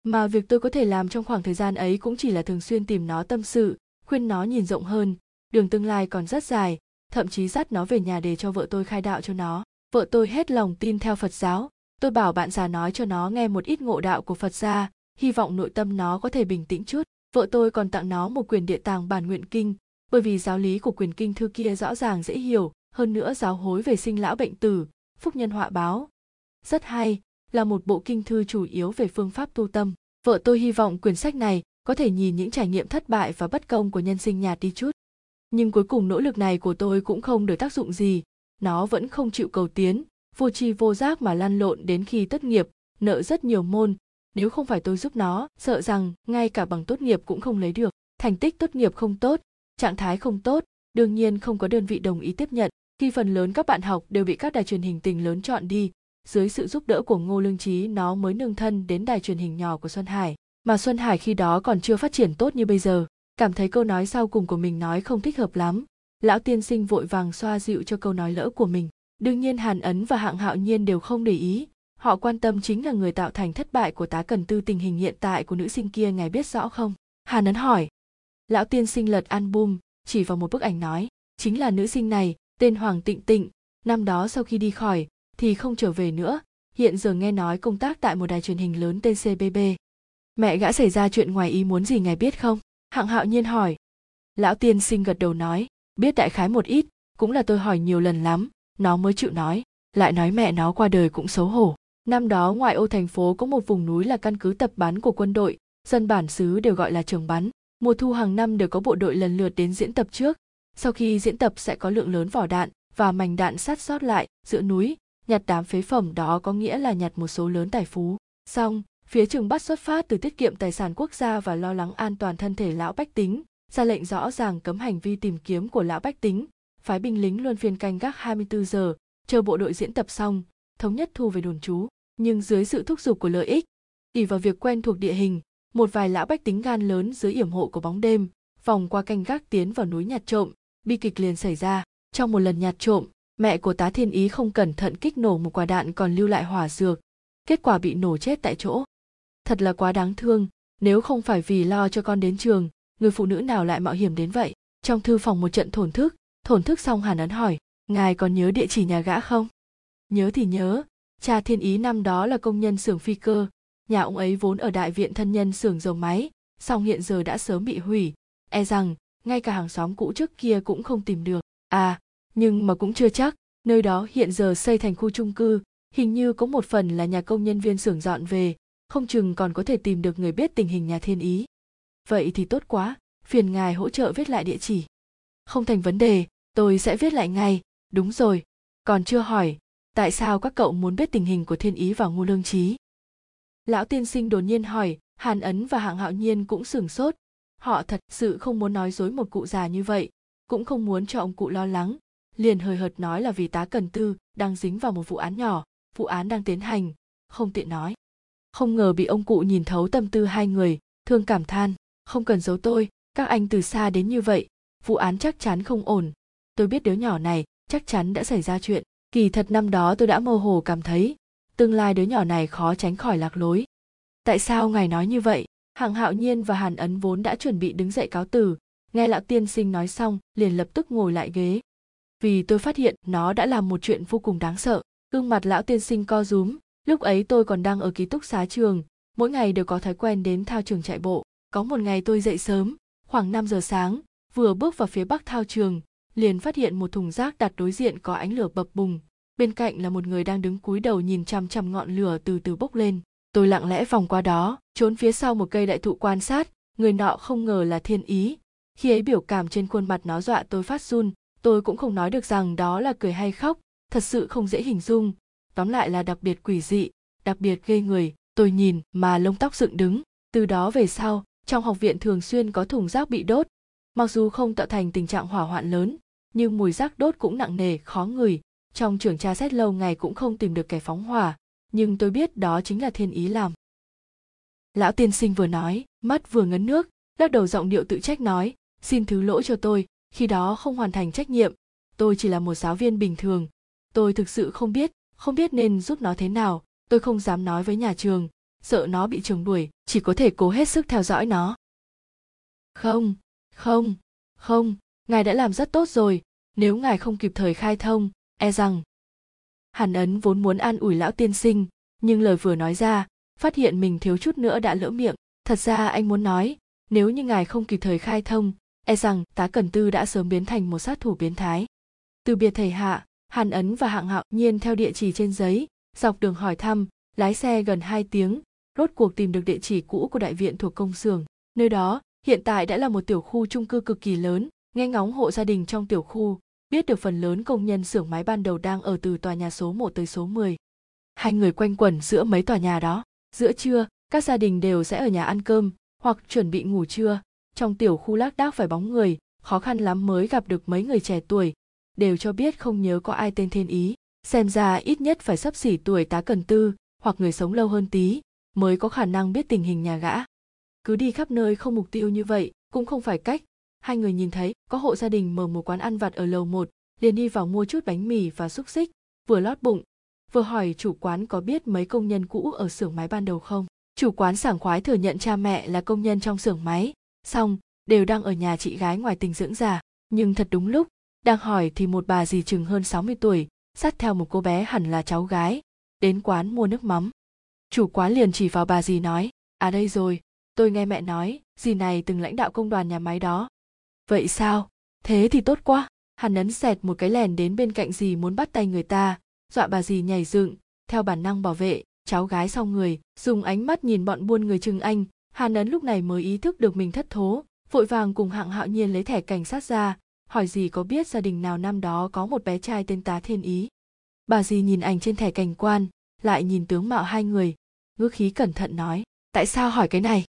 Mà việc tôi có thể làm trong khoảng thời gian ấy cũng chỉ là thường xuyên tìm nó tâm sự, khuyên nó nhìn rộng hơn, đường tương lai còn rất dài, thậm chí dắt nó về nhà để cho vợ tôi khai đạo cho nó. Vợ tôi hết lòng tin theo phật giáo. Tôi bảo bạn già nói cho nó nghe một ít ngộ đạo của phật gia, hy vọng nội tâm nó có thể bình tĩnh chút. Vợ tôi còn tặng nó một quyền địa tàng bản nguyện kinh, bởi vì giáo lý của quyền kinh thư kia rõ ràng dễ hiểu, hơn nữa giáo hối về sinh lão bệnh tử, phúc nhân họa báo. Rất hay là một bộ kinh thư chủ yếu về phương pháp tu tâm. Vợ tôi hy vọng quyển sách này có thể nhìn những trải nghiệm thất bại và bất công của nhân sinh nhạt đi chút. Nhưng cuối cùng nỗ lực này của tôi cũng không được tác dụng gì. Nó vẫn không chịu cầu tiến, vô tri vô giác mà lăn lộn đến khi tốt nghiệp, nợ rất nhiều môn. Nếu không phải tôi giúp nó, sợ rằng ngay cả bằng tốt nghiệp cũng không lấy được. Thành tích tốt nghiệp không tốt, trạng thái không tốt, đương nhiên không có đơn vị đồng ý tiếp nhận. Khi phần lớn các bạn học đều bị các đài truyền hình tình lớn chọn đi dưới sự giúp đỡ của ngô lương trí nó mới nương thân đến đài truyền hình nhỏ của xuân hải. Mà xuân hải khi đó còn chưa phát triển tốt như bây giờ, cảm thấy câu nói sau cùng của mình nói không thích hợp lắm. Lão tiên sinh vội vàng xoa dịu cho câu nói lỡ của mình. Đương nhiên hàn ấn và hạng hạo nhiên đều không để ý. Họ quan tâm chính là người tạo thành thất bại của tá cần tư tình hình hiện tại của nữ sinh kia ngài biết rõ không? Hàn ấn hỏi. Lão tiên sinh lật album, chỉ vào một bức ảnh nói, chính là nữ sinh này, tên hoàng tịnh tịnh. Năm đó sau khi đi khỏi thì không trở về nữa. Hiện giờ nghe nói công tác tại một đài truyền hình lớn tên cbb mẹ gã xảy ra chuyện ngoài ý muốn gì ngài biết không? Hạng hạo nhiên hỏi. Lão tiên sinh gật đầu nói. Biết đại khái một ít cũng là tôi hỏi nhiều lần lắm. Nó mới chịu nói. Lại nói mẹ nó qua đời cũng xấu hổ. Năm đó ngoại ô thành phố có một vùng núi là căn cứ tập bắn của quân đội, dân bản xứ đều gọi là trường bắn. Mùa thu hàng năm đều có bộ đội lần lượt đến diễn tập trước. Sau khi diễn tập sẽ có lượng lớn vỏ đạn và mảnh đạn sát sót lại giữa núi, nhặt đám phế phẩm đó có nghĩa là nhặt một số lớn tài phú. Xong, phía trường bắt xuất phát từ tiết kiệm tài sản quốc gia và lo lắng an toàn thân thể lão bách tính, ra lệnh rõ ràng cấm hành vi tìm kiếm của lão bách tính, phái binh lính luôn phiên canh gác 24 giờ, chờ bộ đội diễn tập xong, thống nhất thu về đồn trú. Nhưng dưới sự thúc giục của lợi ích, ỉ vào việc quen thuộc địa hình, một vài lão bách tính gan lớn dưới yểm hộ của bóng đêm, vòng qua canh gác tiến vào núi nhặt trộm, bi kịch liền xảy ra. Trong một lần nhặt trộm, mẹ của tá thiên ý không cẩn thận kích nổ một quả đạn còn lưu lại hỏa dược, kết quả bị nổ chết tại chỗ. Thật là quá đáng thương, nếu không phải vì lo cho con đến trường, người phụ nữ nào lại mạo hiểm đến vậy. Trong thư phòng một trận thổn thức, thổn thức xong hàn ấn hỏi, ngài còn nhớ địa chỉ nhà gã không? Nhớ thì nhớ, cha thiên ý năm đó là công nhân xưởng phi cơ, nhà ông ấy vốn ở đại viện thân nhân xưởng dầu máy, song hiện giờ đã sớm bị hủy, e rằng ngay cả hàng xóm cũ trước kia cũng không tìm được. À, nhưng mà cũng chưa chắc, nơi đó hiện giờ xây thành khu chung cư, hình như có một phần là nhà công nhân viên xưởng dọn về, không chừng còn có thể tìm được người biết tình hình nhà thiên ý. Vậy thì tốt quá, phiền ngài hỗ trợ viết lại địa chỉ. Không thành vấn đề, tôi sẽ viết lại ngay, đúng rồi, còn chưa hỏi, tại sao các cậu muốn biết tình hình của thiên ý và ngu lương trí? Lão tiên sinh đột nhiên hỏi, Hàn Ấn và Hạng Hạo Nhiên cũng sửng sốt. Họ thật sự không muốn nói dối một cụ già như vậy, cũng không muốn cho ông cụ lo lắng, liền hời hợt nói là vì tá cần tư đang dính vào một vụ án nhỏ, vụ án đang tiến hành, không tiện nói. Không ngờ bị ông cụ nhìn thấu tâm tư hai người, thương cảm than, không cần giấu tôi, các anh từ xa đến như vậy, vụ án chắc chắn không ổn. Tôi biết đứa nhỏ này chắc chắn đã xảy ra chuyện. Kỳ thật năm đó tôi đã mơ hồ cảm thấy, tương lai đứa nhỏ này khó tránh khỏi lạc lối. Tại sao ngài nói như vậy? Hạng hạo nhiên và Hàn Ấn vốn đã chuẩn bị đứng dậy cáo từ, nghe lão tiên sinh nói xong liền lập tức ngồi lại ghế. Vì tôi phát hiện nó đã làm một chuyện vô cùng đáng sợ. Gương mặt lão tiên sinh co rúm, lúc ấy tôi còn đang ở ký túc xá trường, mỗi ngày đều có thói quen đến thao trường chạy bộ. Có một ngày tôi dậy sớm, khoảng 5 giờ sáng, vừa bước vào phía bắc thao trường, liền phát hiện một thùng rác đặt đối diện có ánh lửa bập bùng. Bên cạnh là một người đang đứng cúi đầu nhìn chăm chăm ngọn lửa từ từ bốc lên. Tôi lặng lẽ vòng qua đó, trốn phía sau một cây đại thụ quan sát, người nọ không ngờ là thiên ý. Khi ấy biểu cảm trên khuôn mặt nó dọa tôi phát run, tôi cũng không nói được rằng đó là cười hay khóc, thật sự không dễ hình dung. Tóm lại là đặc biệt quỷ dị, đặc biệt ghê người, tôi nhìn mà lông tóc dựng đứng. Từ đó về sau, trong học viện thường xuyên có thùng rác bị đốt, mặc dù không tạo thành tình trạng hỏa hoạn lớn, nhưng mùi rác đốt cũng nặng nề, khó ngửi. Trong trường tra xét lâu ngày cũng không tìm được kẻ phóng hỏa, nhưng tôi biết đó chính là thiên ý làm. Lão tiên sinh vừa nói, mắt vừa ngấn nước, lắc đầu giọng điệu tự trách nói, xin thứ lỗi cho tôi, khi đó không hoàn thành trách nhiệm, tôi chỉ là một giáo viên bình thường, tôi thực sự không biết, không biết nên giúp nó thế nào, tôi không dám nói với nhà trường, sợ nó bị trường đuổi, chỉ có thể cố hết sức theo dõi nó. Không, không, không, ngài đã làm rất tốt rồi, nếu ngài không kịp thời khai thông, e rằng. Hàn ấn vốn muốn an ủi lão tiên sinh, nhưng lời vừa nói ra, phát hiện mình thiếu chút nữa đã lỡ miệng. Thật ra anh muốn nói, nếu như ngài không kịp thời khai thông, e rằng tá cần tư đã sớm biến thành một sát thủ biến thái. Từ biệt thầy hạ, Hàn Ấn và Hạng Hạo nhiên theo địa chỉ trên giấy, dọc đường hỏi thăm, lái xe gần 2 tiếng, rốt cuộc tìm được địa chỉ cũ của đại viện thuộc công xưởng. Nơi đó, hiện tại đã là một tiểu khu chung cư cực kỳ lớn, nghe ngóng hộ gia đình trong tiểu khu, biết được phần lớn công nhân xưởng máy ban đầu đang ở từ tòa nhà số 1 tới số 10. Hai người quanh quẩn giữa mấy tòa nhà đó. Giữa trưa, các gia đình đều sẽ ở nhà ăn cơm hoặc chuẩn bị ngủ trưa. Trong tiểu khu lác đác phải bóng người, khó khăn lắm mới gặp được mấy người trẻ tuổi, đều cho biết không nhớ có ai tên thiên ý. Xem ra ít nhất phải sắp xỉ tuổi tá cần tư, hoặc người sống lâu hơn tí, mới có khả năng biết tình hình nhà gã. Cứ đi khắp nơi không mục tiêu như vậy, cũng không phải cách, hai người nhìn thấy có hộ gia đình mở một quán ăn vặt ở lầu một, liền đi vào mua chút bánh mì và xúc xích, vừa lót bụng, vừa hỏi chủ quán có biết mấy công nhân cũ ở xưởng máy ban đầu không. Chủ quán sảng khoái thừa nhận cha mẹ là công nhân trong xưởng máy, xong đều đang ở nhà chị gái ngoài tình dưỡng già. Nhưng thật đúng lúc, đang hỏi thì một bà dì chừng hơn 60 tuổi, sát theo một cô bé hẳn là cháu gái, đến quán mua nước mắm. Chủ quán liền chỉ vào bà dì nói, à đây rồi, tôi nghe mẹ nói, dì này từng lãnh đạo công đoàn nhà máy đó, vậy sao thế thì tốt quá hắn ấn xẹt một cái lèn đến bên cạnh dì muốn bắt tay người ta dọa bà dì nhảy dựng theo bản năng bảo vệ cháu gái sau người dùng ánh mắt nhìn bọn buôn người chừng anh hàn ấn lúc này mới ý thức được mình thất thố, vội vàng cùng hạng hạo nhiên lấy thẻ cảnh sát ra, hỏi gì có biết gia đình nào năm đó có một bé trai tên tá thiên ý. Bà dì nhìn ảnh trên thẻ cảnh quan, lại nhìn tướng mạo hai người, ngữ khí cẩn thận nói, tại sao hỏi cái này?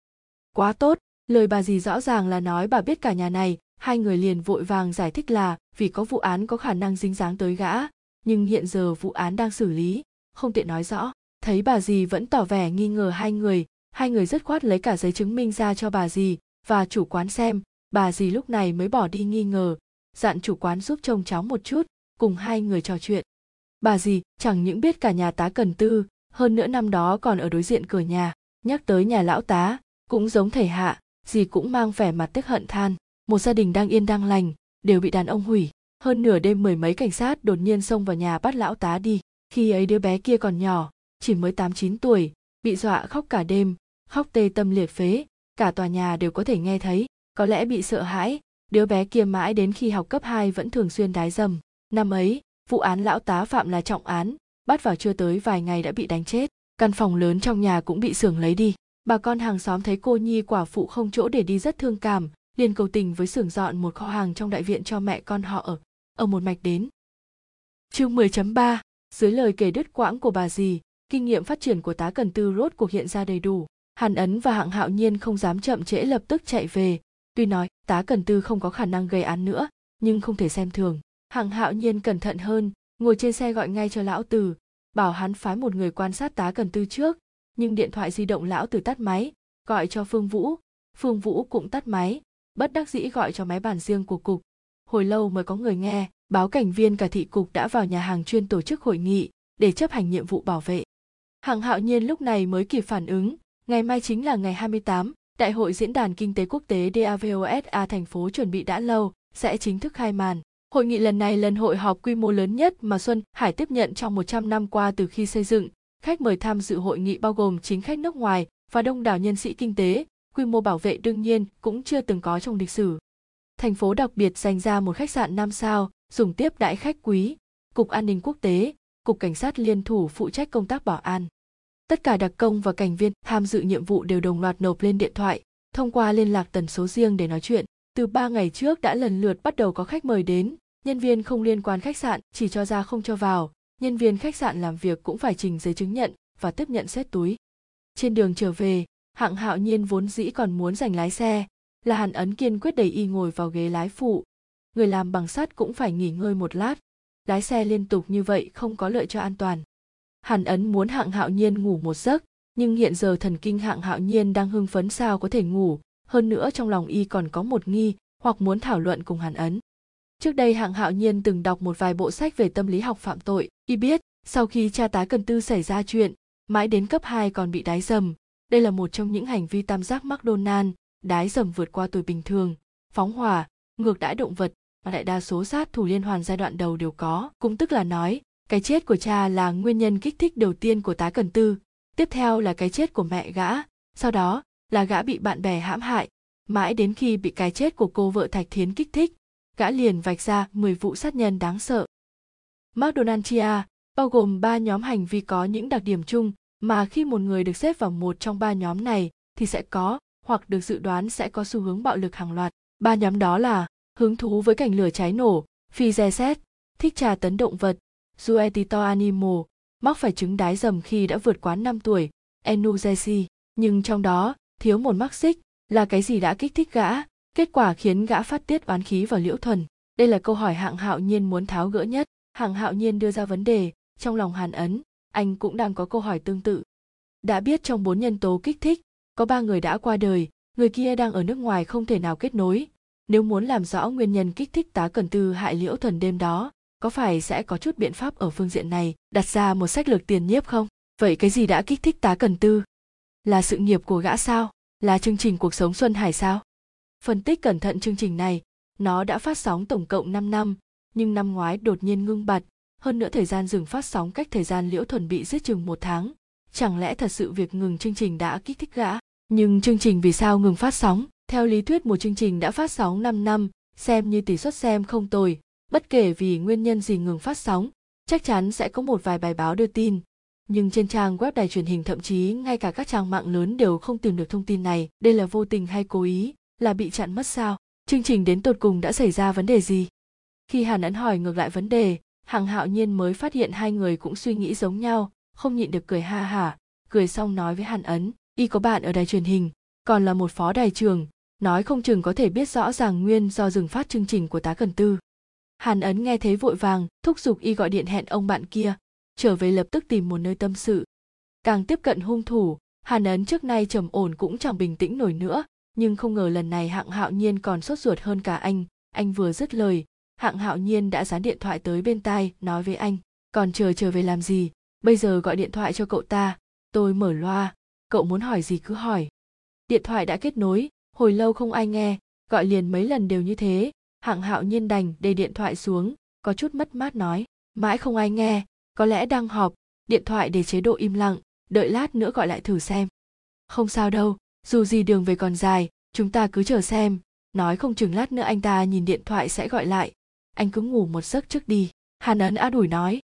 Quá tốt, lời bà dì rõ ràng là nói bà biết cả nhà này. Hai người liền vội vàng giải thích là vì có vụ án có khả năng dính dáng tới gã, nhưng hiện giờ vụ án đang xử lý, không tiện nói rõ. Thấy bà dì vẫn tỏ vẻ nghi ngờ hai người hai người dứt khoát lấy cả giấy chứng minh ra cho bà dì và chủ quán xem. Bà dì lúc này mới bỏ đi nghi ngờ. Dặn chủ quán giúp trông cháu một chút, cùng hai người trò chuyện. Bà dì chẳng những biết cả nhà tá cần tư, hơn nữa năm đó còn ở đối diện cửa nhà, nhắc tới nhà lão tá, cũng giống thầy hạ, dì cũng mang vẻ mặt tức hận than. Một gia đình đang yên đang lành, đều bị đàn ông hủy. Hơn nửa đêm mười mấy cảnh sát đột nhiên xông vào nhà bắt lão tá đi. Khi ấy đứa bé kia còn nhỏ, chỉ mới tám chín tuổi, bị dọa khóc cả đêm khóc tê tâm liệt phế, cả tòa nhà đều có thể nghe thấy, có lẽ bị sợ hãi, đứa bé kia mãi đến khi học cấp 2 vẫn thường xuyên đái dầm. Năm ấy, vụ án lão tá phạm là trọng án, bắt vào chưa tới vài ngày đã bị đánh chết, căn phòng lớn trong nhà cũng bị xưởng lấy đi. Bà con hàng xóm thấy cô nhi quả phụ không chỗ để đi rất thương cảm, liền cầu tình với xưởng dọn một kho hàng trong đại viện cho mẹ con họ ở. Ở một mạch đến. Chương 10.3 dưới lời kể đứt quãng của bà dì, kinh nghiệm phát triển của tá cần tư rốt cuộc hiện ra đầy đủ hàn ấn và hạng hạo nhiên không dám chậm trễ lập tức chạy về. Tuy nói, tá cần tư không có khả năng gây án nữa, nhưng không thể xem thường. Hạng hạo nhiên cẩn thận hơn, ngồi trên xe gọi ngay cho lão tử bảo hắn phái một người quan sát tá cần tư trước, nhưng điện thoại di động lão tử tắt máy, gọi cho phương vũ. Phương vũ cũng tắt máy, bất đắc dĩ gọi cho máy bàn riêng của cục. Hồi lâu mới có người nghe, báo cảnh viên cả thị cục đã vào nhà hàng chuyên tổ chức hội nghị để chấp hành nhiệm vụ bảo vệ. Hạng hạo nhiên lúc này mới kịp phản ứng ngày mai chính là ngày 28, Đại hội Diễn đàn Kinh tế Quốc tế DAVOSA thành phố chuẩn bị đã lâu, sẽ chính thức khai màn. Hội nghị lần này lần hội họp quy mô lớn nhất mà Xuân Hải tiếp nhận trong 100 năm qua từ khi xây dựng. Khách mời tham dự hội nghị bao gồm chính khách nước ngoài và đông đảo nhân sĩ kinh tế, quy mô bảo vệ đương nhiên cũng chưa từng có trong lịch sử. Thành phố đặc biệt dành ra một khách sạn 5 sao, dùng tiếp đãi khách quý, Cục An ninh Quốc tế, Cục Cảnh sát liên thủ phụ trách công tác bảo an. Tất cả đặc công và cảnh viên tham dự nhiệm vụ đều đồng loạt nộp lên điện thoại, thông qua liên lạc tần số riêng để nói chuyện. Từ ba ngày trước đã lần lượt bắt đầu có khách mời đến, nhân viên không liên quan khách sạn chỉ cho ra không cho vào, nhân viên khách sạn làm việc cũng phải trình giấy chứng nhận và tiếp nhận xét túi. Trên đường trở về, hạng hạo nhiên vốn dĩ còn muốn giành lái xe, là hàn ấn kiên quyết đẩy y ngồi vào ghế lái phụ. Người làm bằng sắt cũng phải nghỉ ngơi một lát, lái xe liên tục như vậy không có lợi cho an toàn. Hàn Ấn muốn Hạng Hạo Nhiên ngủ một giấc, nhưng hiện giờ thần kinh Hạng Hạo Nhiên đang hưng phấn sao có thể ngủ, hơn nữa trong lòng y còn có một nghi hoặc muốn thảo luận cùng Hàn Ấn. Trước đây Hạng Hạo Nhiên từng đọc một vài bộ sách về tâm lý học phạm tội, y biết, sau khi cha tá cần tư xảy ra chuyện, mãi đến cấp 2 còn bị đái dầm, đây là một trong những hành vi tam giác McDonald, đái dầm vượt qua tuổi bình thường, phóng hỏa, ngược đãi động vật, mà đại đa số sát thủ liên hoàn giai đoạn đầu đều có, cũng tức là nói, cái chết của cha là nguyên nhân kích thích đầu tiên của tá cần tư, tiếp theo là cái chết của mẹ gã, sau đó là gã bị bạn bè hãm hại. Mãi đến khi bị cái chết của cô vợ thạch thiến kích thích, gã liền vạch ra 10 vụ sát nhân đáng sợ. Mcdonaldia bao gồm ba nhóm hành vi có những đặc điểm chung mà khi một người được xếp vào một trong ba nhóm này thì sẽ có hoặc được dự đoán sẽ có xu hướng bạo lực hàng loạt. Ba nhóm đó là hứng thú với cảnh lửa cháy nổ, phi dè xét thích trà tấn động vật Suetito Animo, mắc phải chứng đái dầm khi đã vượt quá 5 tuổi, Enugesi, nhưng trong đó thiếu một mắc xích là cái gì đã kích thích gã, kết quả khiến gã phát tiết oán khí vào liễu thuần. Đây là câu hỏi hạng hạo nhiên muốn tháo gỡ nhất. Hạng hạo nhiên đưa ra vấn đề, trong lòng hàn ấn, anh cũng đang có câu hỏi tương tự. Đã biết trong bốn nhân tố kích thích, có ba người đã qua đời, người kia đang ở nước ngoài không thể nào kết nối. Nếu muốn làm rõ nguyên nhân kích thích tá cần tư hại liễu thuần đêm đó, có phải sẽ có chút biện pháp ở phương diện này, đặt ra một sách lược tiền nhiếp không? Vậy cái gì đã kích thích tá cần tư? Là sự nghiệp của gã sao? Là chương trình cuộc sống xuân hải sao? Phân tích cẩn thận chương trình này, nó đã phát sóng tổng cộng 5 năm, nhưng năm ngoái đột nhiên ngưng bặt, hơn nữa thời gian dừng phát sóng cách thời gian liễu thuần bị giết chừng một tháng. Chẳng lẽ thật sự việc ngừng chương trình đã kích thích gã? Nhưng chương trình vì sao ngừng phát sóng? Theo lý thuyết một chương trình đã phát sóng 5 năm, xem như tỷ suất xem không tồi bất kể vì nguyên nhân gì ngừng phát sóng, chắc chắn sẽ có một vài bài báo đưa tin. Nhưng trên trang web đài truyền hình thậm chí ngay cả các trang mạng lớn đều không tìm được thông tin này. Đây là vô tình hay cố ý? Là bị chặn mất sao? Chương trình đến tột cùng đã xảy ra vấn đề gì? Khi hàn ấn hỏi ngược lại vấn đề, hằng hạo nhiên mới phát hiện hai người cũng suy nghĩ giống nhau, không nhịn được cười ha hả, cười xong nói với hàn ấn, y có bạn ở đài truyền hình, còn là một phó đài trường, nói không chừng có thể biết rõ ràng nguyên do dừng phát chương trình của tá cần tư hàn ấn nghe thấy vội vàng, thúc giục y gọi điện hẹn ông bạn kia, trở về lập tức tìm một nơi tâm sự. Càng tiếp cận hung thủ, hàn ấn trước nay trầm ổn cũng chẳng bình tĩnh nổi nữa, nhưng không ngờ lần này hạng hạo nhiên còn sốt ruột hơn cả anh. Anh vừa dứt lời, hạng hạo nhiên đã dán điện thoại tới bên tai, nói với anh, còn chờ trở về làm gì? Bây giờ gọi điện thoại cho cậu ta. Tôi mở loa, cậu muốn hỏi gì cứ hỏi. Điện thoại đã kết nối, hồi lâu không ai nghe, gọi liền mấy lần đều như thế hạng hạo nhiên đành để điện thoại xuống, có chút mất mát nói, mãi không ai nghe, có lẽ đang họp, điện thoại để chế độ im lặng, đợi lát nữa gọi lại thử xem. Không sao đâu, dù gì đường về còn dài, chúng ta cứ chờ xem, nói không chừng lát nữa anh ta nhìn điện thoại sẽ gọi lại. Anh cứ ngủ một giấc trước đi, hàn ấn á đuổi nói.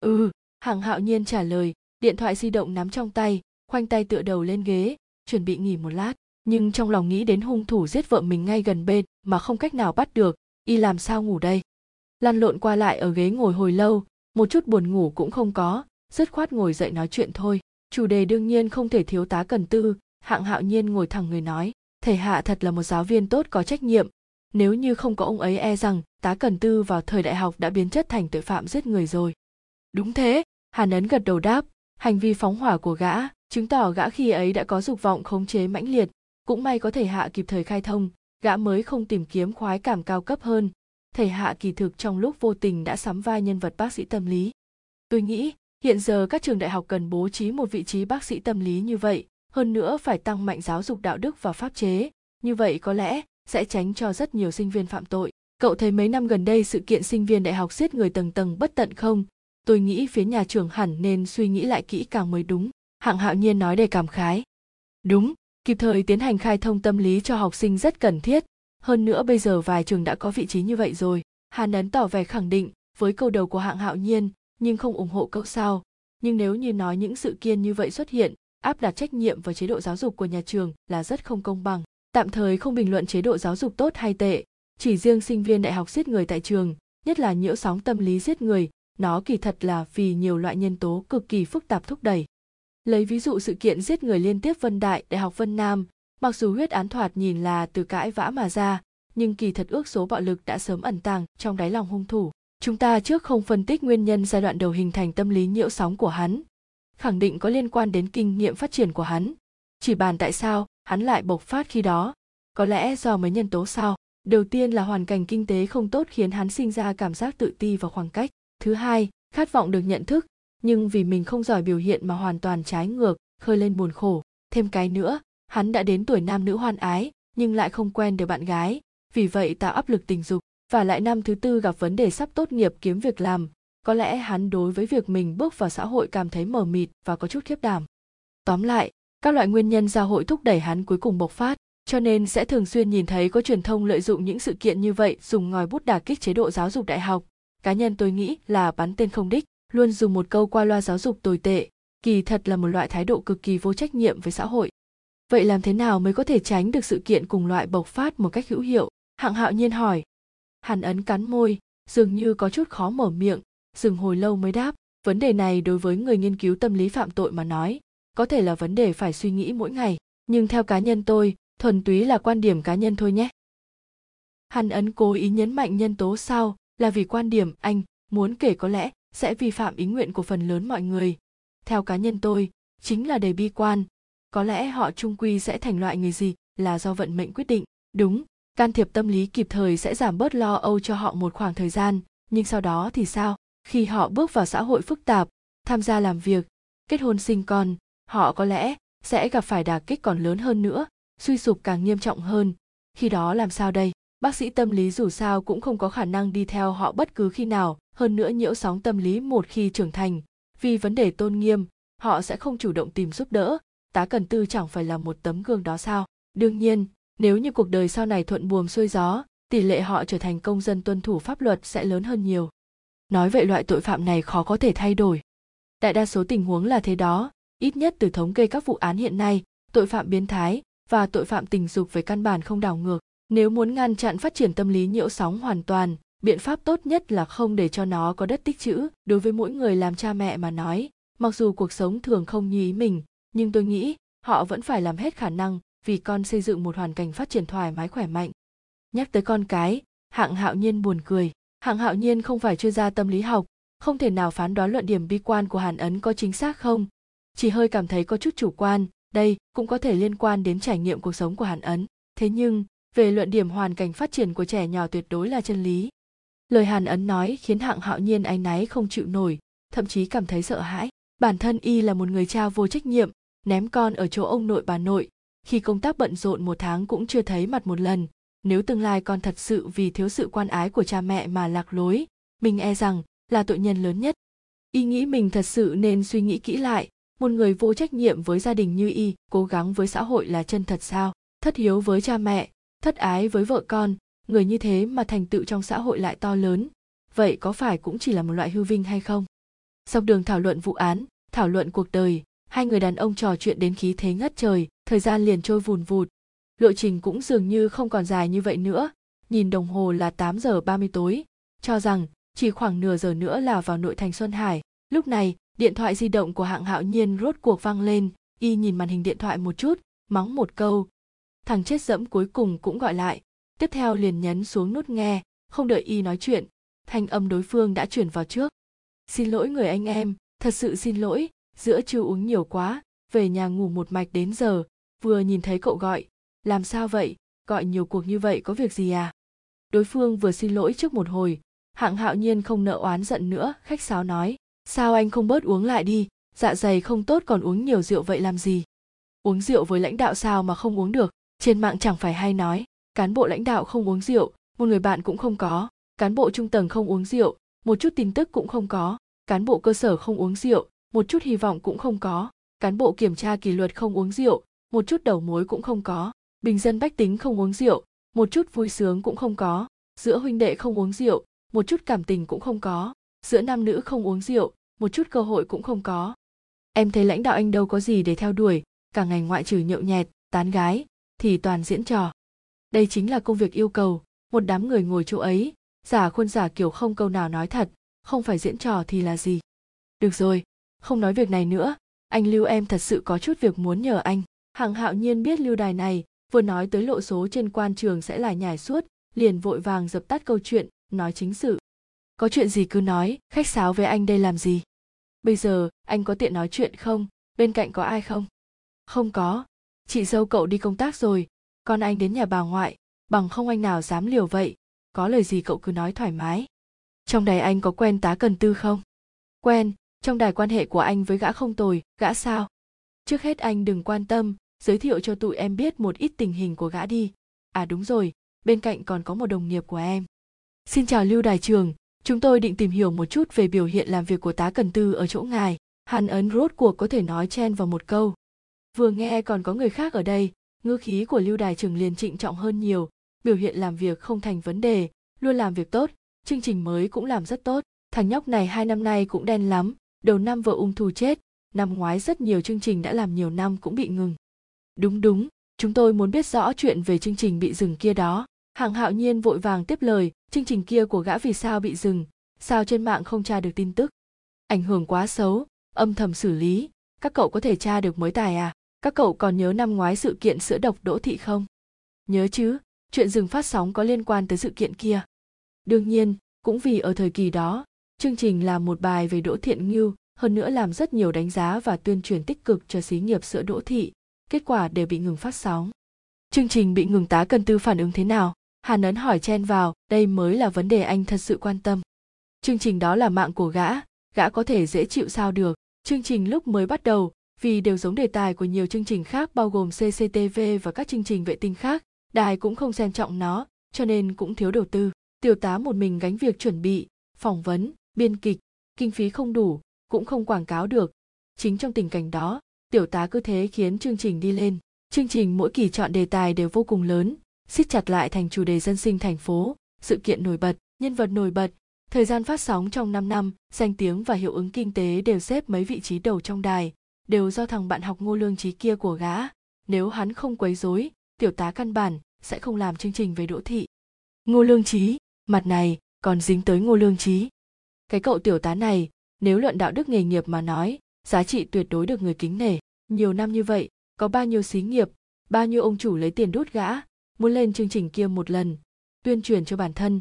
Ừ hằng hạo nhiên trả lời, điện thoại di động nắm trong tay, khoanh tay tựa đầu lên ghế, chuẩn bị nghỉ một lát nhưng trong lòng nghĩ đến hung thủ giết vợ mình ngay gần bên mà không cách nào bắt được, y làm sao ngủ đây? Lăn lộn qua lại ở ghế ngồi hồi lâu, một chút buồn ngủ cũng không có, dứt khoát ngồi dậy nói chuyện thôi. Chủ đề đương nhiên không thể thiếu tá cần tư, hạng hạo nhiên ngồi thẳng người nói thầy hạ thật là một giáo viên tốt có trách nhiệm. Nếu như không có ông ấy e rằng tá cần tư vào thời đại học đã biến chất thành tội phạm giết người rồi. Đúng thế, hàn ấn gật đầu đáp, hành vi phóng hỏa của gã chứng tỏ gã khi ấy đã có dục vọng khống chế mãnh liệt cũng may có thể hạ kịp thời khai thông, gã mới không tìm kiếm khoái cảm cao cấp hơn. Thầy hạ kỳ thực trong lúc vô tình đã sắm vai nhân vật bác sĩ tâm lý. Tôi nghĩ, hiện giờ các trường đại học cần bố trí một vị trí bác sĩ tâm lý như vậy, hơn nữa phải tăng mạnh giáo dục đạo đức và pháp chế. Như vậy có lẽ sẽ tránh cho rất nhiều sinh viên phạm tội. Cậu thấy mấy năm gần đây sự kiện sinh viên đại học giết người tầng tầng bất tận không? Tôi nghĩ phía nhà trường hẳn nên suy nghĩ lại kỹ càng mới đúng. Hạng hạo nhiên nói đầy cảm khái. Đúng kịp thời tiến hành khai thông tâm lý cho học sinh rất cần thiết. Hơn nữa bây giờ vài trường đã có vị trí như vậy rồi. Hàn ấn tỏ vẻ khẳng định với câu đầu của hạng hạo nhiên, nhưng không ủng hộ câu sau nhưng nếu như nói những sự kiện như vậy xuất hiện, áp đặt trách nhiệm vào chế độ giáo dục của nhà trường là rất không công bằng. Tạm thời không bình luận chế độ giáo dục tốt hay tệ, chỉ riêng sinh viên đại học giết người tại trường, nhất là nhiễu sóng tâm lý giết người, nó kỳ thật là vì nhiều loại nhân tố cực kỳ phức tạp thúc đẩy lấy ví dụ sự kiện giết người liên tiếp vân đại đại học vân nam. Mặc dù huyết án thoạt nhìn là từ cãi vã mà ra, nhưng kỳ thật ước số bạo lực đã sớm ẩn tàng trong đáy lòng hung thủ. Chúng ta trước không phân tích nguyên nhân giai đoạn đầu hình thành tâm lý nhiễu sóng của hắn, khẳng định có liên quan đến kinh nghiệm phát triển của hắn. Chỉ bàn tại sao hắn lại bộc phát khi đó, có lẽ do mấy nhân tố sau. Đầu tiên là hoàn cảnh kinh tế không tốt khiến hắn sinh ra cảm giác tự ti và khoảng cách. Thứ hai, khát vọng được nhận thức nhưng vì mình không giỏi biểu hiện mà hoàn toàn trái ngược, khơi lên buồn khổ. Thêm cái nữa, hắn đã đến tuổi nam nữ hoan ái, nhưng lại không quen được bạn gái. Vì vậy tạo áp lực tình dục, và lại năm thứ tư gặp vấn đề sắp tốt nghiệp kiếm việc làm. Có lẽ hắn đối với việc mình bước vào xã hội cảm thấy mờ mịt và có chút khiếp đảm. Tóm lại, các loại nguyên nhân xã hội thúc đẩy hắn cuối cùng bộc phát, cho nên sẽ thường xuyên nhìn thấy có truyền thông lợi dụng những sự kiện như vậy dùng ngòi bút đả kích chế độ giáo dục đại học. Cá nhân tôi nghĩ là bắn tên không đích luôn dùng một câu qua loa giáo dục tồi tệ. Kỳ thật là một loại thái độ cực kỳ vô trách nhiệm với xã hội. Vậy làm thế nào mới có thể tránh được sự kiện cùng loại bộc phát một cách hữu hiệu? Hạng hạo nhiên hỏi. Hàn ấn cắn môi, dường như có chút khó mở miệng, dừng hồi lâu mới đáp. Vấn đề này đối với người nghiên cứu tâm lý phạm tội mà nói, có thể là vấn đề phải suy nghĩ mỗi ngày. Nhưng theo cá nhân tôi, thuần túy là quan điểm cá nhân thôi nhé. Hàn ấn cố ý nhấn mạnh nhân tố sau là vì quan điểm anh muốn kể có lẽ sẽ vi phạm ý nguyện của phần lớn mọi người. Theo cá nhân tôi, chính là đầy bi quan. Có lẽ họ trung quy sẽ thành loại người gì là do vận mệnh quyết định. Đúng, can thiệp tâm lý kịp thời sẽ giảm bớt lo âu cho họ một khoảng thời gian, nhưng sau đó thì sao? Khi họ bước vào xã hội phức tạp, tham gia làm việc, kết hôn sinh con, họ có lẽ sẽ gặp phải đả kích còn lớn hơn nữa, suy sụp càng nghiêm trọng hơn. Khi đó làm sao đây? Bác sĩ tâm lý dù sao cũng không có khả năng đi theo họ bất cứ khi nào hơn nữa nhiễu sóng tâm lý một khi trưởng thành, vì vấn đề tôn nghiêm, họ sẽ không chủ động tìm giúp đỡ. Tá cần tư chẳng phải là một tấm gương đó sao? Đương nhiên, nếu như cuộc đời sau này thuận buồm xuôi gió, tỷ lệ họ trở thành công dân tuân thủ pháp luật sẽ lớn hơn nhiều. Nói vậy loại tội phạm này khó có thể thay đổi. Đại đa số tình huống là thế đó, ít nhất từ thống kê các vụ án hiện nay, tội phạm biến thái và tội phạm tình dục về căn bản không đảo ngược. Nếu muốn ngăn chặn phát triển tâm lý nhiễu sóng hoàn toàn biện pháp tốt nhất là không để cho nó có đất tích trữ đối với mỗi người làm cha mẹ mà nói. Mặc dù cuộc sống thường không như ý mình, nhưng tôi nghĩ họ vẫn phải làm hết khả năng vì con xây dựng một hoàn cảnh phát triển thoải mái, khỏe mạnh. Nhắc tới con cái, hạng hạo nhiên buồn cười. Hạng hạo nhiên không phải chuyên gia tâm lý học, không thể nào phán đoán luận điểm bi quan của hàn ấn có chính xác không. Chỉ hơi cảm thấy có chút chủ quan, đây cũng có thể liên quan đến trải nghiệm cuộc sống của hàn ấn. Thế nhưng, về luận điểm hoàn cảnh phát triển của trẻ nhỏ tuyệt đối là chân lý lời hàn ấn nói khiến hạng hạo nhiên áy náy không chịu nổi, thậm chí cảm thấy sợ hãi. Bản thân y là một người cha vô trách nhiệm, ném con ở chỗ ông nội bà nội. Khi công tác bận rộn một tháng cũng chưa thấy mặt một lần. Nếu tương lai con thật sự vì thiếu sự quan ái của cha mẹ mà lạc lối, mình e rằng là tội nhân lớn nhất. Y nghĩ mình thật sự nên suy nghĩ kỹ lại, một người vô trách nhiệm với gia đình như y, cố gắng với xã hội là chân thật sao? Thất hiếu với cha mẹ, thất ái với vợ con người như thế mà thành tựu trong xã hội lại to lớn vậy có phải cũng chỉ là một loại hư vinh hay không dọc đường thảo luận vụ án thảo luận cuộc đời hai người đàn ông trò chuyện đến khí thế ngất trời thời gian liền trôi vùn vụt lộ trình cũng dường như không còn dài như vậy nữa nhìn đồng hồ là 8 giờ 30 tối cho rằng chỉ khoảng nửa giờ nữa là vào nội thành Xuân Hải. Lúc này, điện thoại di động của hạng hạo nhiên rốt cuộc vang lên, y nhìn màn hình điện thoại một chút, mắng một câu. Thằng chết dẫm cuối cùng cũng gọi lại, tiếp theo liền nhấn xuống nút nghe, không đợi y nói chuyện, thanh âm đối phương đã chuyển vào trước. Xin lỗi người anh em, thật sự xin lỗi, giữa chưa uống nhiều quá, về nhà ngủ một mạch đến giờ, vừa nhìn thấy cậu gọi, làm sao vậy, gọi nhiều cuộc như vậy có việc gì à? Đối phương vừa xin lỗi trước một hồi, hạng hạo nhiên không nợ oán giận nữa khách sáo nói sao anh không bớt uống lại đi dạ dày không tốt còn uống nhiều rượu vậy làm gì uống rượu với lãnh đạo sao mà không uống được trên mạng chẳng phải hay nói cán bộ lãnh đạo không uống rượu, một người bạn cũng không có. Cán bộ trung tầng không uống rượu, một chút tin tức cũng không có. Cán bộ cơ sở không uống rượu, một chút hy vọng cũng không có. Cán bộ kiểm tra kỷ luật không uống rượu, một chút đầu mối cũng không có. Bình dân bách tính không uống rượu, một chút vui sướng cũng không có. Giữa huynh đệ không uống rượu, một chút cảm tình cũng không có. Giữa nam nữ không uống rượu, một chút cơ hội cũng không có. Em thấy lãnh đạo anh đâu có gì để theo đuổi, cả ngày ngoại trừ nhậu nhẹt, tán gái, thì toàn diễn trò đây chính là công việc yêu cầu, một đám người ngồi chỗ ấy. Giả khuôn giả kiểu không câu nào nói thật, không phải diễn trò thì là gì? Được rồi, không nói việc này nữa. Anh lưu em thật sự có chút việc muốn nhờ anh. Hằng hạo nhiên biết lưu đài này, vừa nói tới lộ số trên quan trường sẽ là nhải suốt, liền vội vàng dập tắt câu chuyện, nói chính sự. Có chuyện gì cứ nói, khách sáo với anh đây làm gì? Bây giờ, anh có tiện nói chuyện không? Bên cạnh có ai không? Không có. Chị dâu cậu đi công tác rồi con anh đến nhà bà ngoại bằng không anh nào dám liều vậy. Có lời gì cậu cứ nói thoải mái. Trong đài anh có quen tá cần tư không? Quen trong đài quan hệ của anh với gã không tồi gã sao? Trước hết anh đừng quan tâm giới thiệu cho tụi em biết một ít tình hình của gã đi. À đúng rồi bên cạnh còn có một đồng nghiệp của em. Xin chào Lưu Đài Trường, chúng tôi định tìm hiểu một chút về biểu hiện làm việc của tá cần tư ở chỗ ngài. Hàn ấn rốt cuộc có thể nói chen vào một câu. Vừa nghe còn có người khác ở đây, ngữ khí của Lưu Đài Trường liền trịnh trọng hơn nhiều, biểu hiện làm việc không thành vấn đề, luôn làm việc tốt, chương trình mới cũng làm rất tốt. Thằng nhóc này hai năm nay cũng đen lắm, đầu năm vợ ung thư chết, năm ngoái rất nhiều chương trình đã làm nhiều năm cũng bị ngừng. Đúng đúng, chúng tôi muốn biết rõ chuyện về chương trình bị dừng kia đó. Hạng hạo nhiên vội vàng tiếp lời, chương trình kia của gã vì sao bị dừng, sao trên mạng không tra được tin tức. Ảnh hưởng quá xấu, âm thầm xử lý, các cậu có thể tra được mới tài à? Các cậu còn nhớ năm ngoái sự kiện sữa độc đỗ thị không? Nhớ chứ, chuyện dừng phát sóng có liên quan tới sự kiện kia. Đương nhiên, cũng vì ở thời kỳ đó, chương trình là một bài về Đỗ Thiện Ngưu, hơn nữa làm rất nhiều đánh giá và tuyên truyền tích cực cho xí nghiệp sữa Đỗ Thị, kết quả đều bị ngừng phát sóng. Chương trình bị ngừng tá cần tư phản ứng thế nào? hàn ấn hỏi chen vào đây mới là vấn đề anh thật sự quan tâm chương trình đó là mạng của gã gã có thể dễ chịu sao được chương trình lúc mới bắt đầu vì đều giống đề tài của nhiều chương trình khác bao gồm cctv và các chương trình vệ tinh khác đài cũng không xem trọng nó cho nên cũng thiếu đầu tư. Tiểu tá một mình gánh việc chuẩn bị phỏng vấn biên kịch kinh phí không đủ cũng không quảng cáo được. Chính trong tình cảnh đó tiểu tá cứ thế khiến chương trình đi lên. Chương trình mỗi kỳ chọn đề tài đều vô cùng lớn siết chặt lại thành chủ đề dân sinh thành phố sự kiện nổi bật nhân vật nổi bật. Thời gian phát sóng trong 5 năm, danh tiếng và hiệu ứng kinh tế đều xếp mấy vị trí đầu trong đài, đều do thằng bạn học ngô lương trí kia của gã. Nếu hắn không quấy rối, tiểu tá căn bản sẽ không làm chương trình về đỗ thị. Ngô lương trí, mặt này còn dính tới ngô lương trí. Cái cậu tiểu tá này, nếu luận đạo đức nghề nghiệp mà nói, giá trị tuyệt đối được người kính nể. Nhiều năm như vậy, có bao nhiêu xí nghiệp, bao nhiêu ông chủ lấy tiền đút gã, muốn lên chương trình kia một lần, tuyên truyền cho bản thân,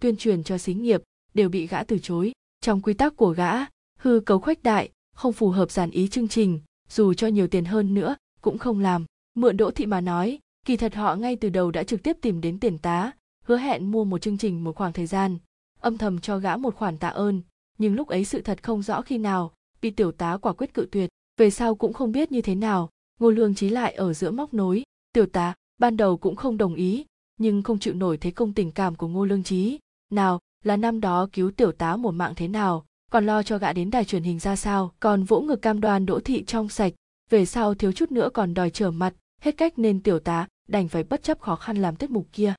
tuyên truyền cho xí nghiệp, đều bị gã từ chối. Trong quy tắc của gã, hư cấu khuếch đại, không phù hợp giản ý chương trình, dù cho nhiều tiền hơn nữa, cũng không làm. Mượn Đỗ Thị mà nói, kỳ thật họ ngay từ đầu đã trực tiếp tìm đến tiền tá, hứa hẹn mua một chương trình một khoảng thời gian, âm thầm cho gã một khoản tạ ơn, nhưng lúc ấy sự thật không rõ khi nào, bị tiểu tá quả quyết cự tuyệt, về sau cũng không biết như thế nào, Ngô Lương Chí lại ở giữa móc nối, tiểu tá ban đầu cũng không đồng ý, nhưng không chịu nổi thế công tình cảm của Ngô Lương Chí, nào, là năm đó cứu tiểu tá một mạng thế nào, còn lo cho gã đến đài truyền hình ra sao, còn vỗ ngực cam đoan đỗ thị trong sạch, về sau thiếu chút nữa còn đòi trở mặt, hết cách nên tiểu tá đành phải bất chấp khó khăn làm tiết mục kia.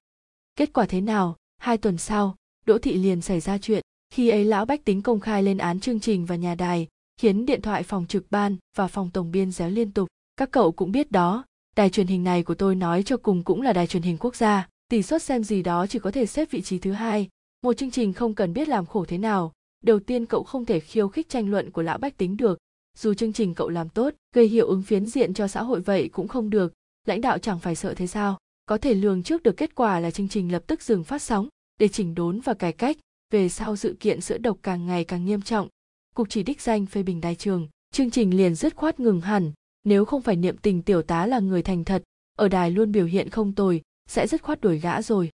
Kết quả thế nào, hai tuần sau, Đỗ Thị liền xảy ra chuyện, khi ấy lão bách tính công khai lên án chương trình và nhà đài, khiến điện thoại phòng trực ban và phòng tổng biên réo liên tục. Các cậu cũng biết đó, đài truyền hình này của tôi nói cho cùng cũng là đài truyền hình quốc gia, tỷ suất xem gì đó chỉ có thể xếp vị trí thứ hai. Một chương trình không cần biết làm khổ thế nào, đầu tiên cậu không thể khiêu khích tranh luận của lão bách tính được, dù chương trình cậu làm tốt, gây hiệu ứng phiến diện cho xã hội vậy cũng không được, lãnh đạo chẳng phải sợ thế sao, có thể lường trước được kết quả là chương trình lập tức dừng phát sóng, để chỉnh đốn và cải cách, về sau sự kiện sữa độc càng ngày càng nghiêm trọng. Cục chỉ đích danh phê bình đài trường, chương trình liền dứt khoát ngừng hẳn, nếu không phải niệm tình tiểu tá là người thành thật, ở đài luôn biểu hiện không tồi, sẽ dứt khoát đuổi gã rồi.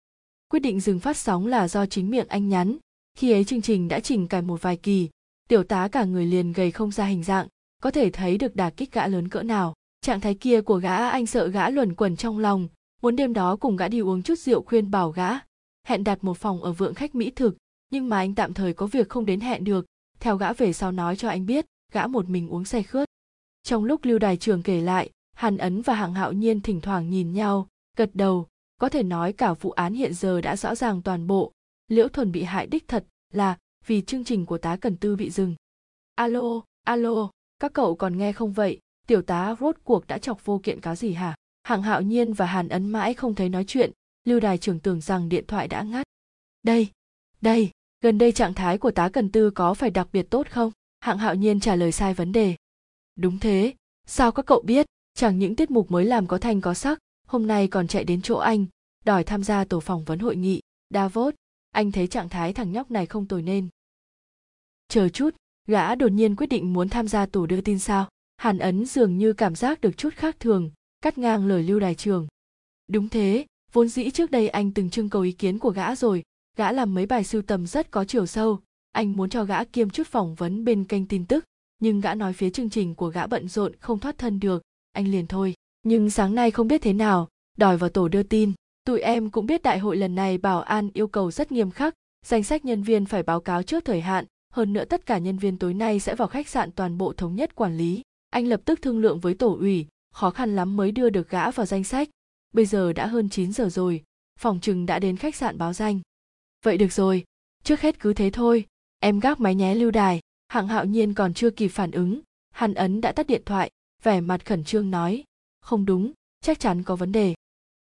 Quyết định dừng phát sóng là do chính miệng anh nhắn, khi ấy chương trình đã chỉnh cải một vài kỳ, tiểu tá cả người liền gầy không ra hình dạng, có thể thấy được đả kích gã lớn cỡ nào. Trạng thái kia của gã anh sợ gã luẩn quẩn trong lòng, muốn đêm đó cùng gã đi uống chút rượu khuyên bảo gã, hẹn đặt một phòng ở vượng khách mỹ thực, nhưng mà anh tạm thời có việc không đến hẹn được, theo gã về sau nói cho anh biết, gã một mình uống say khướt. Trong lúc lưu đài trường kể lại, Hàn Ấn và Hạng Hạo Nhiên thỉnh thoảng nhìn nhau, gật đầu, có thể nói cả vụ án hiện giờ đã rõ ràng toàn bộ, Liễu Thuần bị hại đích thật là vì chương trình của tá Cần Tư bị dừng. Alo, alo, các cậu còn nghe không vậy? Tiểu tá rốt cuộc đã chọc vô kiện cáo gì hả? Hạng Hạo Nhiên và Hàn Ấn mãi không thấy nói chuyện, Lưu Đài trưởng tưởng rằng điện thoại đã ngắt. Đây, đây, gần đây trạng thái của tá Cần Tư có phải đặc biệt tốt không? Hạng Hạo Nhiên trả lời sai vấn đề. Đúng thế, sao các cậu biết, chẳng những tiết mục mới làm có thanh có sắc, hôm nay còn chạy đến chỗ anh, đòi tham gia tổ phỏng vấn hội nghị. Davos, anh thấy trạng thái thằng nhóc này không tồi nên. Chờ chút, gã đột nhiên quyết định muốn tham gia tổ đưa tin sao? Hàn Ấn dường như cảm giác được chút khác thường, cắt ngang lời lưu đài trường. Đúng thế, vốn dĩ trước đây anh từng trưng cầu ý kiến của gã rồi, gã làm mấy bài sưu tầm rất có chiều sâu, anh muốn cho gã kiêm chút phỏng vấn bên kênh tin tức, nhưng gã nói phía chương trình của gã bận rộn không thoát thân được, anh liền thôi. Nhưng sáng nay không biết thế nào, đòi vào tổ đưa tin. Tụi em cũng biết đại hội lần này bảo an yêu cầu rất nghiêm khắc, danh sách nhân viên phải báo cáo trước thời hạn, hơn nữa tất cả nhân viên tối nay sẽ vào khách sạn toàn bộ thống nhất quản lý. Anh lập tức thương lượng với tổ ủy, khó khăn lắm mới đưa được gã vào danh sách. Bây giờ đã hơn 9 giờ rồi, phòng trừng đã đến khách sạn báo danh. Vậy được rồi, trước hết cứ thế thôi, em gác máy nhé lưu đài, hạng hạo nhiên còn chưa kịp phản ứng, Hàn Ấn đã tắt điện thoại, vẻ mặt khẩn trương nói, không đúng, chắc chắn có vấn đề.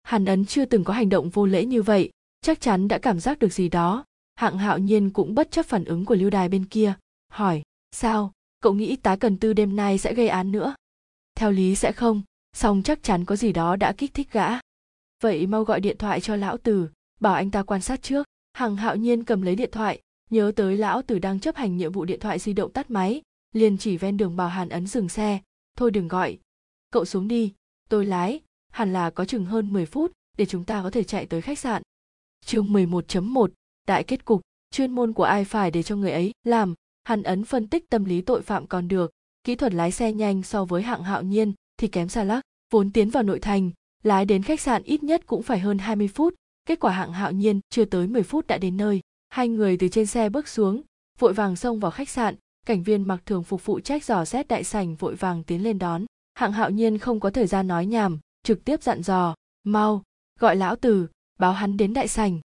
Hàn Ấn chưa từng có hành động vô lễ như vậy, chắc chắn đã cảm giác được gì đó. Hạng hạo nhiên cũng bất chấp phản ứng của lưu đài bên kia, hỏi, sao, cậu nghĩ tá cần tư đêm nay sẽ gây án nữa? Theo lý sẽ không, song chắc chắn có gì đó đã kích thích gã. Vậy mau gọi điện thoại cho lão tử, bảo anh ta quan sát trước. Hằng hạo nhiên cầm lấy điện thoại, nhớ tới lão tử đang chấp hành nhiệm vụ điện thoại di động tắt máy, liền chỉ ven đường bảo Hàn ấn dừng xe, thôi đừng gọi. Cậu xuống đi, tôi lái, hẳn là có chừng hơn 10 phút để chúng ta có thể chạy tới khách sạn. Chương 11.1, đại kết cục, chuyên môn của ai phải để cho người ấy làm, Hàn ấn phân tích tâm lý tội phạm còn được, kỹ thuật lái xe nhanh so với hạng hạo nhiên thì kém xa lắc, vốn tiến vào nội thành, lái đến khách sạn ít nhất cũng phải hơn 20 phút, kết quả hạng hạo nhiên chưa tới 10 phút đã đến nơi. Hai người từ trên xe bước xuống, vội vàng xông vào khách sạn, cảnh viên mặc thường phục phụ trách dò xét đại sảnh vội vàng tiến lên đón. Hạng hạo nhiên không có thời gian nói nhảm, trực tiếp dặn dò, mau, gọi lão tử, báo hắn đến đại sảnh.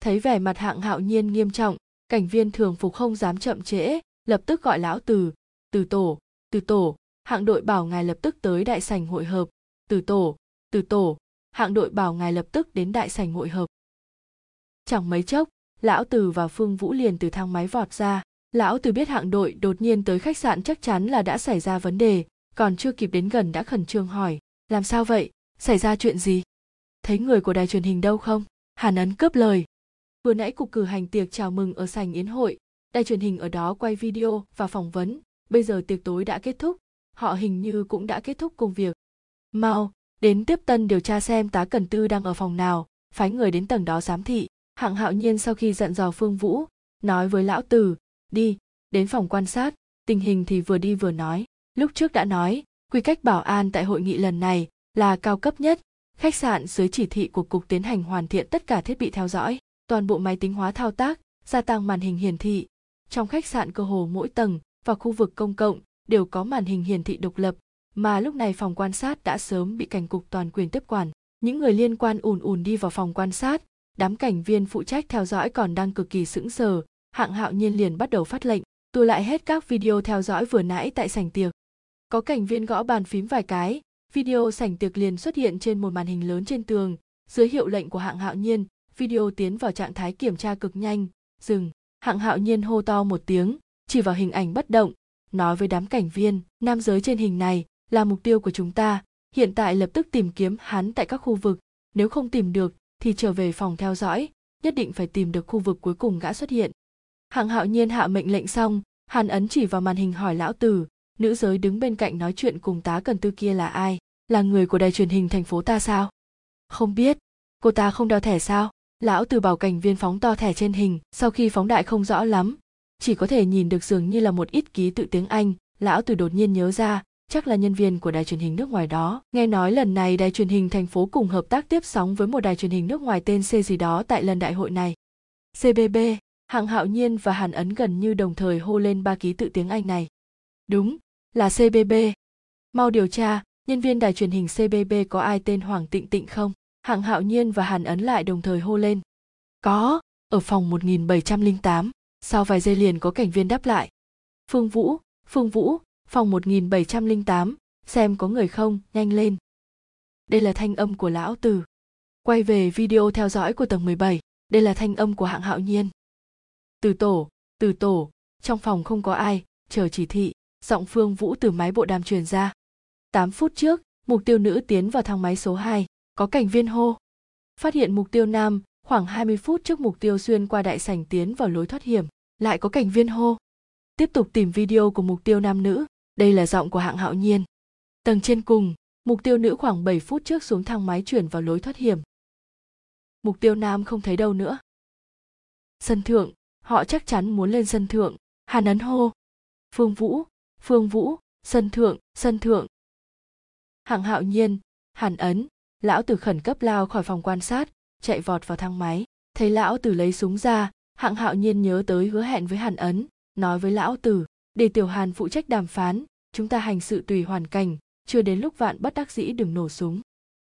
Thấy vẻ mặt hạng hạo nhiên nghiêm trọng, cảnh viên thường phục không dám chậm trễ, lập tức gọi lão tử từ tổ từ tổ. Hạng đội bảo ngài lập tức tới đại sảnh hội hợp. Từ tổ từ tổ. Hạng đội bảo ngài lập tức đến đại sảnh hội hợp. Chẳng mấy chốc, lão từ và phương vũ liền từ thang máy vọt ra. Lão từ biết hạng đội đột nhiên tới khách sạn chắc chắn là đã xảy ra vấn đề, còn chưa kịp đến gần đã khẩn trương hỏi làm sao vậy? Xảy ra chuyện gì? Thấy người của đài truyền hình đâu không? Hàn ấn cướp lời. Vừa nãy cục cử hành tiệc chào mừng ở sảnh yến hội. Đài truyền hình ở đó quay video và phỏng vấn. Bây giờ tiệc tối đã kết thúc. Họ hình như cũng đã kết thúc công việc. Mau, đến tiếp tân điều tra xem tá cần tư đang ở phòng nào. Phái người đến tầng đó giám thị. Hạng hạo nhiên sau khi dặn dò phương vũ, nói với lão tử đi, đến phòng quan sát. Tình hình thì vừa đi vừa nói. Lúc trước đã nói quy cách bảo an tại hội nghị lần này là cao cấp nhất. Khách sạn dưới chỉ thị của cục tiến hành hoàn thiện tất cả thiết bị theo dõi, toàn bộ máy tính hóa thao tác, gia tăng màn hình hiển thị. Trong khách sạn cơ hồ mỗi tầng và khu vực công cộng đều có màn hình hiển thị độc lập, mà lúc này phòng quan sát đã sớm bị cảnh cục toàn quyền tiếp quản. Những người liên quan ùn ùn đi vào phòng quan sát, đám cảnh viên phụ trách theo dõi còn đang cực kỳ sững sờ. Hạng hạo nhiên liền bắt đầu phát lệnh tua lại hết các video theo dõi vừa nãy tại sảnh tiệc có cảnh viên gõ bàn phím vài cái, video sảnh tiệc liền xuất hiện trên một màn hình lớn trên tường, dưới hiệu lệnh của hạng hạo nhiên, video tiến vào trạng thái kiểm tra cực nhanh. Dừng, hạng hạo nhiên hô to một tiếng, chỉ vào hình ảnh bất động, nói với đám cảnh viên, nam giới trên hình này là mục tiêu của chúng ta, hiện tại lập tức tìm kiếm hắn tại các khu vực, nếu không tìm được thì trở về phòng theo dõi, nhất định phải tìm được khu vực cuối cùng gã xuất hiện. Hạng hạo nhiên hạ mệnh lệnh xong, hàn ấn chỉ vào màn hình hỏi lão tử nữ giới đứng bên cạnh nói chuyện cùng tá cần tư kia là ai? Là người của đài truyền hình thành phố ta sao? Không biết. Cô ta không đeo thẻ sao? Lão từ bảo cảnh viên phóng to thẻ trên hình, sau khi phóng đại không rõ lắm. Chỉ có thể nhìn được dường như là một ít ký tự tiếng anh. Lão từ đột nhiên nhớ ra, chắc là nhân viên của đài truyền hình nước ngoài đó. Nghe nói lần này đài truyền hình thành phố cùng hợp tác tiếp sóng với một đài truyền hình nước ngoài tên c gì đó tại lần đại hội này. Cbb hạng hạo nhiên và hàn ấn gần như đồng thời hô lên ba ký tự tiếng anh này. Đúng là cbb mau điều tra, nhân viên đài truyền hình cbb có ai tên hoàng tịnh tịnh không? Hạng hạo nhiên và hàn ấn lại đồng thời hô lên. Có, ở phòng 1708 sau vài giây liền có cảnh viên đáp lại. Phương vũ phương vũ, phòng 1708 xem có người không, nhanh lên. Đây là thanh âm của lão tử. Quay về video theo dõi của tầng 17 đây là thanh âm của hạng hạo nhiên. Từ tổ từ tổ, trong phòng không có ai, chờ chỉ thị giọng phương vũ từ máy bộ đàm truyền ra. 8 phút trước mục tiêu nữ tiến vào thang máy số 2, có cảnh viên hô. Phát hiện mục tiêu nam khoảng 20 phút trước mục tiêu xuyên qua đại sảnh tiến vào lối thoát hiểm lại có cảnh viên hô. Tiếp tục tìm video của mục tiêu nam nữ đây là giọng của hạng hạo nhiên. Tầng trên cùng mục tiêu nữ khoảng 7 phút trước xuống thang máy chuyển vào lối thoát hiểm. Mục tiêu nam không thấy đâu nữa. Sân thượng họ chắc chắn muốn lên sân thượng hàn ấn hô. Phương vũ phương vũ, sân thượng sân thượng. Hạng hạo nhiên, hàn ấn, lão tử khẩn cấp lao khỏi phòng quan sát, chạy vọt vào thang máy. Thấy lão tử lấy súng ra hạng hạo nhiên nhớ tới hứa hẹn với hàn ấn, nói với lão tử, để tiểu hàn phụ trách đàm phán, chúng ta hành sự tùy hoàn cảnh, chưa đến lúc vạn bất đắc dĩ đừng nổ súng.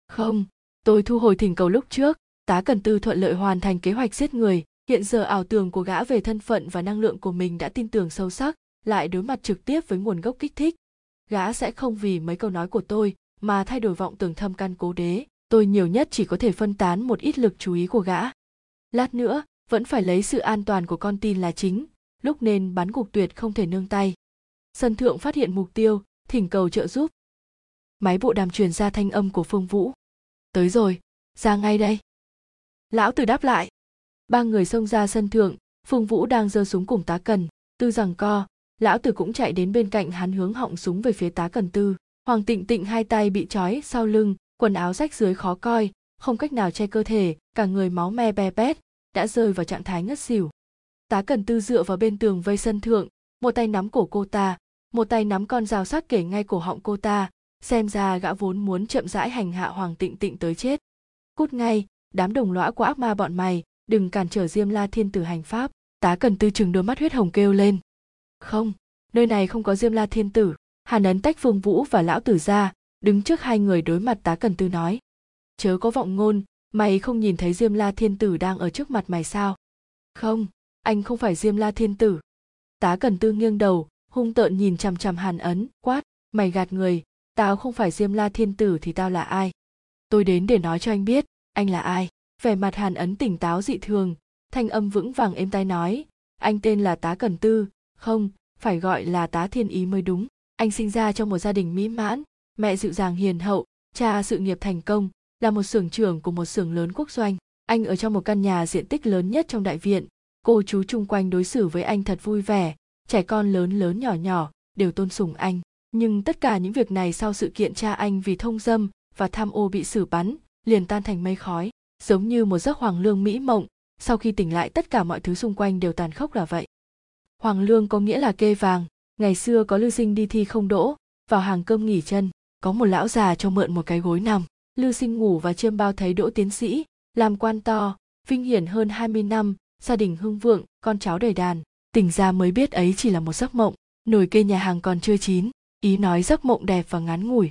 Không, tôi thu hồi thỉnh cầu lúc trước, tá cần tư thuận lợi hoàn thành kế hoạch giết người, hiện giờ ảo tưởng của gã về thân phận và năng lượng của mình đã tin tưởng sâu sắc lại đối mặt trực tiếp với nguồn gốc kích thích. Gã sẽ không vì mấy câu nói của tôi mà thay đổi vọng tưởng thâm căn cố đế. Tôi nhiều nhất chỉ có thể phân tán một ít lực chú ý của gã. Lát nữa, vẫn phải lấy sự an toàn của con tin là chính. Lúc nên bắn cục tuyệt không thể nương tay. Sân thượng phát hiện mục tiêu, thỉnh cầu trợ giúp. Máy bộ đàm truyền ra thanh âm của phương vũ. Tới rồi, ra ngay đây. Lão tử đáp lại. Ba người xông ra sân thượng, phương vũ đang giơ súng cùng tá cần, tư rằng co lão tử cũng chạy đến bên cạnh hắn hướng họng súng về phía tá cần tư. Hoàng tịnh tịnh hai tay bị trói sau lưng, quần áo rách dưới khó coi, không cách nào che cơ thể, cả người máu me be bét, đã rơi vào trạng thái ngất xỉu. Tá cần tư dựa vào bên tường vây sân thượng, một tay nắm cổ cô ta, một tay nắm con dao sắc kể ngay cổ họng cô ta, xem ra gã vốn muốn chậm rãi hành hạ hoàng tịnh tịnh tới chết. Cút ngay, đám đồng lõa của ác ma bọn mày, đừng cản trở diêm la thiên tử hành pháp. Tá cần tư chừng đôi mắt huyết hồng kêu lên không, nơi này không có diêm la thiên tử. Hàn ấn tách phương vũ và lão tử ra đứng trước hai người đối mặt tá cần tư nói. Chớ có vọng ngôn, mày không nhìn thấy diêm la thiên tử đang ở trước mặt mày sao? Không, anh không phải diêm la thiên tử. Tá cần tư nghiêng đầu, hung tợn nhìn chằm chằm hàn ấn, quát, mày gạt người, tao không phải diêm la thiên tử thì tao là ai? Tôi đến để nói cho anh biết, anh là ai? Vẻ mặt hàn ấn tỉnh táo dị thường, thanh âm vững vàng êm tai nói, anh tên là tá cần tư không, phải gọi là tá thiên ý mới đúng. Anh sinh ra trong một gia đình mỹ mãn, mẹ dịu dàng hiền hậu, cha sự nghiệp thành công, là một xưởng trưởng của một xưởng lớn quốc doanh. Anh ở trong một căn nhà diện tích lớn nhất trong đại viện. Cô chú chung quanh đối xử với anh thật vui vẻ. Trẻ con lớn lớn nhỏ nhỏ, đều tôn sùng anh. Nhưng tất cả những việc này sau sự kiện cha anh vì thông dâm và tham ô bị xử bắn, liền tan thành mây khói. Giống như một giấc hoàng lương mỹ mộng. Sau khi tỉnh lại, tất cả mọi thứ xung quanh đều tàn khốc là vậy hoàng lương có nghĩa là kê vàng. Ngày xưa có lưu sinh đi thi không đỗ, vào hàng cơm nghỉ chân, có một lão già cho mượn một cái gối nằm. Lưu sinh ngủ và chiêm bao thấy đỗ tiến sĩ, làm quan to, vinh hiển hơn 20 năm, gia đình hưng vượng, con cháu đầy đàn. Tỉnh ra mới biết ấy chỉ là một giấc mộng, nồi kê nhà hàng còn chưa chín, ý nói giấc mộng đẹp và ngắn ngủi.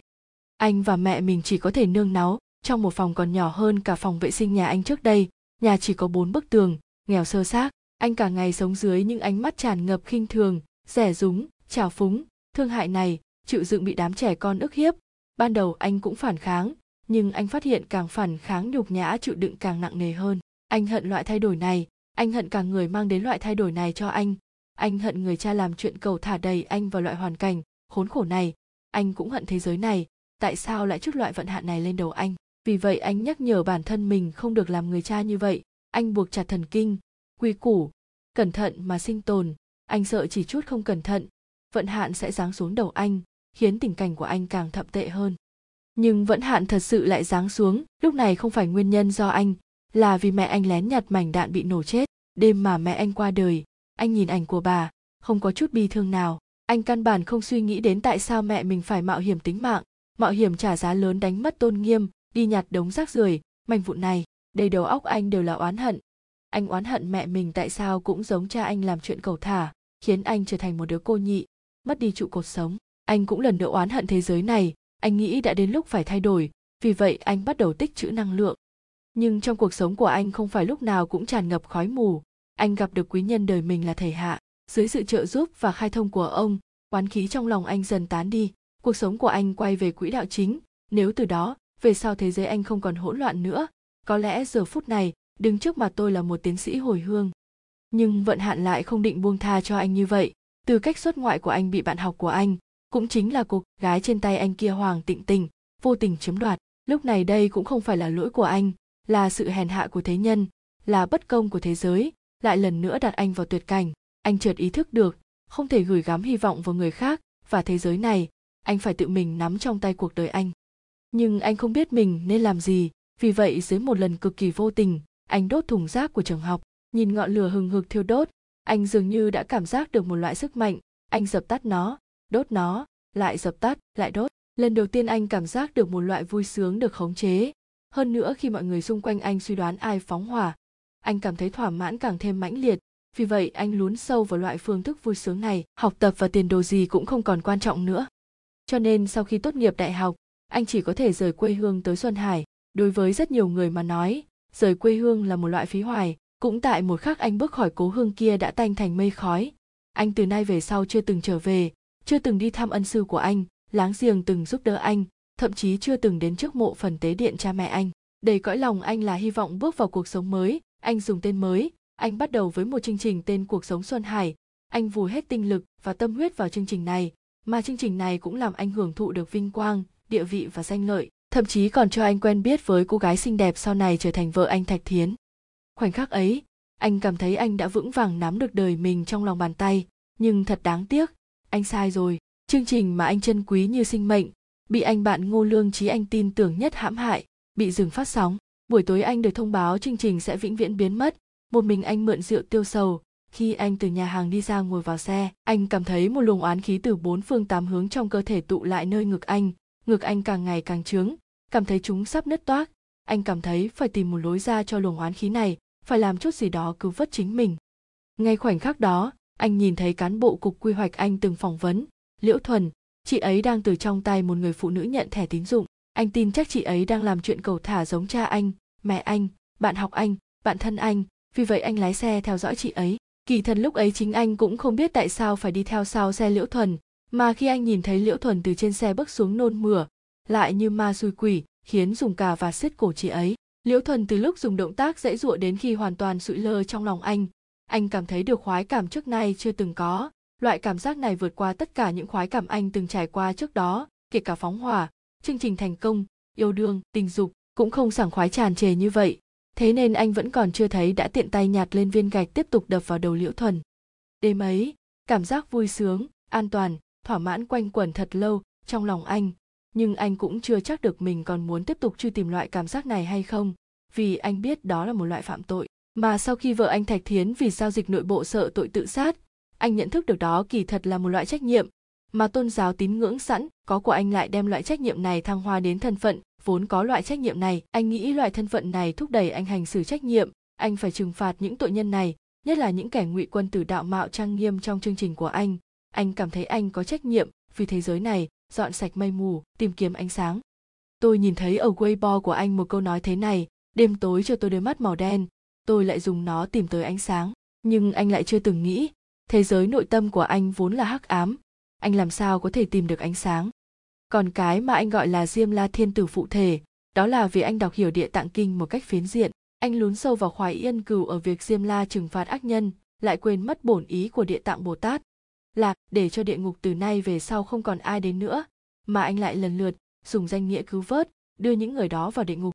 Anh và mẹ mình chỉ có thể nương náu, trong một phòng còn nhỏ hơn cả phòng vệ sinh nhà anh trước đây, nhà chỉ có bốn bức tường, nghèo sơ xác anh cả ngày sống dưới những ánh mắt tràn ngập khinh thường, rẻ rúng, trào phúng. Thương hại này, chịu dựng bị đám trẻ con ức hiếp. Ban đầu anh cũng phản kháng, nhưng anh phát hiện càng phản kháng nhục nhã chịu đựng càng nặng nề hơn. Anh hận loại thay đổi này, anh hận cả người mang đến loại thay đổi này cho anh. Anh hận người cha làm chuyện cầu thả đầy anh vào loại hoàn cảnh khốn khổ này. Anh cũng hận thế giới này, tại sao lại chút loại vận hạn này lên đầu anh? Vì vậy anh nhắc nhở bản thân mình không được làm người cha như vậy. Anh buộc chặt thần kinh quy củ, cẩn thận mà sinh tồn. Anh sợ chỉ chút không cẩn thận, vận hạn sẽ giáng xuống đầu anh, khiến tình cảnh của anh càng thậm tệ hơn. Nhưng vẫn hạn thật sự lại giáng xuống, lúc này không phải nguyên nhân do anh, là vì mẹ anh lén nhặt mảnh đạn bị nổ chết. Đêm mà mẹ anh qua đời, anh nhìn ảnh của bà, không có chút bi thương nào. Anh căn bản không suy nghĩ đến tại sao mẹ mình phải mạo hiểm tính mạng, mạo hiểm trả giá lớn đánh mất tôn nghiêm, đi nhặt đống rác rưởi. Mảnh vụn này, đầy đầu óc anh đều là oán hận anh oán hận mẹ mình tại sao cũng giống cha anh làm chuyện cầu thả, khiến anh trở thành một đứa cô nhị, mất đi trụ cột sống. Anh cũng lần nữa oán hận thế giới này, anh nghĩ đã đến lúc phải thay đổi, vì vậy anh bắt đầu tích trữ năng lượng. Nhưng trong cuộc sống của anh không phải lúc nào cũng tràn ngập khói mù. Anh gặp được quý nhân đời mình là thầy hạ. Dưới sự trợ giúp và khai thông của ông, oán khí trong lòng anh dần tán đi. Cuộc sống của anh quay về quỹ đạo chính. Nếu từ đó, về sau thế giới anh không còn hỗn loạn nữa. Có lẽ giờ phút này đứng trước mặt tôi là một tiến sĩ hồi hương. Nhưng vận hạn lại không định buông tha cho anh như vậy. Từ cách xuất ngoại của anh bị bạn học của anh, cũng chính là cô gái trên tay anh kia hoàng tịnh tình, vô tình chiếm đoạt. Lúc này đây cũng không phải là lỗi của anh, là sự hèn hạ của thế nhân, là bất công của thế giới. Lại lần nữa đặt anh vào tuyệt cảnh. Anh chợt ý thức được, không thể gửi gắm hy vọng vào người khác và thế giới này. Anh phải tự mình nắm trong tay cuộc đời anh. Nhưng anh không biết mình nên làm gì, vì vậy dưới một lần cực kỳ vô tình anh đốt thùng rác của trường học, nhìn ngọn lửa hừng hực thiêu đốt. Anh dường như đã cảm giác được một loại sức mạnh. Anh dập tắt nó, đốt nó, lại dập tắt, lại đốt. Lần đầu tiên anh cảm giác được một loại vui sướng được khống chế. Hơn nữa, khi mọi người xung quanh anh suy đoán ai phóng hỏa, anh cảm thấy thỏa mãn càng thêm mãnh liệt. Vì vậy, anh lún sâu vào loại phương thức vui sướng này. Học tập và tiền đồ gì cũng không còn quan trọng nữa. Cho nên, sau khi tốt nghiệp đại học, anh chỉ có thể rời quê hương tới xuân hải. Đối với rất nhiều người mà nói rời quê hương là một loại phí hoài. Cũng tại một khắc anh bước khỏi cố hương kia đã tanh thành mây khói. Anh từ nay về sau chưa từng trở về, chưa từng đi thăm ân sư của anh, láng giềng từng giúp đỡ anh, thậm chí chưa từng đến trước mộ phần tế điện cha mẹ anh. Đầy cõi lòng anh là hy vọng bước vào cuộc sống mới, anh dùng tên mới. Anh bắt đầu với một chương trình tên cuộc sống xuân hải. Anh vùi hết tinh lực và tâm huyết vào chương trình này, mà chương trình này cũng làm anh hưởng thụ được vinh quang, địa vị và danh lợi thậm chí còn cho anh quen biết với cô gái xinh đẹp sau này trở thành vợ anh thạch thiến. Khoảnh khắc ấy, anh cảm thấy anh đã vững vàng nắm được đời mình trong lòng bàn tay. Nhưng thật đáng tiếc, anh sai rồi. Chương trình mà anh trân quý như sinh mệnh, bị anh bạn ngô lương trí anh tin tưởng nhất hãm hại, bị dừng phát sóng. Buổi tối anh được thông báo chương trình sẽ vĩnh viễn biến mất. Một mình anh mượn rượu tiêu sầu. Khi anh từ nhà hàng đi ra ngồi vào xe, anh cảm thấy một luồng oán khí từ bốn phương tám hướng trong cơ thể tụ lại nơi ngực anh. Ngực anh càng ngày càng trướng cảm thấy chúng sắp nứt toác. Anh cảm thấy phải tìm một lối ra cho luồng oán khí này, phải làm chút gì đó cứu vớt chính mình. Ngay khoảnh khắc đó, anh nhìn thấy cán bộ cục quy hoạch anh từng phỏng vấn. Liễu thuần, chị ấy đang từ trong tay một người phụ nữ nhận thẻ tín dụng. Anh tin chắc chị ấy đang làm chuyện cầu thả giống cha anh, mẹ anh, bạn học anh, bạn thân anh, vì vậy anh lái xe theo dõi chị ấy. Kỳ thần lúc ấy chính anh cũng không biết tại sao phải đi theo sau xe liễu thuần, mà khi anh nhìn thấy liễu thuần từ trên xe bước xuống nôn mửa lại như ma xui quỷ, khiến dùng cà và xiết cổ chị ấy. Liễu thuần từ lúc dùng động tác dễ dụa đến khi hoàn toàn sụi lơ trong lòng anh. Anh cảm thấy được khoái cảm trước nay chưa từng có. Loại cảm giác này vượt qua tất cả những khoái cảm anh từng trải qua trước đó, kể cả phóng hỏa, chương trình thành công, yêu đương, tình dục, cũng không sảng khoái tràn trề như vậy. Thế nên anh vẫn còn chưa thấy đã tiện tay nhặt lên viên gạch tiếp tục đập vào đầu liễu thuần đêm ấy, cảm giác vui sướng, an toàn, thỏa mãn quanh quẩn thật lâu trong lòng anh nhưng anh cũng chưa chắc được mình còn muốn tiếp tục truy tìm loại cảm giác này hay không, vì anh biết đó là một loại phạm tội. Mà sau khi vợ anh thạch thiến vì giao dịch nội bộ sợ tội tự sát, anh nhận thức được đó kỳ thật là một loại trách nhiệm. Mà tôn giáo tín ngưỡng sẵn, có của anh lại đem loại trách nhiệm này thăng hoa đến thân phận, vốn có loại trách nhiệm này. Anh nghĩ loại thân phận này thúc đẩy anh hành xử trách nhiệm, anh phải trừng phạt những tội nhân này, nhất là những kẻ ngụy quân tử đạo mạo trang nghiêm trong chương trình của anh. Anh cảm thấy anh có trách nhiệm, vì thế giới này dọn sạch mây mù, tìm kiếm ánh sáng. Tôi nhìn thấy ở weibo của anh một câu nói thế này, đêm tối cho tôi đôi mắt màu đen, tôi lại dùng nó tìm tới ánh sáng. Nhưng anh lại chưa từng nghĩ, thế giới nội tâm của anh vốn là hắc ám. Anh làm sao có thể tìm được ánh sáng? Còn cái mà anh gọi là diêm la thiên tử phụ thể, đó là vì anh đọc hiểu địa tạng kinh một cách phiến diện. Anh lún sâu vào khoái yên cừu ở việc diêm la trừng phạt ác nhân, lại quên mất bổn ý của địa tạng bồ tát là để cho địa ngục từ nay về sau không còn ai đến nữa. Mà anh lại lần lượt, dùng danh nghĩa cứu vớt, đưa những người đó vào địa ngục.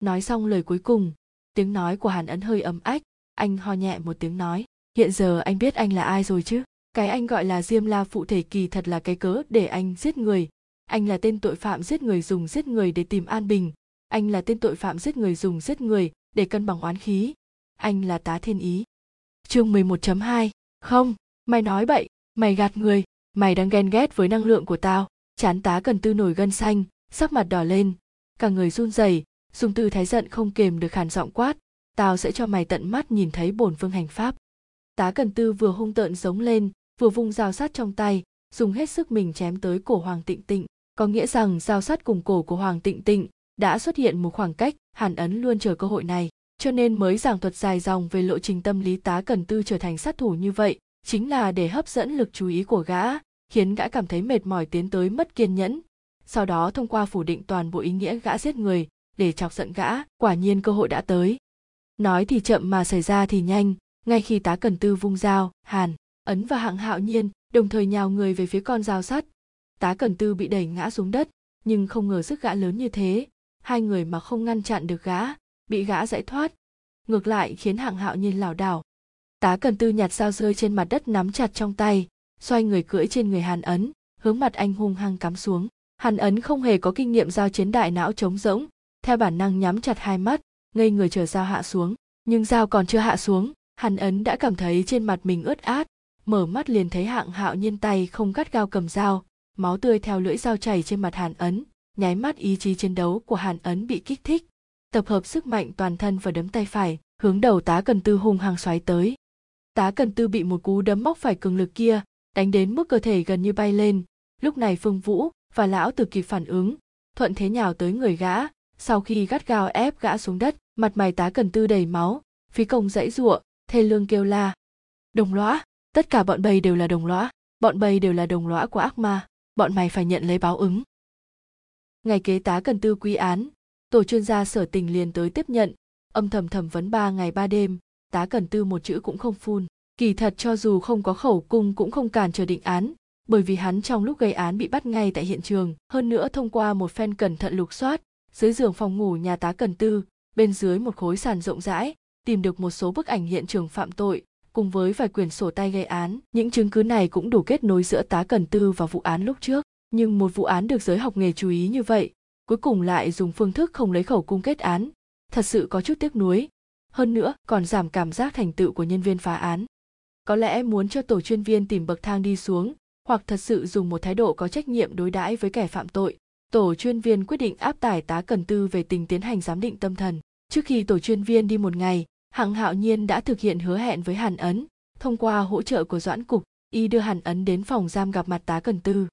Nói xong lời cuối cùng, tiếng nói của hàn ấn hơi ấm ách. Anh ho nhẹ một tiếng nói, hiện giờ anh biết anh là ai rồi chứ? Cái anh gọi là diêm la phụ thể kỳ thật là cái cớ để anh giết người. Anh là tên tội phạm giết người dùng giết người để tìm an bình. Anh là tên tội phạm giết người dùng giết người để cân bằng oán khí. Anh là tá thiên ý. Chương 11.2 không, mày nói bậy mày gạt người, mày đang ghen ghét với năng lượng của tao. Chán tá cần tư nổi gân xanh, sắc mặt đỏ lên. Cả người run rẩy, dùng tư thái giận không kềm được khàn giọng quát. Tao sẽ cho mày tận mắt nhìn thấy bổn vương hành pháp. Tá cần tư vừa hung tợn giống lên, vừa vung dao sắt trong tay, dùng hết sức mình chém tới cổ hoàng tịnh tịnh. Có nghĩa rằng dao sắt cùng cổ của hoàng tịnh tịnh đã xuất hiện một khoảng cách hàn ấn luôn chờ cơ hội này. Cho nên mới giảng thuật dài dòng về lộ trình tâm lý tá cần tư trở thành sát thủ như vậy chính là để hấp dẫn lực chú ý của gã, khiến gã cảm thấy mệt mỏi tiến tới mất kiên nhẫn. Sau đó thông qua phủ định toàn bộ ý nghĩa gã giết người, để chọc giận gã, quả nhiên cơ hội đã tới. Nói thì chậm mà xảy ra thì nhanh, ngay khi tá cần tư vung dao, hàn, ấn và hạng hạo nhiên, đồng thời nhào người về phía con dao sắt. Tá cần tư bị đẩy ngã xuống đất, nhưng không ngờ sức gã lớn như thế. Hai người mà không ngăn chặn được gã, bị gã giải thoát. Ngược lại khiến hạng hạo nhiên lảo đảo tá cần tư nhặt dao rơi trên mặt đất nắm chặt trong tay, xoay người cưỡi trên người hàn ấn, hướng mặt anh hung hăng cắm xuống. Hàn ấn không hề có kinh nghiệm giao chiến đại não trống rỗng, theo bản năng nhắm chặt hai mắt, ngây người chờ dao hạ xuống. Nhưng dao còn chưa hạ xuống, hàn ấn đã cảm thấy trên mặt mình ướt át, mở mắt liền thấy hạng hạo nhiên tay không gắt gao cầm dao, máu tươi theo lưỡi dao chảy trên mặt hàn ấn, nháy mắt ý chí chiến đấu của hàn ấn bị kích thích. Tập hợp sức mạnh toàn thân và đấm tay phải, hướng đầu tá cần tư hung hăng xoáy tới tá cần tư bị một cú đấm móc phải cường lực kia, đánh đến mức cơ thể gần như bay lên. Lúc này phương vũ và lão từ kịp phản ứng, thuận thế nhào tới người gã. Sau khi gắt gao ép gã xuống đất, mặt mày tá cần tư đầy máu, phí công dãy giụa, thê lương kêu la. Đồng lõa, tất cả bọn bầy đều là đồng lõa, bọn bầy đều là đồng lõa của ác ma, bọn mày phải nhận lấy báo ứng. Ngày kế tá cần tư quy án, tổ chuyên gia sở tình liền tới tiếp nhận, âm thầm thẩm vấn ba ngày ba đêm tá cần tư một chữ cũng không phun. Kỳ thật cho dù không có khẩu cung cũng không cản trở định án, bởi vì hắn trong lúc gây án bị bắt ngay tại hiện trường, hơn nữa thông qua một phen cẩn thận lục soát, dưới giường phòng ngủ nhà tá cần tư, bên dưới một khối sàn rộng rãi, tìm được một số bức ảnh hiện trường phạm tội, cùng với vài quyển sổ tay gây án. Những chứng cứ này cũng đủ kết nối giữa tá cần tư và vụ án lúc trước. Nhưng một vụ án được giới học nghề chú ý như vậy, cuối cùng lại dùng phương thức không lấy khẩu cung kết án, thật sự có chút tiếc nuối hơn nữa, còn giảm cảm giác thành tựu của nhân viên phá án. Có lẽ muốn cho tổ chuyên viên tìm bậc thang đi xuống, hoặc thật sự dùng một thái độ có trách nhiệm đối đãi với kẻ phạm tội, tổ chuyên viên quyết định áp tải tá cần tư về tình tiến hành giám định tâm thần. Trước khi tổ chuyên viên đi một ngày hạng hạo nhiên đã thực hiện hứa hẹn với hàn ấn, thông qua hỗ trợ của doãn cục, y đưa hàn ấn đến phòng giam gặp mặt tá cần tư.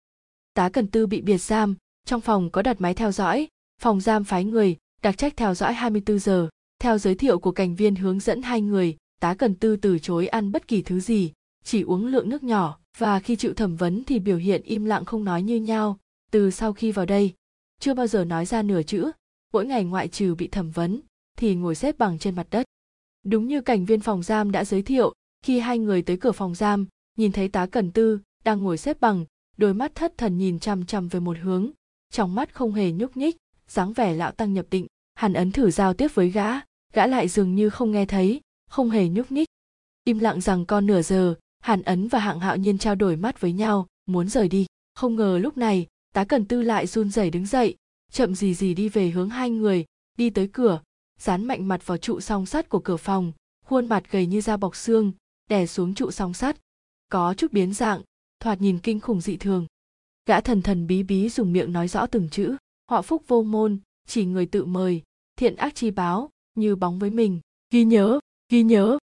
Tá cần tư bị biệt giam, trong phòng có đặt máy theo dõi, phòng giam phái người, đặc trách theo dõi 24 giờ theo giới thiệu của cảnh viên hướng dẫn hai người, tá cần tư từ chối ăn bất kỳ thứ gì, chỉ uống lượng nước nhỏ, và khi chịu thẩm vấn thì biểu hiện im lặng không nói như nhau. Từ sau khi vào đây, chưa bao giờ nói ra nửa chữ, mỗi ngày ngoại trừ bị thẩm vấn, thì ngồi xếp bằng trên mặt đất. Đúng như cảnh viên phòng giam đã giới thiệu, khi hai người tới cửa phòng giam, nhìn thấy tá cần tư đang ngồi xếp bằng, đôi mắt thất thần nhìn chằm chằm về một hướng, trong mắt không hề nhúc nhích, dáng vẻ lão tăng nhập định, hàn ấn thử giao tiếp với gã gã lại dường như không nghe thấy, không hề nhúc nhích. Im lặng rằng con nửa giờ, hàn ấn và hạng hạo nhiên trao đổi mắt với nhau, muốn rời đi. Không ngờ lúc này, tá cần tư lại run rẩy đứng dậy, chậm gì gì đi về hướng hai người, đi tới cửa, dán mạnh mặt vào trụ song sắt của cửa phòng, khuôn mặt gầy như da bọc xương, đè xuống trụ song sắt. Có chút biến dạng, thoạt nhìn kinh khủng dị thường. Gã thần thần bí bí dùng miệng nói rõ từng chữ họ phúc vô môn, chỉ người tự mời, thiện ác chi báo như bóng với mình. Ghi nhớ ghi nhớ.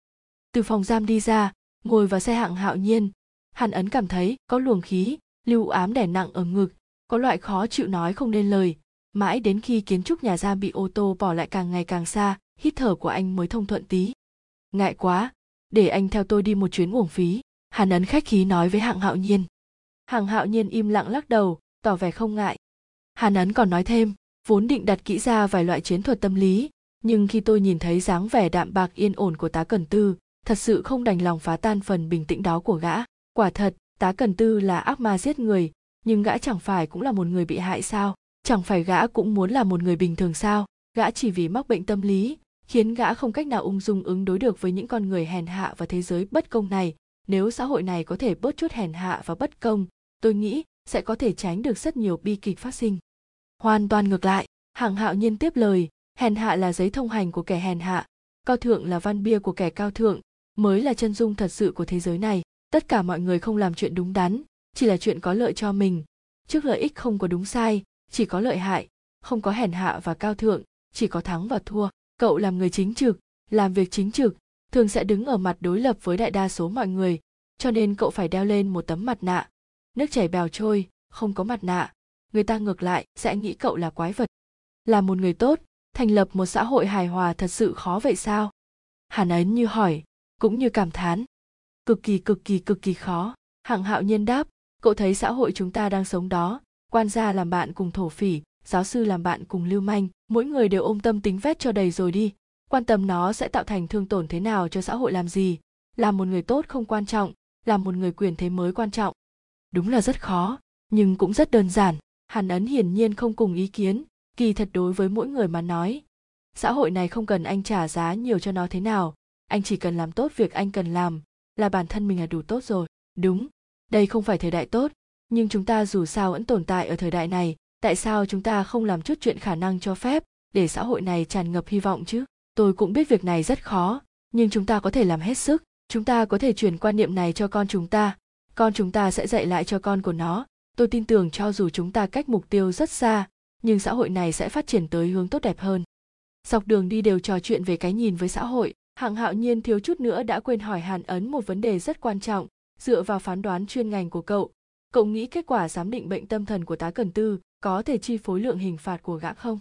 Từ phòng giam đi ra, ngồi vào xe hạng hạo nhiên. Hàn ấn cảm thấy có luồng khí, lưu ám đè nặng ở ngực, có loại khó chịu nói không nên lời. Mãi đến khi kiến trúc nhà giam bị ô tô bỏ lại càng ngày càng xa, hít thở của anh mới thông thuận tí. Ngại quá, để anh theo tôi đi một chuyến uổng phí. Hàn ấn khách khí nói với hạng hạo nhiên. Hạng hạo nhiên im lặng lắc đầu, tỏ vẻ không ngại. Hàn ấn còn nói thêm, vốn định đặt kỹ ra vài loại chiến thuật tâm lý nhưng khi tôi nhìn thấy dáng vẻ đạm bạc yên ổn của tá cần tư, thật sự không đành lòng phá tan phần bình tĩnh đó của gã. Quả thật, tá cần tư là ác ma giết người, nhưng gã chẳng phải cũng là một người bị hại sao? Chẳng phải gã cũng muốn là một người bình thường sao? Gã chỉ vì mắc bệnh tâm lý, khiến gã không cách nào ung dung ứng đối được với những con người hèn hạ và thế giới bất công này. Nếu xã hội này có thể bớt chút hèn hạ và bất công, tôi nghĩ sẽ có thể tránh được rất nhiều bi kịch phát sinh. Hoàn toàn ngược lại, hạng hạo nhiên tiếp lời hèn hạ là giấy thông hành của kẻ hèn hạ, cao thượng là văn bia của kẻ cao thượng, mới là chân dung thật sự của thế giới này. Tất cả mọi người không làm chuyện đúng đắn, chỉ là chuyện có lợi cho mình. Trước lợi ích không có đúng sai, chỉ có lợi hại, không có hèn hạ và cao thượng, chỉ có thắng và thua. Cậu làm người chính trực, làm việc chính trực, thường sẽ đứng ở mặt đối lập với đại đa số mọi người, cho nên cậu phải đeo lên một tấm mặt nạ. Nước chảy bèo trôi, không có mặt nạ. Người ta ngược lại sẽ nghĩ cậu là quái vật, là một người tốt thành lập một xã hội hài hòa thật sự khó vậy sao? Hàn ấn như hỏi, cũng như cảm thán. Cực kỳ cực kỳ cực kỳ khó. Hạng hạo nhiên đáp, cậu thấy xã hội chúng ta đang sống đó, quan gia làm bạn cùng thổ phỉ, giáo sư làm bạn cùng lưu manh, mỗi người đều ôm tâm tính vét cho đầy rồi đi. Quan tâm nó sẽ tạo thành thương tổn thế nào cho xã hội làm gì? Làm một người tốt không quan trọng, làm một người quyền thế mới quan trọng. Đúng là rất khó, nhưng cũng rất đơn giản. Hàn ấn hiển nhiên không cùng ý kiến kỳ thật đối với mỗi người mà nói, xã hội này không cần anh trả giá nhiều cho nó thế nào. Anh chỉ cần làm tốt việc anh cần làm là bản thân mình là đủ tốt rồi. Đúng, đây không phải thời đại tốt, nhưng chúng ta dù sao vẫn tồn tại ở thời đại này. Tại sao chúng ta không làm chút chuyện khả năng cho phép để xã hội này tràn ngập hy vọng chứ? Tôi cũng biết việc này rất khó, nhưng chúng ta có thể làm hết sức. Chúng ta có thể truyền quan niệm này cho con chúng ta. Con chúng ta sẽ dạy lại cho con của nó. Tôi tin tưởng cho dù chúng ta cách mục tiêu rất xa nhưng xã hội này sẽ phát triển tới hướng tốt đẹp hơn. Dọc đường đi đều trò chuyện về cái nhìn với xã hội hạng hạo nhiên thiếu chút nữa đã quên hỏi hàn ấn một vấn đề rất quan trọng, dựa vào phán đoán chuyên ngành của cậu. Cậu nghĩ kết quả giám định bệnh tâm thần của tá cần tư có thể chi phối lượng hình phạt của gã không?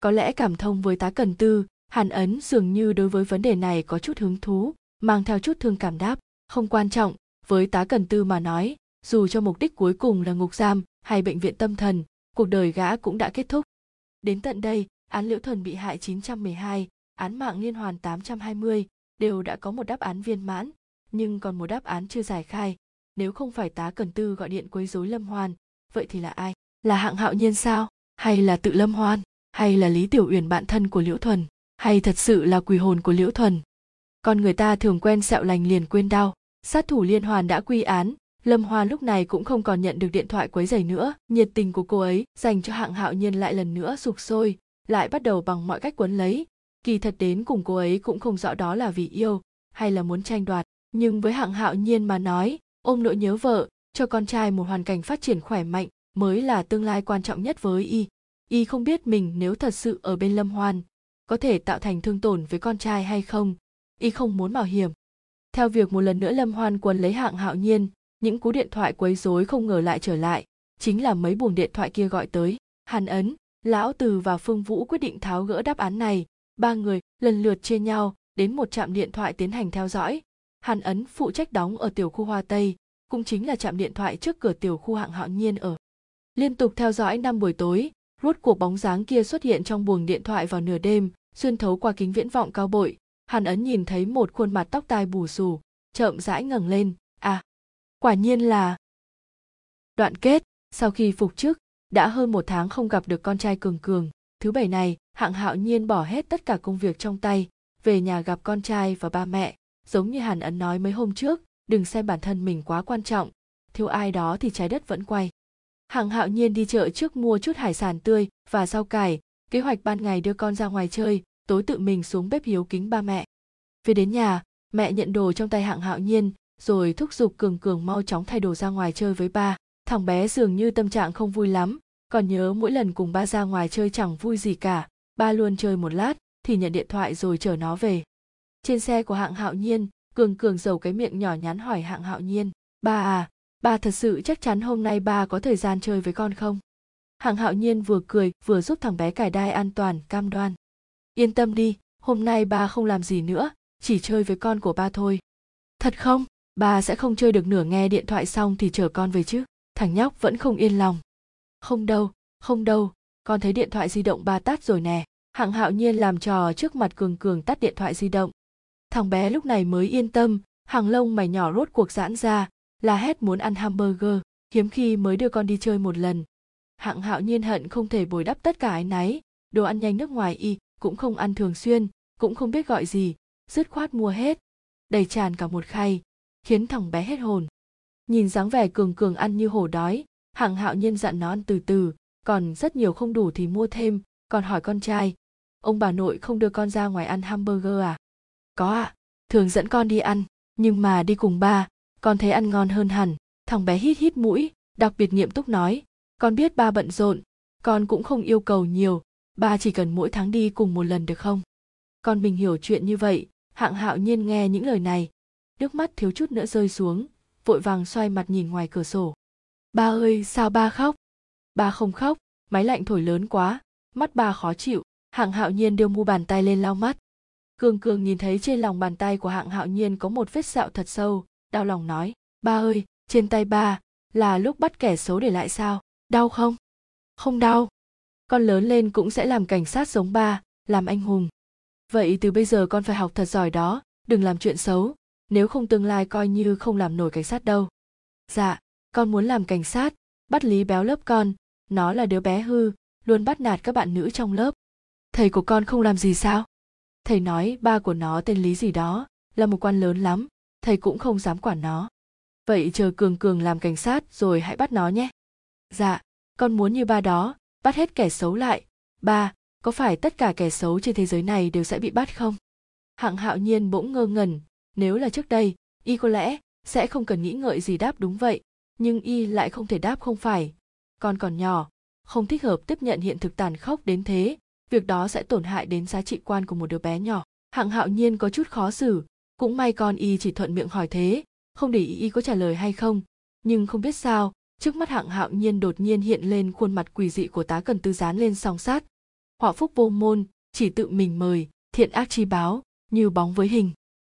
Có lẽ cảm thông với tá cần tư, hàn ấn dường như đối với vấn đề này có chút hứng thú, mang theo chút thương cảm đáp, không quan trọng, với tá cần tư mà nói, dù cho mục đích cuối cùng là ngục giam hay bệnh viện tâm thần cuộc đời gã cũng đã kết thúc đến tận đây án liễu thuần bị hại 912, án mạng liên hoàn 820 đều đã có một đáp án viên mãn, nhưng còn một đáp án chưa giải khai. Nếu không phải tá cần tư gọi điện quấy rối Lâm Hoan, vậy thì là ai? Là hạng hạo nhiên sao? Hay là tự Lâm Hoan? Hay là Lý Tiểu Uyển bạn thân của Liễu Thuần? Hay thật sự là quỷ hồn của Liễu Thuần? Con người ta thường quen sẹo lành liền quên đau. Sát thủ liên hoàn đã quy án, Lâm Hoa lúc này cũng không còn nhận được điện thoại quấy rầy nữa, nhiệt tình của cô ấy dành cho hạng hạo nhiên lại lần nữa sụp sôi, lại bắt đầu bằng mọi cách quấn lấy, kỳ thật đến cùng cô ấy cũng không rõ đó là vì yêu hay là muốn tranh đoạt. Nhưng với hạng hạo nhiên mà nói ôm nỗi nhớ vợ cho con trai một hoàn cảnh phát triển khỏe mạnh mới là tương lai quan trọng nhất với y. Y không biết mình nếu thật sự ở bên lâm hoan có thể tạo thành thương tổn với con trai hay không y không muốn mạo hiểm. Theo việc một lần nữa lâm hoan quấn lấy hạng hạo nhiên những cú điện thoại quấy rối không ngờ lại trở lại. Chính là mấy buồng điện thoại kia gọi tới. Hàn ấn, lão từ và phương vũ quyết định tháo gỡ đáp án này. Ba người lần lượt chia nhau đến một trạm điện thoại tiến hành theo dõi. Hàn ấn phụ trách đóng ở tiểu khu hoa tây, cũng chính là trạm điện thoại trước cửa tiểu khu hạng hạo nhiên ở. Liên tục theo dõi năm buổi tối, rốt cuộc bóng dáng kia xuất hiện trong buồng điện thoại vào nửa đêm, xuyên thấu qua kính viễn vọng cao bội. Hàn ấn nhìn thấy một khuôn mặt tóc tai bù xù, chậm rãi ngẩng lên. À quả nhiên là. Đoạn kết, sau khi phục chức, đã hơn một tháng không gặp được con trai cường cường. Thứ bảy này, hạng hạo nhiên bỏ hết tất cả công việc trong tay, về nhà gặp con trai và ba mẹ. Giống như hàn ấn nói mấy hôm trước, đừng xem bản thân mình quá quan trọng, thiếu ai đó thì trái đất vẫn quay. Hạng hạo nhiên đi chợ trước mua chút hải sản tươi và rau cải, kế hoạch ban ngày đưa con ra ngoài chơi, tối tự mình xuống bếp hiếu kính ba mẹ. Về đến nhà, mẹ nhận đồ trong tay hạng hạo nhiên rồi thúc giục cường cường mau chóng thay đồ ra ngoài chơi với ba. Thằng bé dường như tâm trạng không vui lắm, còn nhớ mỗi lần cùng ba ra ngoài chơi chẳng vui gì cả. Ba luôn chơi một lát, thì nhận điện thoại rồi chở nó về. Trên xe của hạng hạo nhiên, cường cường giầu cái miệng nhỏ nhắn hỏi hạng hạo nhiên, ba à ba thật sự chắc chắn hôm nay ba có thời gian chơi với con không? Hạng hạo nhiên vừa cười, vừa giúp thằng bé cài đai an toàn, cam đoan. Yên tâm đi, hôm nay ba không làm gì nữa, chỉ chơi với con của ba thôi. Thật không? Ba sẽ không chơi được nửa nghe điện thoại xong thì chở con về chứ. Thằng nhóc vẫn không yên lòng. Không đâu không đâu, con thấy điện thoại di động ba tắt rồi nè. Hạng hạo nhiên làm trò trước mặt cường cường tắt điện thoại di động. Thằng bé lúc này mới yên tâm, hàng lông mày nhỏ rốt cuộc giãn ra là hét muốn ăn hamburger, hiếm khi mới đưa con đi chơi một lần. Hạng hạo nhiên hận không thể bồi đắp tất cả ái náy, đồ ăn nhanh nước ngoài y, cũng không ăn thường xuyên, cũng không biết gọi gì, dứt khoát mua hết. Đầy tràn cả một khay khiến thằng bé hết hồn. Nhìn dáng vẻ cường cường ăn như hổ đói hạng hạo nhiên dặn nó ăn từ từ còn rất nhiều không đủ thì mua thêm còn hỏi con trai ông bà nội không đưa con ra ngoài ăn hamburger à? Có ạ à, thường dẫn con đi ăn nhưng mà đi cùng ba con thấy ăn ngon hơn hẳn. Thằng bé hít hít mũi đặc biệt nghiêm túc nói con biết ba bận rộn con cũng không yêu cầu nhiều ba chỉ cần mỗi tháng đi cùng một lần được không? Con mình hiểu chuyện như vậy hạng hạo nhiên nghe những lời này nước mắt thiếu chút nữa rơi xuống, vội vàng xoay mặt nhìn ngoài cửa sổ. Ba ơi, sao ba khóc? Ba không khóc, máy lạnh thổi lớn quá, mắt ba khó chịu, hạng hạo nhiên đưa mu bàn tay lên lau mắt. Cường cường nhìn thấy trên lòng bàn tay của hạng hạo nhiên có một vết sẹo thật sâu, đau lòng nói, ba ơi, trên tay ba là lúc bắt kẻ xấu để lại sao? Đau không? Không đau. Con lớn lên cũng sẽ làm cảnh sát giống ba, làm anh hùng. Vậy từ bây giờ con phải học thật giỏi đó, đừng làm chuyện xấu nếu không tương lai coi như không làm nổi cảnh sát đâu. Dạ con muốn làm cảnh sát, bắt lý béo lớp con, nó là đứa bé hư, luôn bắt nạt các bạn nữ trong lớp. Thầy của con không làm gì sao? Thầy nói ba của nó tên lý gì đó, là một quan lớn lắm, thầy cũng không dám quản nó. Vậy chờ cường cường làm cảnh sát rồi hãy bắt nó nhé. Dạ con muốn như ba đó, bắt hết kẻ xấu lại. Ba, có phải tất cả kẻ xấu trên thế giới này đều sẽ bị bắt không? Hạng hạo nhiên bỗng ngơ ngẩn nếu là trước đây, y có lẽ sẽ không cần nghĩ ngợi gì đáp đúng vậy, nhưng y lại không thể đáp không phải. Con còn nhỏ, không thích hợp tiếp nhận hiện thực tàn khốc đến thế, việc đó sẽ tổn hại đến giá trị quan của một đứa bé nhỏ. Hạng hạo nhiên có chút khó xử, cũng may con y chỉ thuận miệng hỏi thế, không để ý y có trả lời hay không. Nhưng không biết sao, trước mắt hạng hạo nhiên đột nhiên hiện lên khuôn mặt quỷ dị của tá cần tư dán lên song sát họa phúc vô môn, chỉ tự mình mời, thiện ác chi báo, như bóng với hình.